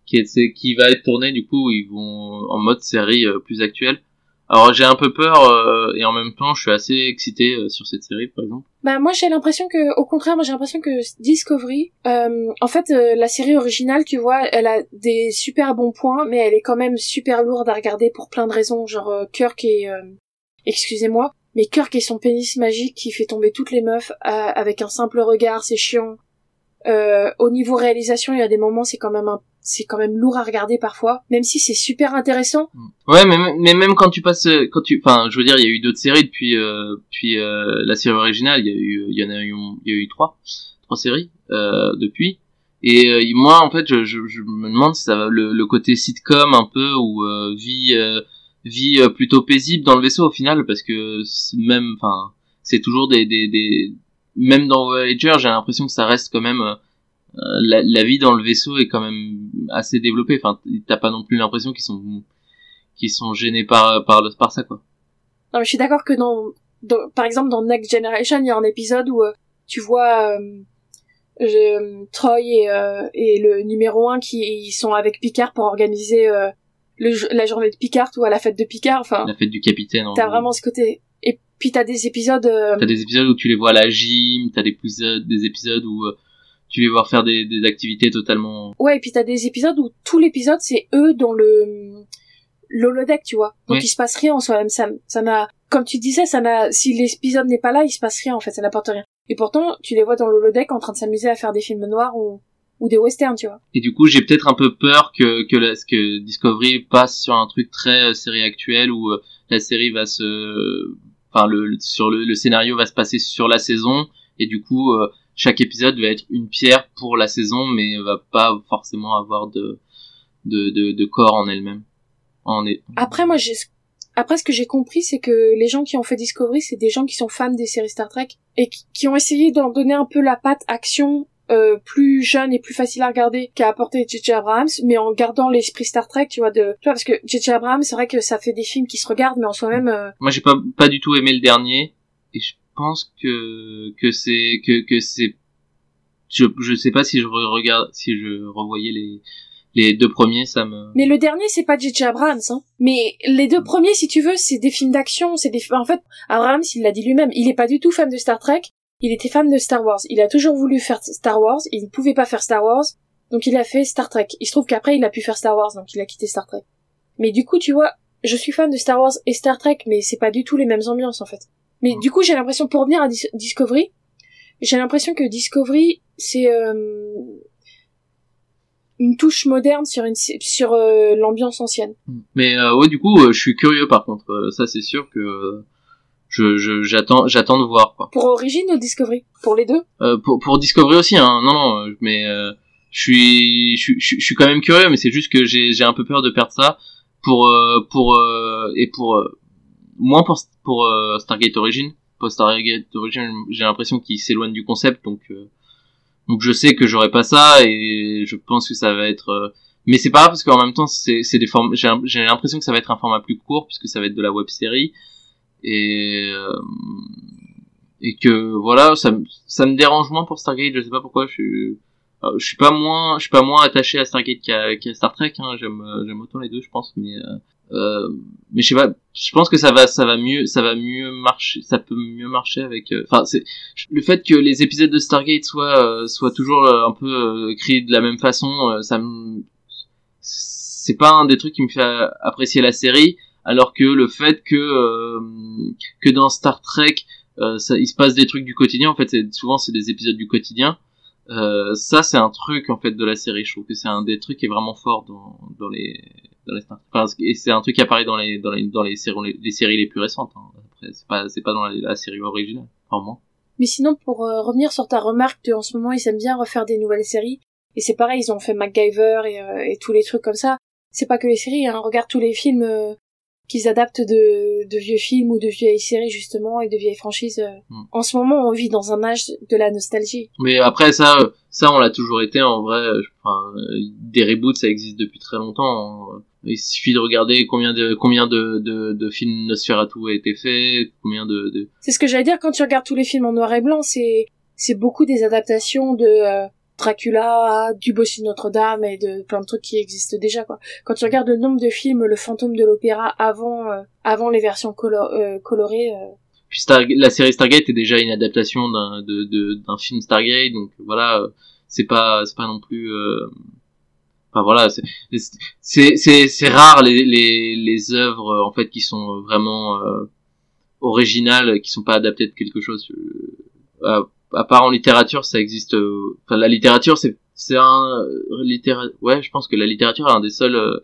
qui est, c'est- qui va être tournée du coup ils vont en mode série euh, plus actuelle. Alors j'ai un peu peur euh, et en même temps je suis assez excité euh, sur cette série par exemple.
Bah moi j'ai l'impression que, au contraire, moi j'ai l'impression que Discovery, euh, en fait euh, la série originale, tu vois, elle a des super bons points, mais elle est quand même super lourde à regarder pour plein de raisons, genre euh, Kirk et, euh, excusez-moi, mais Kirk et son pénis magique qui fait tomber toutes les meufs euh, avec un simple regard, c'est chiant. Euh, au niveau réalisation, il y a des moments c'est quand même un, c'est quand même lourd à regarder parfois, même si c'est super intéressant.
Ouais, mais, mais même quand tu passes, quand tu, enfin, je veux dire, il y a eu d'autres séries depuis, euh, depuis euh, la série originale. Il y a eu, il y en a eu, il y a eu trois, trois séries euh, depuis. Et euh, moi, en fait, je, je, je me demande si ça va le, le côté sitcom un peu ou euh, vie, euh, vie euh, plutôt paisible dans le vaisseau au final, parce que même, enfin, c'est toujours des, des, des, même dans Voyager, j'ai l'impression que ça reste quand même. euh, la, vie dans le vaisseau est quand même assez développée. Enfin, t'as pas non plus l'impression qu'ils sont qui sont gênés par par le- par ça quoi.
Non, mais je suis d'accord que dans, par exemple, dans Next Generation, il y a un épisode où euh, tu vois euh, je- Troy et, et le numéro 1 qui ils sont avec Picard pour organiser le, la journée de Picard ou à la fête de Picard. Enfin,
La fête du capitaine.
t'as vraiment ce côté. Et puis t'as des épisodes. euh,
T'as des épisodes où tu les vois à la gym, t'as des épisodes des épisodes où euh, tu les vois faire des, des activités totalement.
Ouais, et puis t'as des épisodes où tout l'épisode c'est eux dans le l'holodeck, tu vois. Donc
Oui.
il se passe rien en soi-même. Ça, ça n'a, comme tu disais, ça n'a. Si l'épisode n'est pas là, il se passe rien en fait. Ça n'apporte rien. Et pourtant, tu les vois dans l'holodeck en train de s'amuser à faire des films noirs ou ou des westerns, tu vois.
Et du coup, j'ai peut-être un peu peur que que, la- que Discovery passe sur un truc très euh, série actuelle où euh, la série va se, enfin le le- sur le, le scénario va se passer sur la saison et du coup euh, chaque épisode va être une pierre pour la saison, mais va pas forcément avoir de de de, de corps en elle-même. En.
Après, moi, j'ai, après, ce que j'ai compris, c'est que les gens qui ont fait Discovery, c'est des gens qui sont fans des séries Star Trek et qui, qui ont essayé d'en donner un peu la patte action euh, plus jeune et plus facile à regarder qu'a apporté J.J. Abrams, mais en gardant l'esprit Star Trek, tu vois, de, tu vois, parce que J.J. Abrams, c'est vrai que ça fait des films qui se regardent, mais en soi-même, euh,
Moi, j'ai pas pas du tout aimé le dernier. et je pense que que c'est que que c'est je je sais pas si je re- regarde si je revoyais les les deux premiers ça me
Mais le dernier, c'est pas J.J. Abrams, hein. Mais les deux premiers, si tu veux, c'est des films d'action, c'est des, en fait, Abrams, il l'a dit lui-même, il est pas du tout fan de Star Trek, il était fan de Star Wars. Il a toujours voulu faire Star Wars, il ne pouvait pas faire Star Wars, donc il a fait Star Trek. Il se trouve qu'après, il a pu faire Star Wars, donc il a quitté Star Trek. Mais du coup, tu vois, je suis fan de Star Wars et Star Trek, mais c'est pas du tout les mêmes ambiances, en fait. Mais du coup, j'ai l'impression, pour revenir à Dis- Discovery, j'ai l'impression que Discovery, c'est, euh, une touche moderne sur une, sur euh, l'ambiance ancienne.
mais euh, ouais du coup euh, je suis curieux par contre Euh, ça c'est sûr que euh, je je- j'attends j'attends de voir quoi.
Pour Origin ou Discovery? Pour les deux?
Euh, pour pour Discovery aussi hein. Non non euh, mais euh, je suis je suis- je suis je suis quand même curieux mais c'est juste que j'ai j'ai un peu peur de perdre ça pour euh, pour euh, et pour euh, moins pour pour Stargate Origin pour Stargate Origin j'ai l'impression qu'il s'éloigne du concept donc euh, donc je sais que j'aurai pas ça et je pense que ça va être euh, mais c'est pas grave parce qu'en même temps c'est c'est des formes j'ai j'ai l'impression que ça va être un format plus court puisque ça va être de la web série et euh, et que voilà ça ça me dérange moins pour Stargate je sais pas pourquoi je suis euh, je suis pas moins je suis pas moins attaché à Stargate qu'à Star Trek hein. j'aime j'aime autant les deux je pense mais euh, euh, mais je sais pas je pense que ça va ça va mieux ça va mieux marcher ça peut mieux marcher avec enfin c'est le fait que les épisodes de Stargate soient soient toujours un peu écrits de la même façon ça me c'est pas un des trucs qui me fait apprécier la série alors que le fait que euh, que dans Star Trek euh, ça, il se passe des trucs du quotidien en fait souvent c'est des épisodes du quotidien euh, ça c'est un truc en fait de la série je trouve que c'est un des trucs qui est vraiment fort dans dans les dans les Star enfin, et c'est un truc qui apparaît dans les dans les dans les séries les, séries les plus récentes hein. après c'est pas c'est pas dans la, la série originale vraiment
Mais sinon, pour euh, revenir sur ta remarque de en ce moment, ils aiment bien refaire des nouvelles séries. Et c'est pareil, ils ont fait MacGyver et, euh, et tous les trucs comme ça. C'est pas que les séries, hein. Regarde tous les films euh, qu'ils adaptent de, de vieux films ou de vieilles séries, justement, et de vieilles franchises. euh.
Mm.
En ce moment, on vit dans un âge de la nostalgie.
Mais après ça, euh, ça on l'a toujours été en vrai. euh, Enfin, des reboots ça existe depuis très longtemps. hein. Il suffit de regarder combien de combien de de, de films Nosferatu a été fait, combien de, de...
C'est ce que j'allais dire quand tu regardes tous les films en noir et blanc, c'est c'est beaucoup des adaptations de euh, Dracula, du Bossu Notre-Dame et de plein de trucs qui existent déjà quoi. Quand tu regardes le nombre de films Le Fantôme de l'Opéra avant euh, avant les versions euh, colorées, euh,
Puis la série Stargate est déjà une adaptation d'un de, d'un film Stargate, donc voilà, euh, c'est pas c'est pas non plus. euh, Enfin voilà, c'est c'est c'est rare les les les œuvres en fait qui sont vraiment originales, qui sont pas adaptées de quelque chose. À, part en littérature, ça existe. euh, Enfin la littérature, c'est c'est un euh, littéra... ouais, je pense que la littérature est un des seuls euh,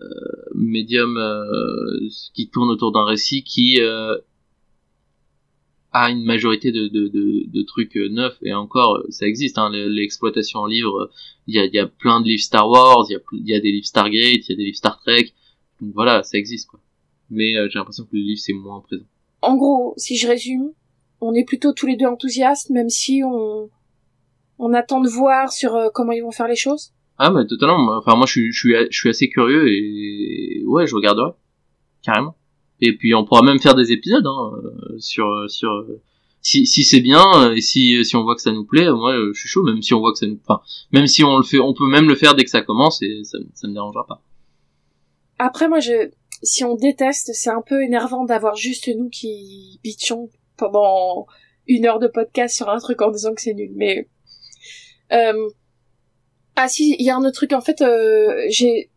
euh, médiums qui tourne autour d'un récit qui a une majorité de, de, de, trucs neufs. Et encore ça existe hein, l'exploitation en livre il y a, y a plein de livres Star Wars il y a, y a des livres Stargate il y a des livres Star Trek. Donc voilà ça existe quoi. Mais j'ai l'impression que le livre c'est moins présent.
En gros, si je résume, on est plutôt tous les deux enthousiastes, même si on on attend de voir sur euh, comment ils vont faire les choses.
ah mais totalement. Moi- enfin moi je suis je suis je suis assez curieux et ouais je regarderai. Carrément. Et puis on pourra même faire des épisodes hein, euh, sur sur euh, si si c'est bien et si si on voit que ça nous plaît moi je suis chaud même si on voit que ça nous enfin même si on le fait on peut même le faire dès que ça commence et ça ça me dérangera pas.
Après, moi, je, si on déteste, c'est un peu énervant d'avoir juste nous qui bitchons pendant une heure de podcast sur un truc en disant que c'est nul. Mais euh... ah si, il y a un autre truc. En fait, euh, j'ai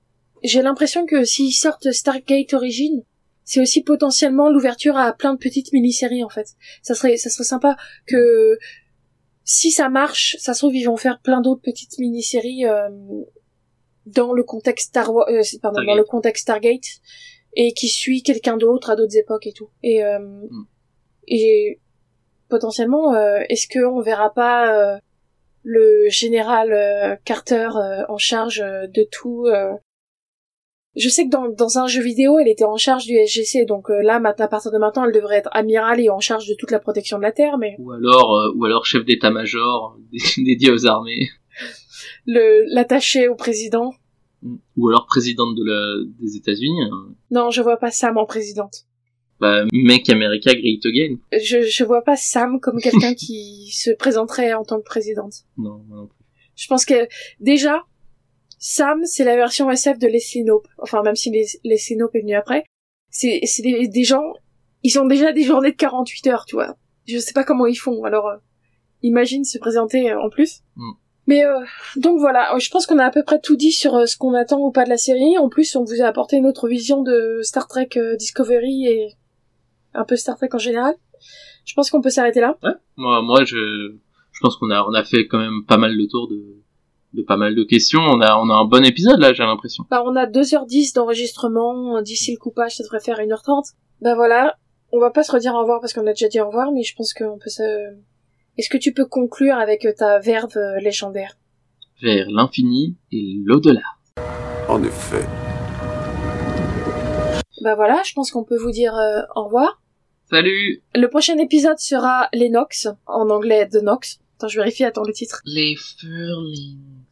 j'ai l'impression que s'ils sortent Stargate Origin, c'est aussi potentiellement l'ouverture à plein de petites mini-séries. En fait, ça serait ça serait sympa que si ça marche, ça se trouve ils vont faire plein d'autres petites mini-séries. euh, dans le contexte Star Wars, euh, pardon, dans
Stargate.
le contexte Stargate, et qui suit quelqu'un d'autre à d'autres époques et tout. Et, euh, et potentiellement, euh, est-ce qu'on verra pas euh, le général euh, Carter en charge de tout Je sais que dans, dans un jeu vidéo, elle était en charge du SGC, donc euh, là, à partir de maintenant, elle devrait être amiral et en charge de toute la protection de la Terre, mais
ou alors euh, ou alors chef d'état-major dédié aux armées
le l'attaché au président,
ou alors présidente de la des États-Unis hein.
non, je vois pas Sam en présidente.
Bah, Make America Great Again.
Je, je vois pas Sam comme quelqu'un qui se présenterait en tant que présidente.
Non, moi non plus.
Je pense que déjà, Sam, c'est la version SF de Leslie Knope. Enfin, même si Les- Leslie Knope est venu après. C'est c'est des, des gens, ils ont déjà des journées de 48 heures, tu vois. Je sais pas comment ils font, alors euh, imagine se présenter euh, en plus.
Mm.
Mais euh, donc voilà, Euh, je pense qu'on a à peu près tout dit sur ce qu'on attend ou pas de la série. En plus, on vous a apporté notre vision de Star Trek Discovery et un peu Star Trek en général. Je pense qu'on peut s'arrêter là.
Ouais. Moi, moi, je, je pense qu'on a, on a fait quand même pas mal le tour de, de pas mal de questions. On a, on a un bon épisode là, j'ai l'impression.
Bah, on a 2h10 d'enregistrement, d'ici le coupage, ça devrait faire 1h30. Bah voilà, on va pas se redire au revoir parce qu'on a déjà dit au revoir, mais je pense qu'on peut se... Est-ce que tu peux conclure avec ta verve légendaire?
Vers l'infini et l'au-delà.
En effet.
Bah voilà, je pense qu'on peut vous dire euh, au revoir.
Salut
Le prochain épisode sera les Nox, en anglais The Nox. Attends, je vérifie, attends le titre.
Les Furlings.